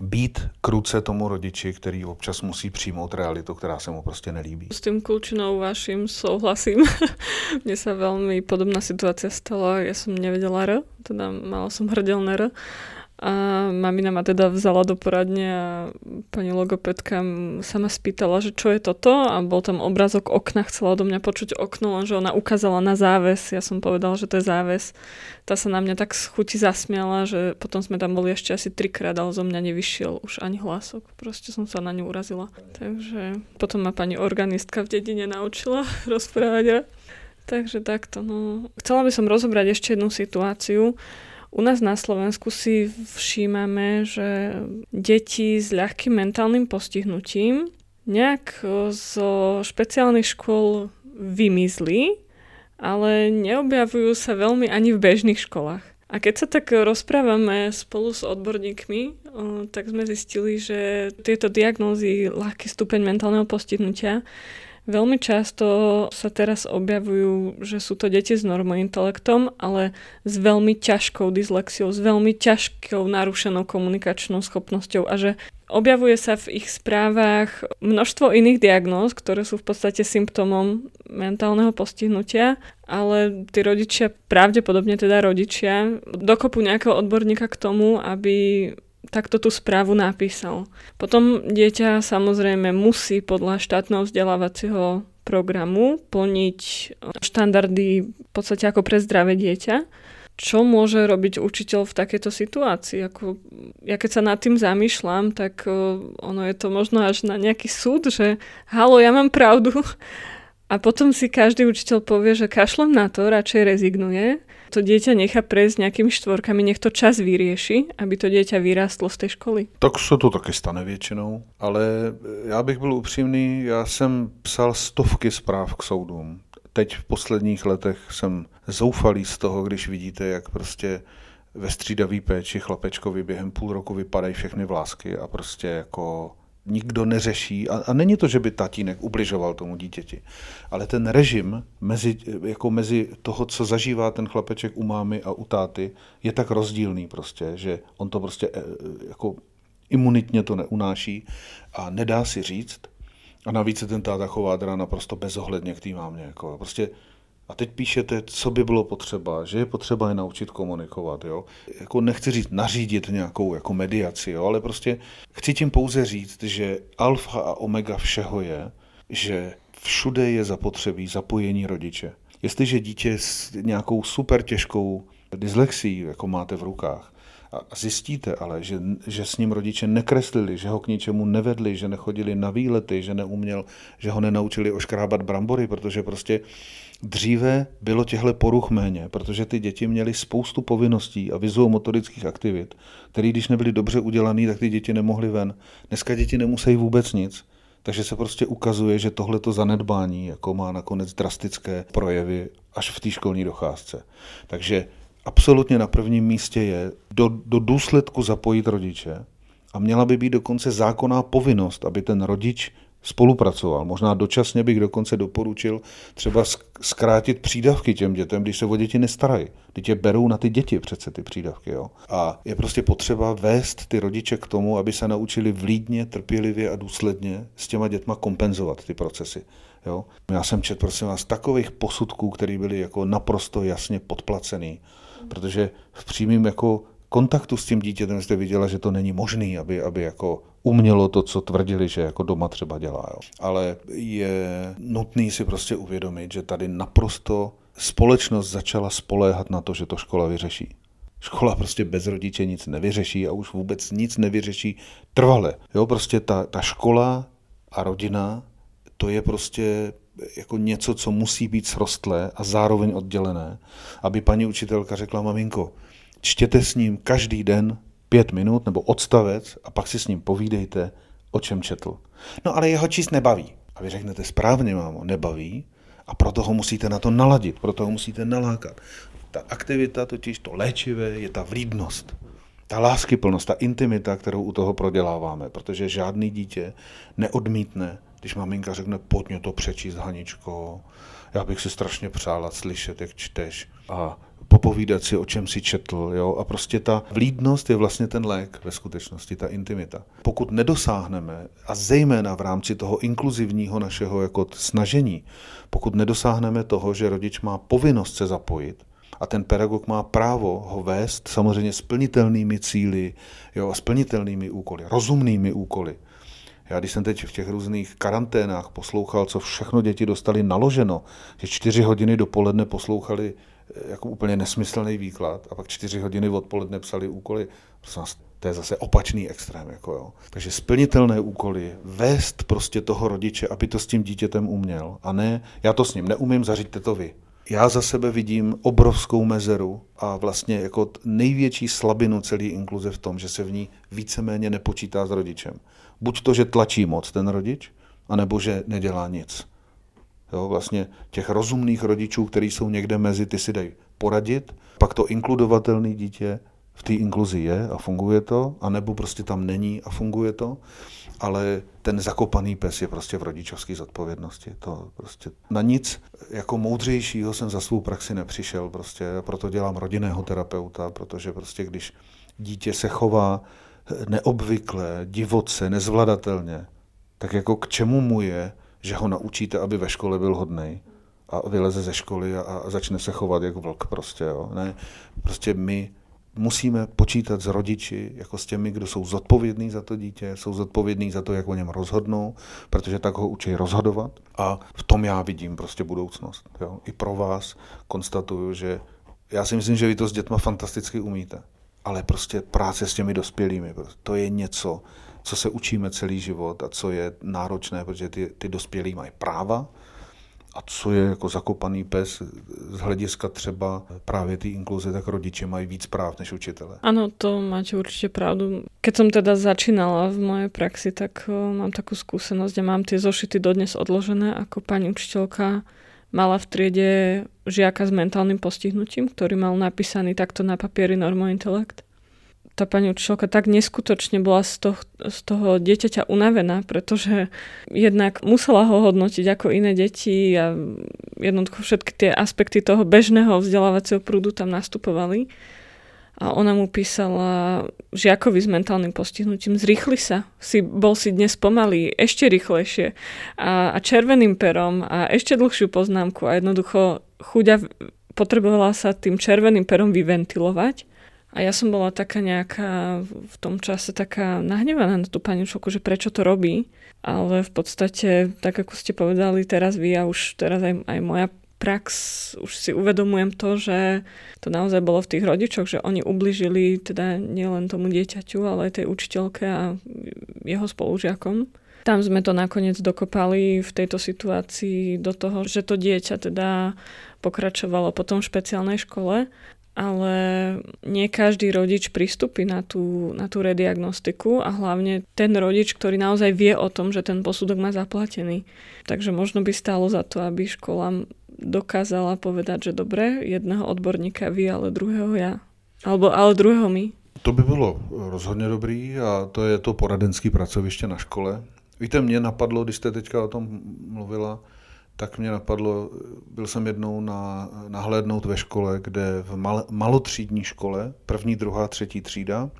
být kruce tomu rodiči, který občas musí přijmout realitu, která se mu prostě nelíbí. S tým kulčinou vašim souhlasím. Mne sa veľmi podobná situácia stala. Ja som nevedela R, teda mala som hrdelné R a mamina ma teda vzala do poradne a pani logopedka sa ma spýtala, že čo je toto a bol tam obrazok okna, chcela do mňa počuť okno, lenže ona ukázala na záves. Ja som povedala, že to je záves. Tá sa na mňa tak z chuti zasmiala, že potom sme tam boli ešte asi trikrát, ale zo mňa nevyšiel už ani hlasok. Proste som sa na ňu urazila. Takže potom ma pani organistka v dedine naučila rozprávať. Takže takto. No. Chcela by som rozobrať ešte jednu situáciu, u nás na Slovensku si všímame, že deti s ľahkým mentálnym postihnutím nejak zo špeciálnych škôl vymizli, ale neobjavujú sa veľmi ani v bežných školách. A keď sa tak rozprávame spolu s odborníkmi, tak sme zistili, že tieto diagnózy, ľahký stupeň mentálneho postihnutia Veľmi často sa teraz objavujú, že sú to deti s normointelektom, ale s veľmi ťažkou dyslexiou, s veľmi ťažkou narušenou komunikačnou schopnosťou a že objavuje sa v ich správach množstvo iných diagnóz, ktoré sú v podstate symptómom mentálneho postihnutia, ale tí rodičia, pravdepodobne teda rodičia, dokopu nejakého odborníka k tomu, aby takto tú správu napísal. Potom dieťa samozrejme musí podľa štátneho vzdelávacieho programu plniť štandardy v podstate ako pre zdravé dieťa. Čo môže robiť učiteľ v takejto situácii? Ako, ja keď sa nad tým zamýšľam, tak ono je to možno až na nejaký súd, že halo, ja mám pravdu. A potom si každý učiteľ povie, že kašlem na to, radšej rezignuje to dieťa nechá prejsť nejakými štvorkami, nech to čas vyrieši, aby to dieťa vyrástlo z té školy. Tak se to taky stane většinou, ale já bych byl upřímný, já jsem psal stovky zpráv k soudům. Teď v posledních letech jsem zoufalý z toho, když vidíte, jak prostě ve střídavý péči chlapečkovi během půl roku vypadají všechny vlásky a prostě jako nikdo neřeší, a, a není to, že by tatínek ubližoval tomu dítěti, ale ten režim mezi, jako mezi toho, co zažívá ten chlapeček u mámy a u táty, je tak rozdílný prostě, že on to prostě eh, jako imunitně to neunáší a nedá si říct. A navíc se ten táta chová teda naprosto bezohledně k té mámě. Jako prostě a teď píšete, co by bylo potřeba, že je potřeba je naučit komunikovat. Jo? Jako nechci říct nařídit nějakou jako mediaci, jo? ale prostě chci tím pouze říct, že alfa a omega všeho je, že všude je zapotřebí zapojení rodiče. Jestliže dítě s nějakou super těžkou dyslexí, jako máte v rukách, a zjistíte ale, že, že s ním rodiče nekreslili, že ho k ničemu nevedli, že nechodili na výlety, že neuměl, že ho nenaučili oškrábat brambory, protože prostě Dříve bylo těchto poruch méně, protože ty děti měly spoustu povinností a vizuomotorických aktivit, které když nebyly dobře udělané, tak ty děti nemohly ven. Dneska děti nemusí vůbec nic. Takže se prostě ukazuje, že tohleto zanedbání jako má nakonec drastické projevy až v té školní docházce. Takže absolutně na prvním místě je do, do důsledku zapojit rodiče a měla by být dokonce zákonná povinnost, aby ten rodič spolupracoval. Možná dočasně bych dokonce doporučil třeba zkrátit přídavky těm dětem, když se o děti nestarají. Teď je berou na ty děti přece ty přídavky. Jo? A je prostě potřeba vést ty rodiče k tomu, aby se naučili vlídně, trpělivě a důsledně s těma dětma kompenzovat ty procesy. Jo? Já jsem četl, prosím vás, takových posudků, které byly jako naprosto jasně podplacený, protože v přímém jako kontaktu s tím dítětem jste viděla, že to není možné, aby, aby jako umělo to, co tvrdili, že jako doma třeba dělá. Jo. Ale je nutný si prostě uvědomit, že tady naprosto společnost začala spoléhat na to, že to škola vyřeší. Škola prostě bez rodiče nic nevyřeší a už vůbec nic nevyřeší trvale. Jo, prostě ta, ta škola a rodina, to je prostě jako něco, co musí být srostlé a zároveň oddělené, aby paní učitelka řekla, maminko, čtěte s ním každý den pět minut nebo odstavec a pak si s ním povídejte, o čem četl. No ale jeho číst nebaví. A vy řeknete správně, mámo, nebaví a proto ho musíte na to naladit, proto ho musíte nalákat. Ta aktivita, totiž to léčivé, je ta vlídnost. Ta láskyplnost, ta intimita, kterou u toho proděláváme, protože žádný dítě neodmítne, když maminka řekne, pojď mě to přečíst, Haničko, já bych si strašně přála slyšet, jak čteš. A popovídat si, o čem si četl. Jo? A prostě ta vlídnost je vlastně ten lék ve skutečnosti, ta intimita. Pokud nedosáhneme, a zejména v rámci toho inkluzivního našeho jako snažení, pokud nedosáhneme toho, že rodič má povinnost se zapojit, a ten pedagog má právo ho vést samozřejmě splnitelnými cíly jo, a splnitelnými úkoly, rozumnými úkoly. Já když jsem teď v těch různých karanténách poslouchal, co všechno děti dostali naloženo, že čtyři hodiny dopoledne poslouchali jako úplně nesmyslný výklad a pak čtyři hodiny odpoledne psali úkoly. To je zase opačný extrém. Jako jo. Takže splnitelné úkoly, vést prostě toho rodiče, aby to s tím dítětem uměl. A ne, já to s ním neumím, zařiďte to vy. Já za sebe vidím obrovskou mezeru a vlastně jako největší slabinu celé inkluze v tom, že se v ní víceméně nepočítá s rodičem. Buď to, že tlačí moc ten rodič, anebo že nedělá nic. Jo, vlastně těch rozumných rodičů, kteří jsou někde mezi, ty si dají poradit, pak to inkludovatelné dítě v té inkluzi je a funguje to, anebo prostě tam není a funguje to, ale ten zakopaný pes je prostě v rodičovské zodpovědnosti. To prostě na nic jako moudřejšího jsem za svou praxi nepřišel, prostě proto dělám rodinného terapeuta, protože prostě když dítě se chová neobvykle, divoce, nezvladatelně, tak jako k čemu mu je že ho naučíte, aby ve škole byl hodný a vyleze ze školy a, a začne se chovat jako vlk prostě, jo. Ne, prostě my musíme počítat s rodiči, jako s těmi, kdo jsou zodpovědní za to dítě, jsou zodpovědní za to, jak o něm rozhodnou, protože tak ho učí rozhodovat. A v tom já vidím prostě budoucnost. Jo. I pro vás konstatuju, že já si myslím, že vy to s dětma fantasticky umíte. Ale prostě práce s těmi dospělými, to je něco, co se učíme celý život a co je náročné, protože ty, ty dospělí mají práva a co je jako zakopaný pes z hlediska třeba právě té inkluze, tak rodiče mají víc práv než učitele. Ano, to máte určitě pravdu. Keď som teda začínala v mojej praxi, tak mám takú skúsenosť a mám tie zošity dodnes odložené, ako pani učiteľka mala v triede žiaka s mentálnym postihnutím, ktorý mal napísaný takto na papieri normointelekt tá pani učiteľka tak neskutočne bola z toho, z toho dieťaťa unavená, pretože jednak musela ho hodnotiť ako iné deti a jednoducho všetky tie aspekty toho bežného vzdelávacieho prúdu tam nastupovali. A ona mu písala žiakovi s mentálnym postihnutím, zrýchli sa, si, bol si dnes pomalý, ešte rýchlejšie a, a červeným perom a ešte dlhšiu poznámku a jednoducho chuďa potrebovala sa tým červeným perom vyventilovať a ja som bola taká nejaká v tom čase taká nahnevaná na tú pani učiteľku, že prečo to robí. Ale v podstate, tak ako ste povedali teraz vy a už teraz aj, aj moja prax, už si uvedomujem to, že to naozaj bolo v tých rodičoch, že oni ubližili teda nielen tomu dieťaťu, ale aj tej učiteľke a jeho spolužiakom. Tam sme to nakoniec dokopali v tejto situácii do toho, že to dieťa teda pokračovalo potom v špeciálnej škole ale nie každý rodič pristupí na tú, na tú rediagnostiku a hlavne ten rodič, ktorý naozaj vie o tom, že ten posudok má zaplatený. Takže možno by stálo za to, aby škola dokázala povedať, že dobre, jedného odborníka vy, ale druhého ja. Alebo ale druhého my. To by bylo rozhodně dobrý a to je to poradenské pracoviště na škole, Víte, mě napadlo, když jste teďka o tom mluvila, tak mě napadlo, byl jsem jednou na, nahlédnout ve škole, kde v mal, malotřídní škole, první, druhá, třetí třída,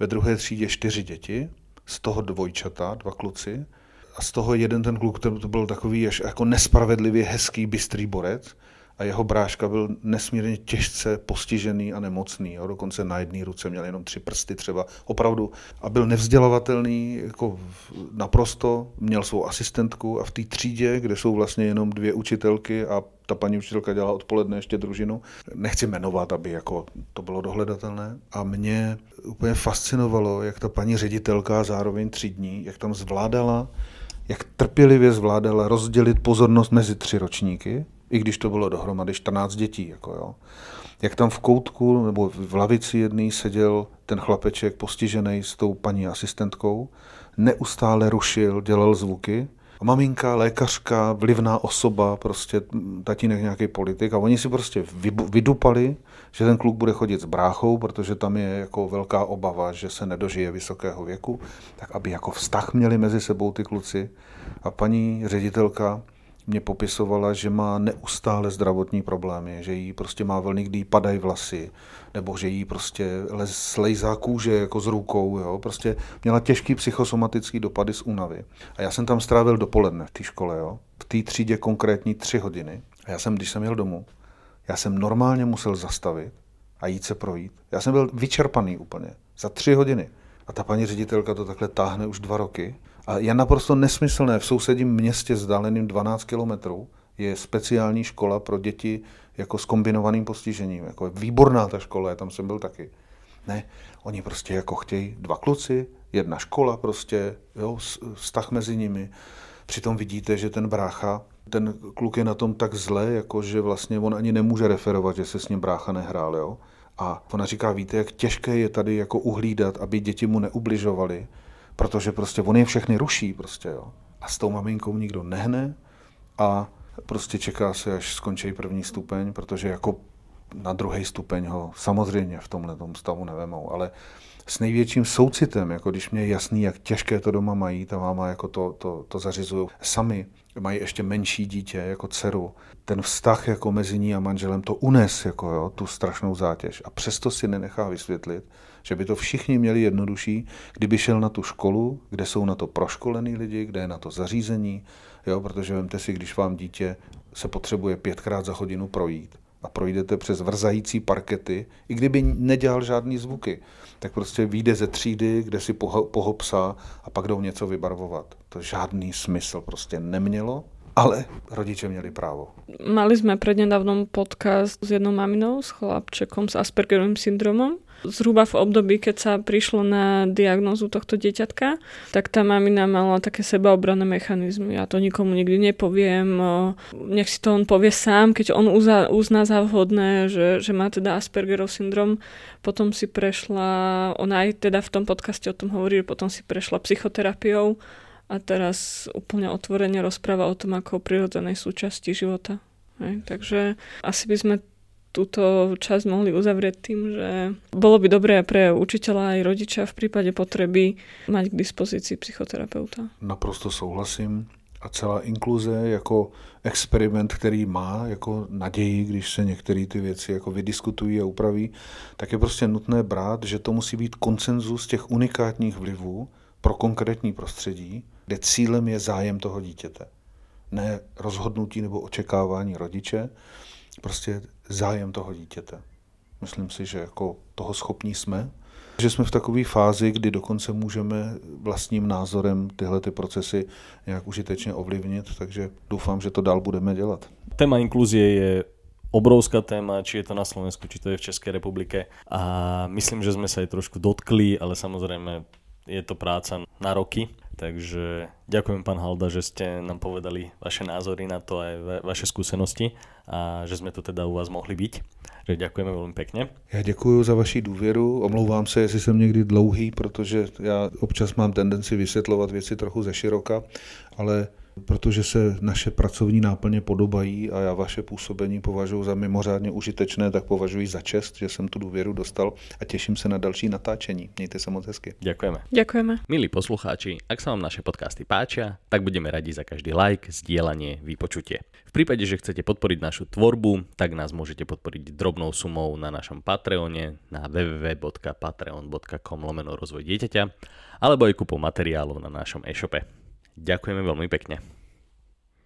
ve druhé třídě čtyři děti, z toho dvojčata, dva kluci, a z toho jeden ten kluk, to byl takový až jako nespravedlivě hezký, bystrý borec, a jeho bráška byl nesmírně těžce postižený a nemocný. Jo. Dokonce na jedné ruce měl jenom tři prsty třeba, opravdu. A byl nevzdělavatelný jako naprosto, měl svou asistentku a v té třídě, kde jsou vlastně jenom dvě učitelky a ta paní učitelka dělala odpoledne ještě družinu. Nechci jmenovat, aby jako to bylo dohledatelné. A mě úplně fascinovalo, jak ta paní ředitelka zároveň třídní, jak tam zvládala, jak trpělivě zvládala rozdělit pozornost mezi tři ročníky, i když to bylo dohromady 14 dětí. Jako jo. Jak tam v koutku nebo v lavici jedný seděl ten chlapeček postižený s tou paní asistentkou, neustále rušil, dělal zvuky. A maminka, lékařka, vlivná osoba, prostě tatínek nějaký politik a oni si prostě vydupali, že ten kluk bude chodit s bráchou, protože tam je jako velká obava, že se nedožije vysokého věku, tak aby jako vztah měli mezi sebou ty kluci. A paní ředitelka mě popisovala, že má neustále zdravotní problémy, že jí prostě má vlny, kdy jí padají vlasy, nebo že jí prostě slejzá kůže jako z rukou, jo? prostě měla těžký psychosomatický dopady z únavy. A já jsem tam strávil dopoledne v té škole, jo? v té třídě konkrétní tři hodiny. A já jsem, když jsem jel domů, já jsem normálně musel zastavit a jít se projít. Já jsem byl vyčerpaný úplně za tři hodiny. A ta paní ředitelka to takhle táhne už dva roky a je naprosto nesmyslné, v sousedním městě vzdáleným 12 kilometrů je speciální škola pro děti jako s kombinovaným postižením. Jako je výborná ta škola, tam jsem byl taky. Ne, oni prostě jako chtějí dva kluci, jedna škola prostě, jo, vztah mezi nimi. Přitom vidíte, že ten brácha, ten kluk je na tom tak zle, jako že vlastně on ani nemůže referovat, že se s ním brácha nehrál, jo. A ona říká, víte, jak těžké je tady jako uhlídat, aby děti mu neubližovaly, protože prostě on je všechny ruší prostě, jo. A s tou maminkou nikdo nehne a prostě čeká se, až skončí první stupeň, protože jako na druhý stupeň ho samozřejmě v tomhle tom stavu nevemou, ale s největším soucitem, jako když mě je jasný, jak těžké to doma mají, ta máma jako to, to, to zařizují sami, mají ještě menší dítě, jako dceru. Ten vztah jako mezi ní a manželem to unes, jako jo, tu strašnou zátěž. A přesto si nenechá vysvětlit, že by to všichni měli jednodušší, kdyby šel na tu školu, kde jsou na to proškolený lidi, kde je na to zařízení, jo, protože vemte si, když vám dítě se potřebuje pětkrát za hodinu projít a projdete přes vrzající parkety, i kdyby nedělal žádný zvuky, tak prostě vyjde ze třídy, kde si poho, pohopsá a pak jdou něco vybarvovat. To žádný smysl prostě nemělo ale rodiče měli právo. Mali sme prednedávnom podcast s jednou maminou, s chlapčekom s Aspergerovým syndromom. Zhruba v období, keď sa prišlo na diagnózu tohto dieťatka, tak tá mamina mala také sebaobranné mechanizmy. Ja to nikomu nikdy nepoviem, nech si to on povie sám, keď on uzná, uzná za vhodné, že, že má teda Aspergerov syndrom. Potom si prešla, ona aj teda v tom podcaste o tom hovorí, potom si prešla psychoterapiou a teraz úplne otvorene rozpráva o tom ako o prirodzenej súčasti života. Hej. Takže asi by sme túto časť mohli uzavrieť tým, že bolo by dobré pre učiteľa aj rodiča v prípade potreby mať k dispozícii psychoterapeuta. Naprosto souhlasím. A celá inkluze jako experiment, který má jako naději, když se některé ty věci jako vydiskutují a upraví, tak je prostě nutné brát, že to musí být konsenzus těch unikátních vlivů pro konkrétní prostředí kde cílem je zájem toho dítěte. Ne rozhodnutí nebo očekávání rodiče, prostě zájem toho dítěte. Myslím si, že jako toho schopní jsme, že jsme v takové fázi, kdy dokonce můžeme vlastním názorem tyhle ty procesy nějak užitečně ovlivnit, takže doufám, že to dál budeme dělat. Téma inkluzie je obrovská téma, či je to na Slovensku, či to je v České republike. A myslím, že sme sa aj trošku dotkli, ale samozrejme je to práca na roky. Takže ďakujem pán Halda, že ste nám povedali vaše názory na to aj vaše skúsenosti a že sme tu teda u vás mohli byť. Že ďakujeme veľmi pekne. Já děkuji za vaši důvěru. Omlouvám se, jestli jsem někdy dlouhý, protože já občas mám tendenci vysvětlovat věci trochu ze široka, ale protože se naše pracovní náplně podobají a já vaše působení považuji za mimořádně užitečné, tak považuji za čest, že jsem tu důvěru dostal a těším se na další natáčení. Mějte se moc hezky. Ďakujeme. Ďakujeme. Milí poslucháči, ak sa vám naše podcasty páčia, tak budeme radi za každý like, zdieľanie, vypočutie. V prípade, že chcete podporiť našu tvorbu, tak nás môžete podporiť drobnou sumou na našom Patreone na www.patreon.com lomeno rozvoj dieťaťa alebo aj kúpou materiálov na našom e-shope. Ďakujeme veľmi pekne.